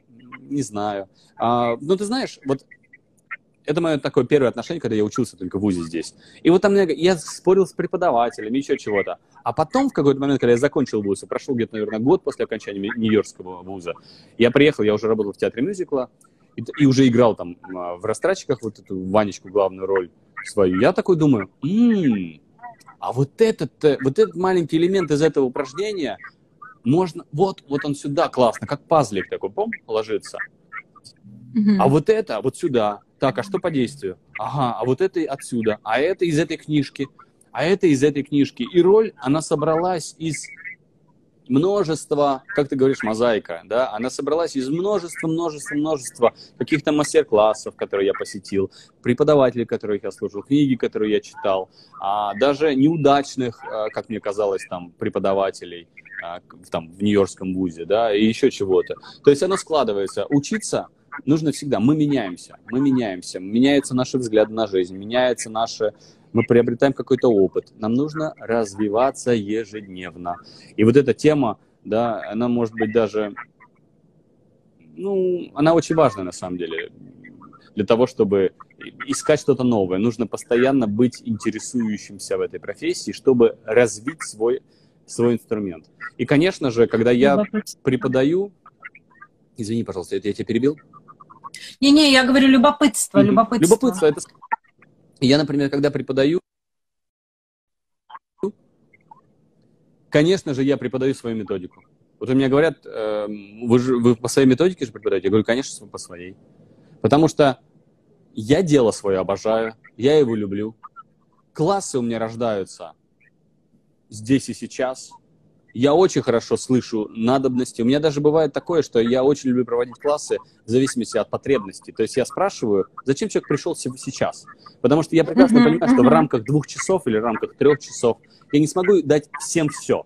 Не знаю. А, ну, ты знаешь, вот это мое такое первое отношение, когда я учился только в ВУЗе здесь. И вот там я спорил с преподавателями, еще чего-то. А потом, в какой-то момент, когда я закончил вуз, прошел где-то, наверное, год после окончания Нью-Йоркского вуза, я приехал, я уже работал в театре мюзикла, и, и уже играл там а, в «Растрачиках» вот эту Ванечку главную роль свою. Я такой думаю, м-м, а вот этот, э, вот этот маленький элемент из этого упражнения можно, вот, вот он сюда классно, как пазлик такой, пом, ложится. А вот это вот сюда. Так, а что по действию? Ага, а вот это отсюда, а это из этой книжки, а это из этой книжки. И роль, она собралась из множество, как ты говоришь, мозаика, да, она собралась из множества, множества, множества каких-то мастер-классов, которые я посетил, преподавателей, которых я слушал, книги, которые я читал, а даже неудачных, а, как мне казалось, там, преподавателей, а, там, в Нью-Йоркском вузе, да, и еще чего-то. То есть оно складывается. Учиться нужно всегда. Мы меняемся, мы меняемся. Меняется наш взгляд на жизнь, меняется наше мы приобретаем какой-то опыт. Нам нужно развиваться ежедневно. И вот эта тема, да, она может быть даже, ну, она очень важна на самом деле. Для того, чтобы искать что-то новое, нужно постоянно быть интересующимся в этой профессии, чтобы развить свой, свой инструмент. И, конечно же, когда я преподаю... Извини, пожалуйста, это я тебя перебил? Не-не, я говорю любопытство, любопытство. Любопытство, это я, например, когда преподаю, конечно же, я преподаю свою методику. Вот у меня говорят, э, вы, же, вы по своей методике же преподаете? Я говорю, конечно, по своей. Потому что я дело свое обожаю, я его люблю. Классы у меня рождаются здесь и сейчас я очень хорошо слышу надобности. У меня даже бывает такое, что я очень люблю проводить классы в зависимости от потребностей. То есть я спрашиваю, зачем человек пришел сейчас? Потому что я прекрасно uh-huh, понимаю, uh-huh. что в рамках двух часов или в рамках трех часов я не смогу дать всем все.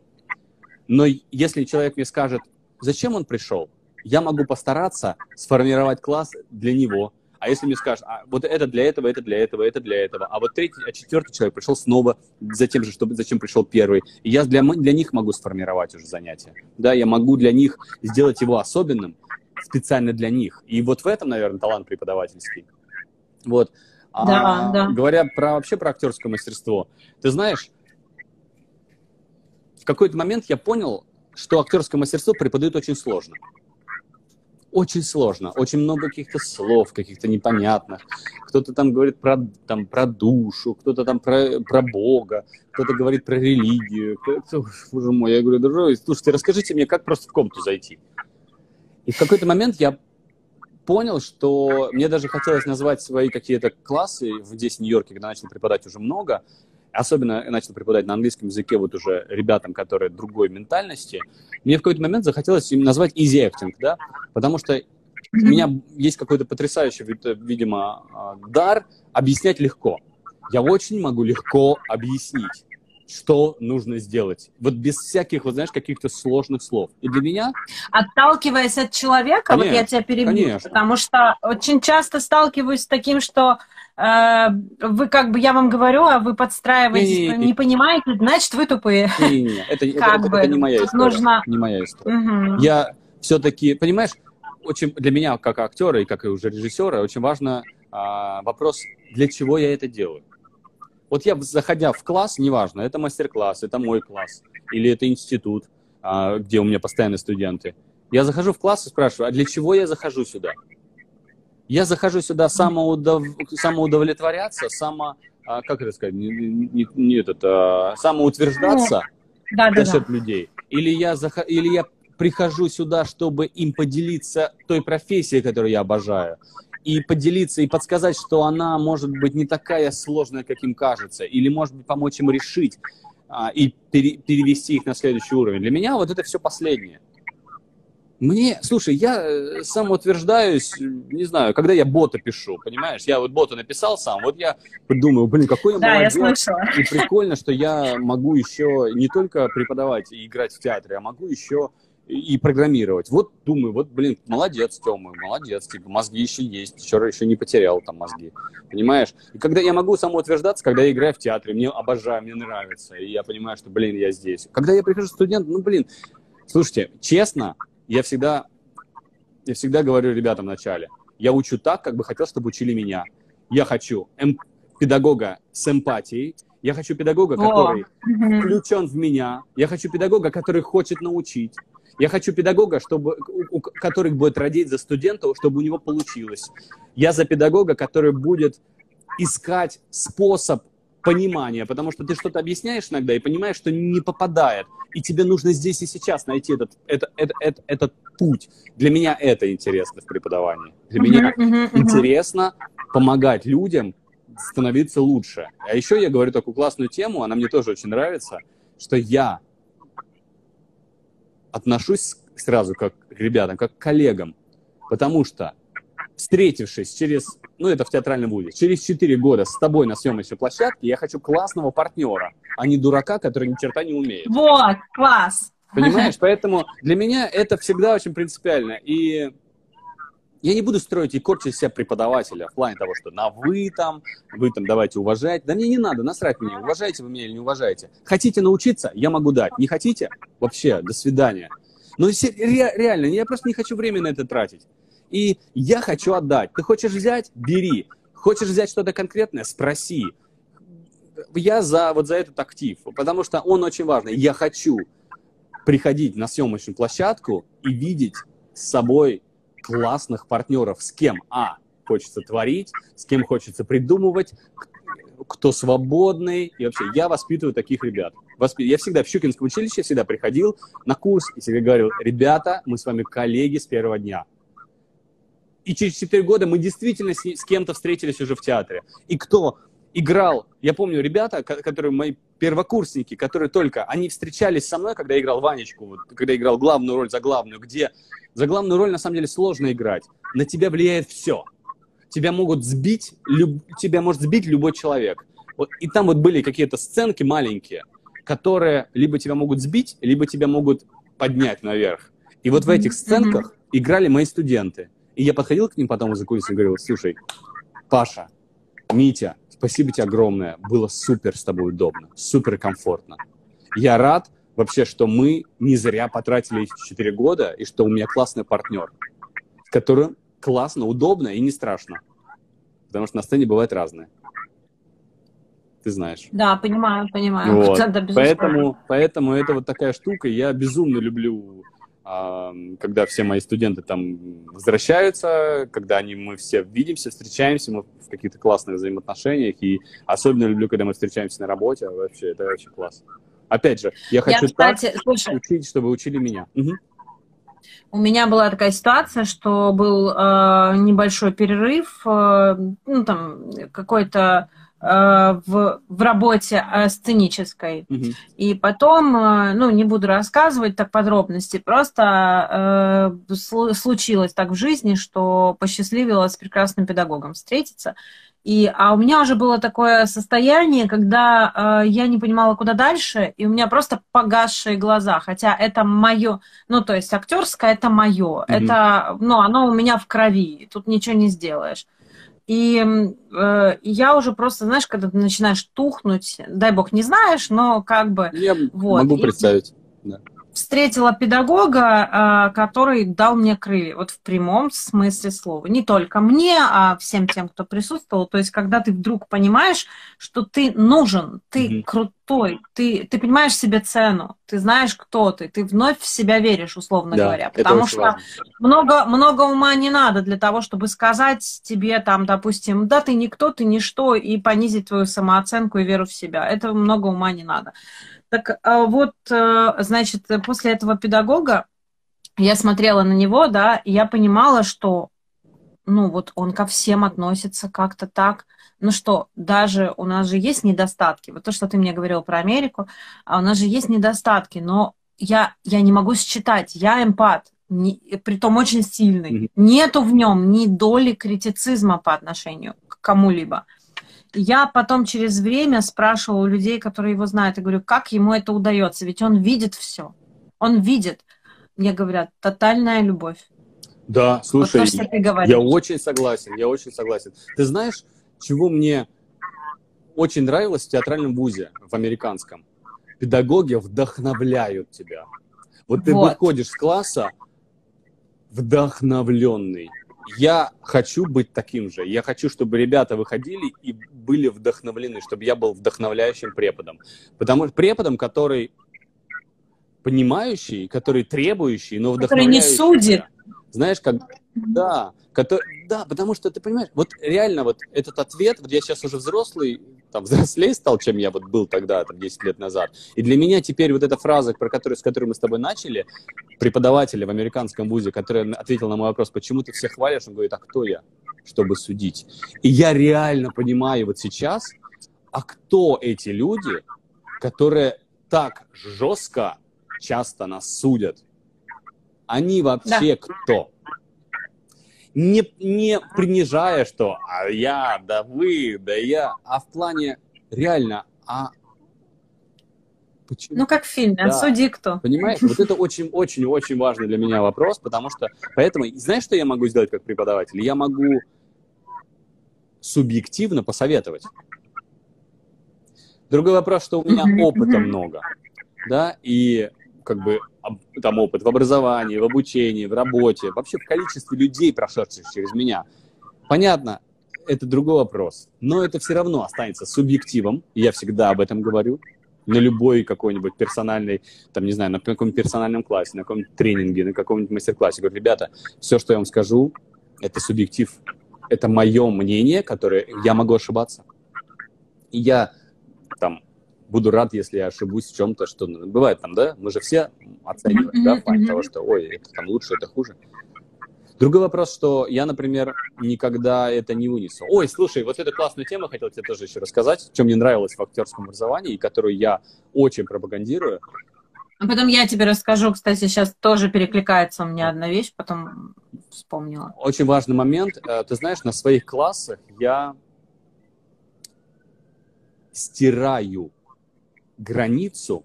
Но если человек мне скажет, зачем он пришел, я могу постараться сформировать класс для него, а если мне скажут, а, вот это для этого, это для этого, это для этого, а вот третий, а четвертый человек пришел снова за тем же, чтобы, зачем пришел первый, и я для, для них могу сформировать уже занятие. Да, я могу для них сделать его особенным, специально для них. И вот в этом, наверное, талант преподавательский. Вот. Да, а, да. Говоря про, вообще про актерское мастерство, ты знаешь, в какой-то момент я понял, что актерское мастерство преподают очень сложно очень сложно, очень много каких-то слов, каких-то непонятных. Кто-то там говорит про, там, про душу, кто-то там про, про Бога, кто-то говорит про религию. Кто-то, боже мой, я говорю, дорогой, слушайте, расскажите мне, как просто в комнату зайти. И в какой-то момент я понял, что мне даже хотелось назвать свои какие-то классы здесь, в Нью-Йорке, когда начал преподать уже много, особенно я начал преподавать на английском языке вот уже ребятам, которые другой ментальности, мне в какой-то момент захотелось им назвать easy acting, да, потому что у меня есть какой-то потрясающий, видимо, а, дар объяснять легко. Я очень могу легко объяснить, что нужно сделать. Вот без всяких, вот знаешь, каких-то сложных слов. И для меня... Отталкиваясь от человека, конечно, вот я тебя перебью, конечно. потому что очень часто сталкиваюсь с таким, что вы как бы, я вам говорю, а вы подстраиваетесь, не, не, не, не понимаете, значит, вы тупые. Не, не, это, как это, бы, это не моя история. Нужно... Не моя история. Угу. Я все-таки, понимаешь, очень для меня, как актера и как и уже режиссера, очень важно а, вопрос, для чего я это делаю. Вот я, заходя в класс, неважно, это мастер-класс, это мой класс, или это институт, а, где у меня постоянные студенты, я захожу в класс и спрашиваю, а для чего я захожу сюда? Я захожу сюда самоудов... самоудовлетворяться, само, а, как это сказать, не, не, не этот, а, самоутверждаться да, за счет да. людей. или я, зах... или я прихожу сюда, чтобы им поделиться той профессией, которую я обожаю, и поделиться, и подсказать, что она может быть не такая сложная, как им кажется, или может быть помочь им решить а, и пере, перевести их на следующий уровень. Для меня вот это все последнее. Мне, слушай, я э, самоутверждаюсь, не знаю, когда я бота пишу, понимаешь? Я вот бота написал сам, вот я думаю, блин, какой я да, молодец. Я слышала. И прикольно, что я могу еще не только преподавать и играть в театре, а могу еще и программировать. Вот думаю, вот, блин, молодец, Тёма, молодец, типа, мозги еще есть, еще, еще не потерял там мозги, понимаешь? И когда я могу самоутверждаться, когда я играю в театре, мне обожаю, мне нравится, и я понимаю, что, блин, я здесь. Когда я прихожу студент, ну, блин, слушайте, честно, я всегда, я всегда говорю ребятам вначале, я учу так, как бы хотел, чтобы учили меня. Я хочу эм, педагога с эмпатией, я хочу педагога, который О. включен в меня, я хочу педагога, который хочет научить, я хочу педагога, чтобы, у, у которых будет родить за студентов, чтобы у него получилось. Я за педагога, который будет искать способ понимания, потому что ты что-то объясняешь иногда и понимаешь, что не попадает, и тебе нужно здесь и сейчас найти этот, это, это, это, этот путь. Для меня это интересно в преподавании. Для uh-huh, меня uh-huh, uh-huh. интересно помогать людям становиться лучше. А еще я говорю такую классную тему, она мне тоже очень нравится, что я отношусь сразу как к ребятам, как к коллегам, потому что встретившись через, ну это в театральном вузе, через 4 года с тобой на съемочной площадке, я хочу классного партнера, а не дурака, который ни черта не умеет. Вот, класс! Понимаешь, поэтому для меня это всегда очень принципиально. И я не буду строить и корчить из себя преподавателя в плане того, что на вы там, вы там давайте уважать. Да мне не надо, насрать меня, уважаете вы меня или не уважаете. Хотите научиться, я могу дать. Не хотите? Вообще, до свидания. Но ре, реально, я просто не хочу время на это тратить. И я хочу отдать. Ты хочешь взять? Бери. Хочешь взять что-то конкретное? Спроси. Я за, вот за этот актив, потому что он очень важный. Я хочу приходить на съемочную площадку и видеть с собой классных партнеров, с кем, а, хочется творить, с кем хочется придумывать, кто свободный. И вообще, я воспитываю таких ребят. Я всегда в Щукинском училище всегда приходил на курс и всегда говорил, ребята, мы с вами коллеги с первого дня. И через 4 года мы действительно с, с кем-то встретились уже в театре. И кто играл, я помню ребята, которые мои первокурсники, которые только, они встречались со мной, когда я играл Ванечку, вот, когда я играл главную роль за главную, где за главную роль на самом деле сложно играть. На тебя влияет все. Тебя могут сбить, люб, тебя может сбить любой человек. Вот, и там вот были какие-то сценки маленькие, которые либо тебя могут сбить, либо тебя могут поднять наверх. И вот в этих сценках mm-hmm. играли мои студенты. И я подходил к ним потом из-за кулисы и говорил, слушай, Паша, Митя, спасибо тебе огромное, было супер с тобой удобно, супер комфортно. Я рад вообще, что мы не зря потратили эти 4 года, и что у меня классный партнер, с которым классно, удобно и не страшно. Потому что на сцене бывает разное. Ты знаешь. Да, понимаю, понимаю. Вот. поэтому, поэтому это вот такая штука. Я безумно люблю когда все мои студенты там возвращаются, когда они, мы все видимся, встречаемся, мы в каких-то классных взаимоотношениях, и особенно люблю, когда мы встречаемся на работе, вообще, это очень классно. Опять же, я хочу я, кстати, так слушай, учить, чтобы учили меня. Угу. У меня была такая ситуация, что был э, небольшой перерыв, э, ну там какой-то Э, в, в работе э, сценической. Mm-hmm. И потом, э, ну, не буду рассказывать так подробности, просто э, случилось так в жизни, что посчастливилось с прекрасным педагогом встретиться. И, а у меня уже было такое состояние, когда э, я не понимала, куда дальше, и у меня просто погасшие глаза. Хотя это мое, ну, то есть актерское это мое. Mm-hmm. Это, ну, оно у меня в крови. Тут ничего не сделаешь. И э, я уже просто, знаешь, когда ты начинаешь тухнуть, дай бог не знаешь, но как бы... Я вот. могу представить, и да. Встретила педагога, э, который дал мне крылья, вот в прямом смысле слова. Не только мне, а всем тем, кто присутствовал. То есть, когда ты вдруг понимаешь, что ты нужен, ты mm-hmm. крут, крутой, ты, ты понимаешь себе цену, ты знаешь, кто ты, ты вновь в себя веришь, условно да, говоря. Потому что много, много ума не надо для того, чтобы сказать тебе, там, допустим, да, ты никто, ты ничто, и понизить твою самооценку и веру в себя. Этого много ума не надо. Так а вот, э, значит, после этого педагога я смотрела на него, да, и я понимала, что, ну, вот он ко всем относится как-то так, ну что, даже у нас же есть недостатки. Вот то, что ты мне говорил про Америку, а у нас же есть недостатки, но я, я не могу считать, я эмпат, не, притом очень сильный. Mm-hmm. Нету в нем ни доли критицизма по отношению к кому-либо. Я потом через время спрашивала у людей, которые его знают, и говорю, как ему это удается, ведь он видит все. Он видит. Мне говорят, тотальная любовь. Да, слушай, вот то, я очень согласен, я очень согласен. Ты знаешь, чего мне очень нравилось в театральном вузе, в американском. Педагоги вдохновляют тебя. Вот ты вот. выходишь с класса вдохновленный. Я хочу быть таким же. Я хочу, чтобы ребята выходили и были вдохновлены, чтобы я был вдохновляющим преподом. Потому что преподом, который понимающий, который требующий, но вдохновляющий. Который не судит. Знаешь, как... Да, который, да, потому что ты понимаешь, вот реально вот этот ответ, вот я сейчас уже взрослый, там, взрослее стал, чем я вот был тогда, там, 10 лет назад. И для меня теперь вот эта фраза, про которую, с которой мы с тобой начали, преподавателя в американском вузе, который ответил на мой вопрос, почему ты всех хвалишь, он говорит, а кто я, чтобы судить? И я реально понимаю вот сейчас, а кто эти люди, которые так жестко часто нас судят? Они вообще да. кто? Не, не принижая, что а я, да вы, да я, а в плане реально, а Почему? Ну, как в фильме, да. суди кто. Понимаешь, вот это очень-очень-очень важный для меня вопрос, потому что, поэтому, знаешь, что я могу сделать как преподаватель? Я могу субъективно посоветовать. Другой вопрос, что у меня опыта много, да, и как бы там опыт в образовании, в обучении, в работе, вообще в количестве людей, прошедших через меня. Понятно, это другой вопрос, но это все равно останется субъективом, я всегда об этом говорю, на любой какой-нибудь персональной, там, не знаю, на каком-нибудь персональном классе, на каком-нибудь тренинге, на каком-нибудь мастер-классе. Говорю, ребята, все, что я вам скажу, это субъектив. Это мое мнение, которое я могу ошибаться. И я там буду рад, если я ошибусь в чем-то, что ну, бывает там, да, мы же все оцениваем, да, в плане того, что, ой, это там лучше, это хуже. Другой вопрос, что я, например, никогда это не вынесу. Ой, слушай, вот эту классную тему хотел тебе тоже еще рассказать, что мне нравилось в актерском образовании, и которую я очень пропагандирую. А потом я тебе расскажу, кстати, сейчас тоже перекликается у меня одна вещь, потом вспомнила. Очень важный момент. Э, ты знаешь, на своих классах я стираю границу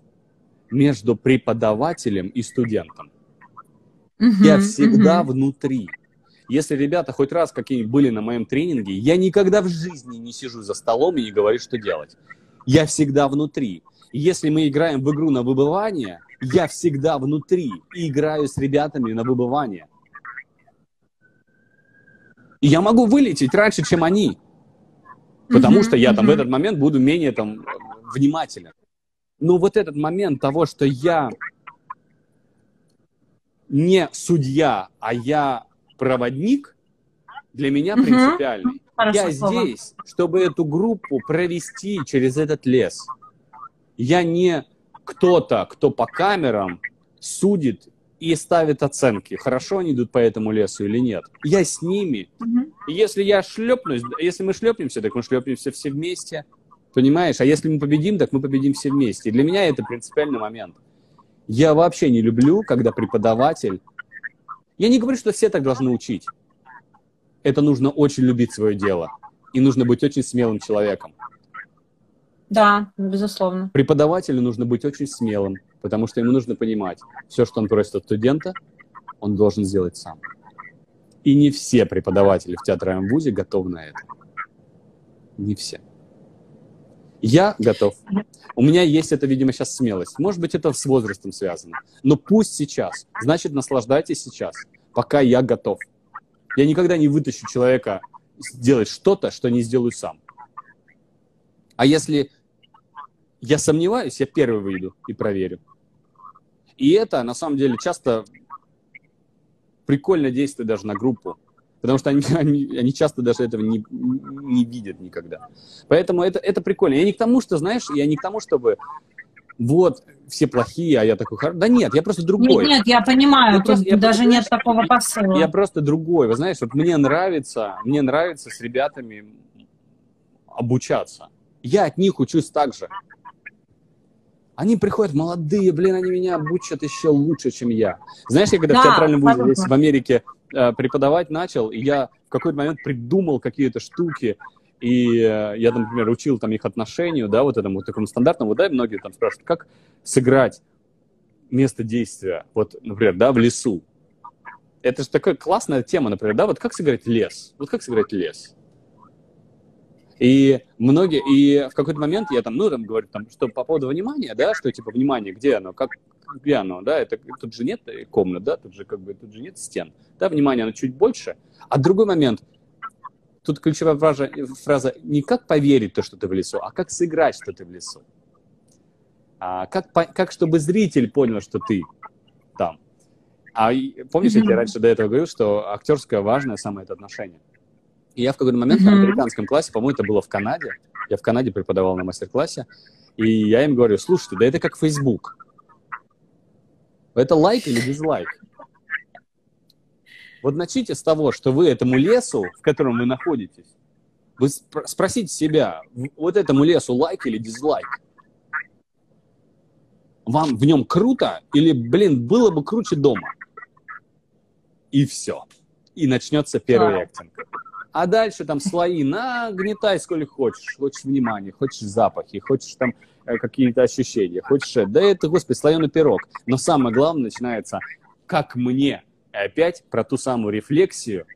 между преподавателем и студентом. Угу, я всегда угу. внутри. Если ребята хоть раз какие-нибудь были на моем тренинге, я никогда в жизни не сижу за столом и не говорю, что делать. Я всегда внутри. Если мы играем в игру на выбывание, я всегда внутри и играю с ребятами на выбывание. И я могу вылететь раньше, чем они. Потому mm-hmm, что я там mm-hmm. в этот момент буду менее там внимателен. Но вот этот момент того, что я не судья, а я проводник, для меня угу. принципиальный. Хорошо, я слово. здесь, чтобы эту группу провести через этот лес. Я не кто-то, кто по камерам судит и ставит оценки, хорошо они идут по этому лесу или нет. Я с ними. Угу. И если я шлепнусь, если мы шлепнемся, так мы шлепнемся все вместе. Понимаешь? А если мы победим, так мы победим все вместе. И для меня это принципиальный момент. Я вообще не люблю, когда преподаватель... Я не говорю, что все так должны учить. Это нужно очень любить свое дело. И нужно быть очень смелым человеком. Да, безусловно. Преподавателю нужно быть очень смелым, потому что ему нужно понимать, все, что он просит от студента, он должен сделать сам. И не все преподаватели в театральном вузе готовы на это. Не все. Я готов. У меня есть это, видимо, сейчас смелость. Может быть, это с возрастом связано. Но пусть сейчас. Значит, наслаждайтесь сейчас, пока я готов. Я никогда не вытащу человека сделать что-то, что не сделаю сам. А если я сомневаюсь, я первый выйду и проверю. И это, на самом деле, часто прикольно действует даже на группу. Потому что они, они, они часто даже этого не, не видят никогда. Поэтому это, это прикольно. Я не к тому, что, знаешь, я не к тому, чтобы вот, все плохие, а я такой хороший. Да нет, я просто другой. Нет, нет, я понимаю, я просто, я даже нет такого посыла. Я просто другой. Вы знаете, вот мне нравится, мне нравится с ребятами обучаться. Я от них учусь так же. Они приходят молодые, блин, они меня обучат еще лучше, чем я. Знаешь, я когда да, в театральном вузе здесь в Америке преподавать начал, и я в какой-то момент придумал какие-то штуки, и э, я, например, учил там их отношению, да, вот этому такому стандартному, да, и многие там спрашивают, как сыграть место действия, вот, например, да, в лесу. Это же такая классная тема, например, да, вот как сыграть лес, вот как сыграть лес. И многие, и в какой-то момент я там, ну, там говорю, там, что по поводу внимания, да, что типа внимание, где оно, как, оно, да, это тут же нет комнат, да, тут же как бы, тут же нет стен, да, внимание, оно чуть больше. А другой момент, тут ключевая фраза, фраза не как поверить то, что ты в лесу, а как сыграть, что ты в лесу. А как, как чтобы зритель понял, что ты там. А помнишь, mm-hmm. я тебе раньше до этого говорил, что актерское важное самое это отношение. И я в какой-то момент mm-hmm. на американском классе, по-моему, это было в Канаде, я в Канаде преподавал на мастер-классе, и я им говорю, слушайте, да это как Facebook. Это лайк или дизлайк? Вот начните с того, что вы этому лесу, в котором вы находитесь, вы спр- спросите себя, вот этому лесу лайк или дизлайк? Вам в нем круто или, блин, было бы круче дома? И все. И начнется первый актинг. А дальше там слои нагнетай сколько хочешь. Хочешь внимания, хочешь запахи, хочешь там э, какие-то ощущения, хочешь... Да это, господи, слоеный пирог. Но самое главное начинается, как мне. И опять про ту самую рефлексию,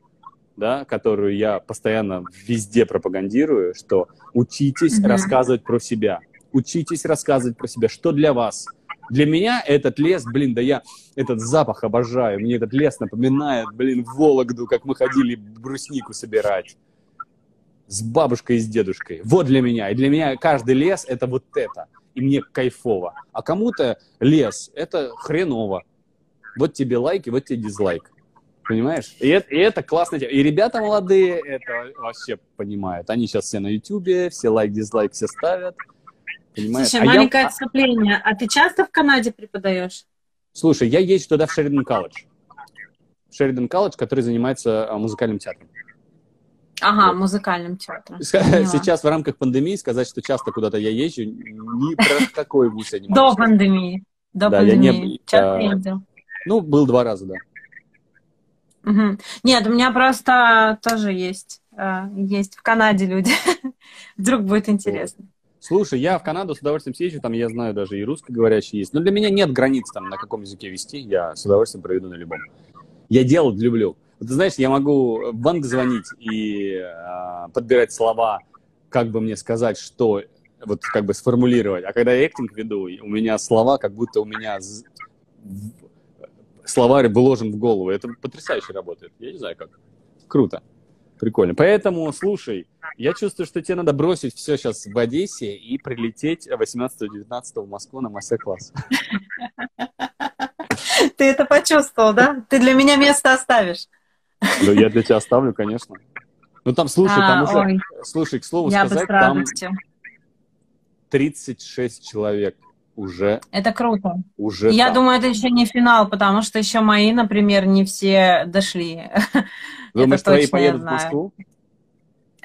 да, которую я постоянно везде пропагандирую, что учитесь mm-hmm. рассказывать про себя. Учитесь рассказывать про себя, что для вас – для меня этот лес, блин, да я этот запах обожаю. Мне этот лес напоминает, блин, Вологду, как мы ходили бруснику собирать с бабушкой и с дедушкой. Вот для меня. И для меня каждый лес — это вот это. И мне кайфово. А кому-то лес — это хреново. Вот тебе лайк и вот тебе дизлайк. Понимаешь? И это, и это классно. И ребята молодые это вообще понимают. Они сейчас все на Ютубе, все лайк-дизлайк все ставят. Понимаешь? Слушай, а маленькое я... отступление. А ты часто в Канаде преподаешь? Слушай, я езжу туда в Шеридан колледж. Шеридан колледж, который занимается а, музыкальным театром. Ага, вот. музыкальным театром. Сейчас в рамках пандемии сказать, что часто куда-то я езжу, ни про какой вуз я не могу. До пандемии. До да, пандемии. Я не, Часто ездил. Ну, был два раза, да. Угу. Нет, у меня просто тоже есть, а, есть в Канаде люди. Вдруг будет интересно. Слушай, я в Канаду с удовольствием съезжу, там я знаю даже и русскоговорящие есть. Но для меня нет границ там, на каком языке вести, я с удовольствием проведу на любом. Я делать люблю. Вот, знаешь, я могу в банк звонить и э, подбирать слова, как бы мне сказать, что вот как бы сформулировать. А когда я эктинг веду, у меня слова, как будто у меня словарь вложен в голову. Это потрясающе работает. Я не знаю как. Круто. Прикольно. Поэтому, слушай, я чувствую, что тебе надо бросить все сейчас в Одессе и прилететь 18-19 в Москву на мастер-класс. Ты это почувствовал, да? Ты для меня место оставишь. Да, я для тебя оставлю, конечно. Ну там, слушай, там а, уже, слушай, к слову я сказать, там 36 человек уже. Это круто. Уже. Я там. думаю, это еще не финал, потому что еще мои, например, не все дошли. Думаешь, твои поедут в Москву?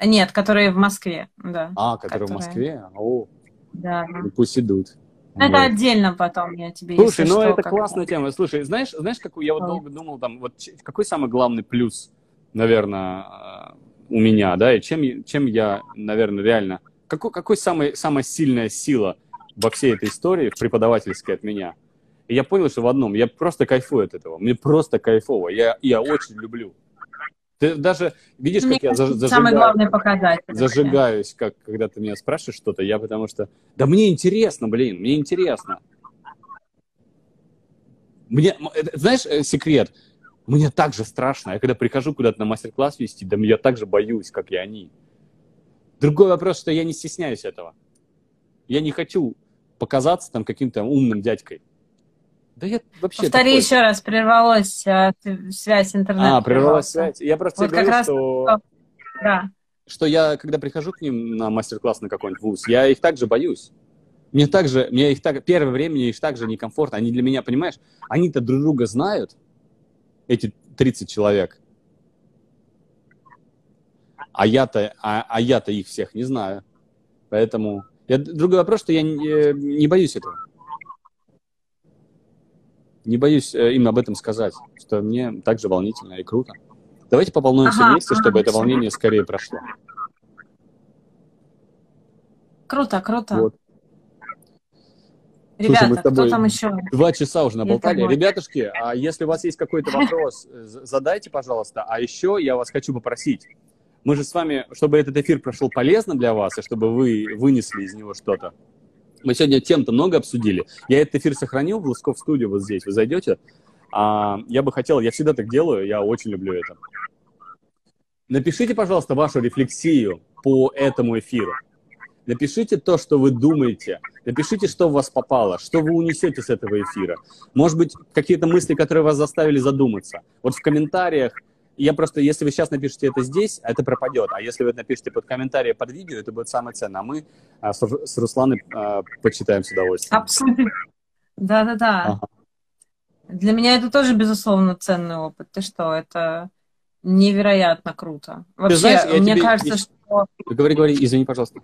Нет, которые в Москве, да. А, которые, которые... в Москве? О, да. Ну, пусть идут. Это вот. отдельно потом я тебе Слушай, ну что, это классная тема. Слушай, знаешь, знаешь, какую я вот долго думал, там, вот какой самый главный плюс, наверное, у меня, да, и чем, чем я, наверное, реально, какой, какой самый, самая сильная сила во всей этой истории, в преподавательской от меня? И я понял, что в одном, я просто кайфую от этого, мне просто кайфово, я, я очень люблю. Ты даже видишь, Мне как я заж, самый главный показатель. Зажигаюсь, как когда ты меня спрашиваешь что-то, я потому что... Да мне интересно, блин, мне интересно. Мне, знаешь, э, секрет? Мне так же страшно. Я когда прихожу куда-то на мастер-класс вести, да я так же боюсь, как и они. Другой вопрос, что я не стесняюсь этого. Я не хочу показаться там каким-то умным дядькой. Да я вообще Повтори такой... еще раз, прервалась а, связь интернета. А, прервалась связь. Я просто вот говорю, раз... что... Да. Что я, когда прихожу к ним на мастер-класс на какой-нибудь вуз, я их также боюсь. Мне также, мне их так, первое время мне их также некомфортно. Они для меня, понимаешь, они-то друг друга знают, эти 30 человек. А я-то, а, а я-то их всех не знаю. Поэтому я, другой вопрос, что я не, не боюсь этого. Не боюсь э, им об этом сказать, что мне также волнительно и круто. Давайте пополнуемся ага, вместе, ага, чтобы это волнение скорее прошло. Круто, круто. Вот. Ребята, Слушай, кто там еще? Два часа уже наболтали. Ребятушки, а если у вас есть какой-то вопрос, задайте, пожалуйста. А еще я вас хочу попросить. Мы же с вами, чтобы этот эфир прошел полезно для вас, и чтобы вы вынесли из него что-то, мы сегодня тем-то много обсудили. Я этот эфир сохранил в Лусков студию вот здесь. Вы зайдете. А, я бы хотел, я всегда так делаю, я очень люблю это. Напишите, пожалуйста, вашу рефлексию по этому эфиру. Напишите то, что вы думаете. Напишите, что в вас попало, что вы унесете с этого эфира. Может быть, какие-то мысли, которые вас заставили задуматься. Вот в комментариях, я просто, если вы сейчас напишите это здесь, это пропадет. А если вы напишите под комментарии под видео, это будет самое ценное. А мы а, с, Русланой а, почитаем с удовольствием. Абсолютно. Да-да-да. Ага. Для меня это тоже, безусловно, ценный опыт. Ты что, это невероятно круто. Вообще, знаешь, мне тебе... кажется, что... Говори, говори, извини, пожалуйста.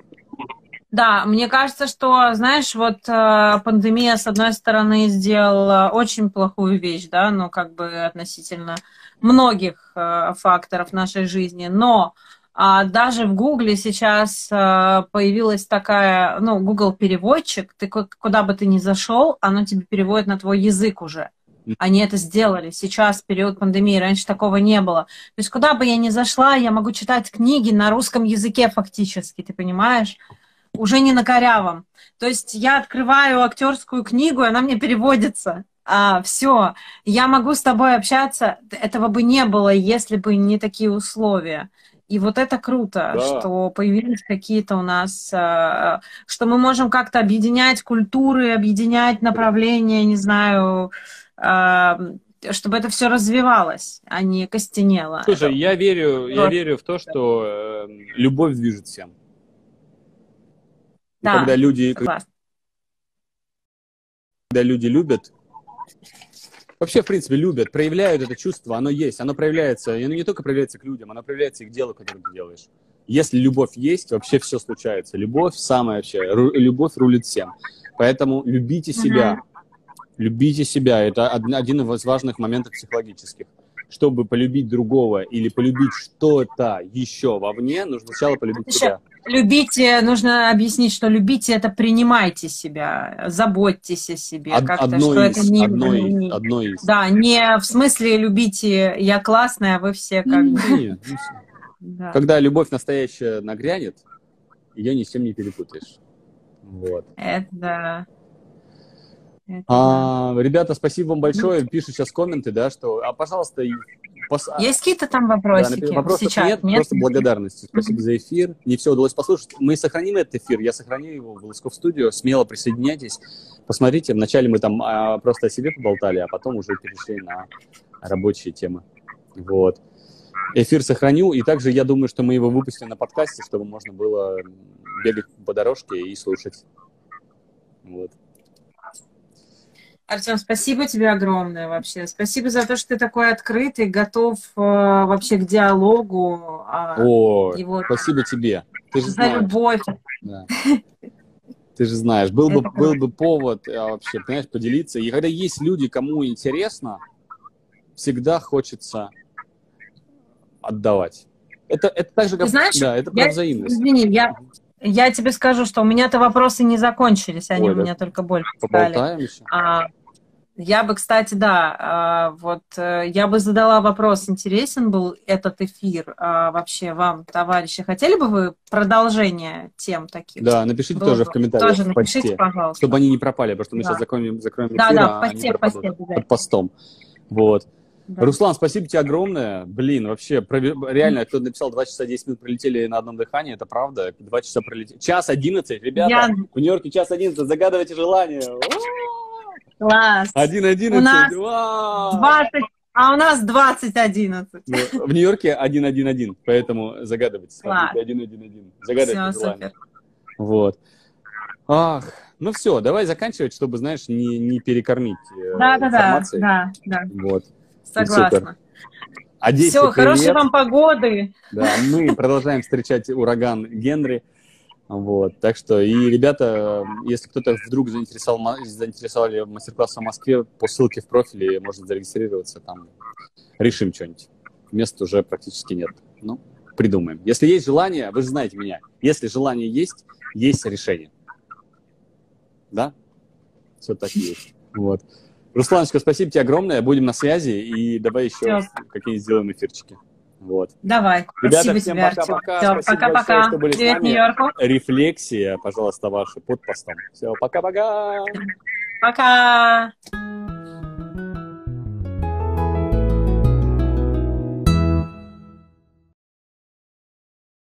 Да, мне кажется, что, знаешь, вот э, пандемия, с одной стороны, сделала очень плохую вещь, да, ну, как бы относительно многих э, факторов нашей жизни, но а даже в Гугле сейчас э, появилась такая, ну, Google переводчик, ты куда бы ты ни зашел, оно тебе переводит на твой язык уже. Они это сделали. Сейчас, в период пандемии, раньше такого не было. То есть куда бы я ни зашла, я могу читать книги на русском языке фактически, ты понимаешь? Уже не на корявом. То есть я открываю актерскую книгу, и она мне переводится. А, все, я могу с тобой общаться. Этого бы не было, если бы не такие условия. И вот это круто, да. что появились какие-то у нас, а, что мы можем как-то объединять культуры, объединять направления, не знаю, а, чтобы это все развивалось, а не костенело. Слушай, это... я верю, я верю в то, что э, любовь движет всем. Да, когда люди, согласна. когда люди любят, вообще, в принципе, любят, проявляют это чувство, оно есть, оно проявляется, и оно не только проявляется к людям, оно проявляется и к делу, которое ты делаешь. Если любовь есть, вообще все случается. Любовь самая вообще, любовь рулит всем. Поэтому любите себя, любите себя. Это один из важных моментов психологических чтобы полюбить другого или полюбить что-то еще вовне, нужно сначала полюбить себя. Любите, нужно объяснить, что любите это принимайте себя, заботьтесь о себе. Од, как-то, одно что из, это не, одно, не, одно из. Да, не в смысле любите, я классная, а вы все как бы. Нет, да. Когда любовь настоящая нагрянет, ее ни с чем не перепутаешь. Вот. Это да. А, ребята, спасибо вам большое. Пишут сейчас комменты, да, что, а, пожалуйста, пос... есть какие-то там вопросики? Да, вопросов сейчас нет, нет, просто благодарности. Спасибо за эфир. Не все удалось послушать. Мы сохраним этот эфир, я сохраню его в Волосков студию. Смело присоединяйтесь. Посмотрите, вначале мы там а, просто о себе поболтали, а потом уже перешли на рабочие темы. Вот. Эфир сохраню, и также я думаю, что мы его выпустим на подкасте, чтобы можно было бегать по дорожке и слушать. Вот. Артем, спасибо тебе огромное вообще. Спасибо за то, что ты такой открытый, готов э, вообще к диалогу. Э, О, вот, спасибо тебе. Ты же за знаешь. любовь. Да. Ты же знаешь, был бы, был бы повод а, вообще, понимаешь, поделиться. И когда есть люди, кому интересно, всегда хочется отдавать. Это, это так же, как... знаешь, да, это про взаимность. Извини, я, я тебе скажу, что у меня-то вопросы не закончились, они Ой, у меня да. только больше стали. А, я бы, кстати, да, а, вот э, я бы задала вопрос, интересен был этот эфир а, вообще вам, товарищи, хотели бы вы продолжение тем таких? Да, напишите Было тоже бы. в комментариях. Тоже напишите, посте, пожалуйста. Чтобы они не пропали, потому что мы да. сейчас закроем, закроем эфир, да, да, а посте, они посте, под постом. Вот. Да. Руслан, спасибо тебе огромное. Блин, вообще, реально, кто написал 2 часа 10 минут пролетели на одном дыхании, это правда. 2 часа пролетели. Час 11, ребята, Я... в Нью-Йорке час 11, загадывайте желание. Класс. 1.11. У нас 20, а у нас 20.11. Ну, в Нью-Йорке 1.1.1, поэтому загадывайте. Класс. 1.1.1. Загадывайте Все, желание. Супер. Вот. Ах, ну все, давай заканчивать, чтобы, знаешь, не, не перекормить э, да, да, информацией. Да, да, да. Вот. Согласна. Супер. Одессе, Все, привет. хорошей вам погоды. Да, мы продолжаем встречать ураган Генри. Вот, так что, и, ребята, если кто-то вдруг заинтересовал, заинтересовали мастер-класс в Москве, по ссылке в профиле можно зарегистрироваться, там решим что-нибудь. Мест уже практически нет. Ну, придумаем. Если есть желание, вы же знаете меня, если желание есть, есть решение. Да? Все так и есть. Вот. Русланочка, спасибо тебе огромное. Будем на связи и давай еще какие-нибудь сделаем эфирчики. Вот. Давай. Ребята, Спасибо всем пока-пока. Пока-пока. Привет, Нью-Йорку. Рефлексия, пожалуйста, ваша под постом. Все, пока-пока. Пока. -пока. пока.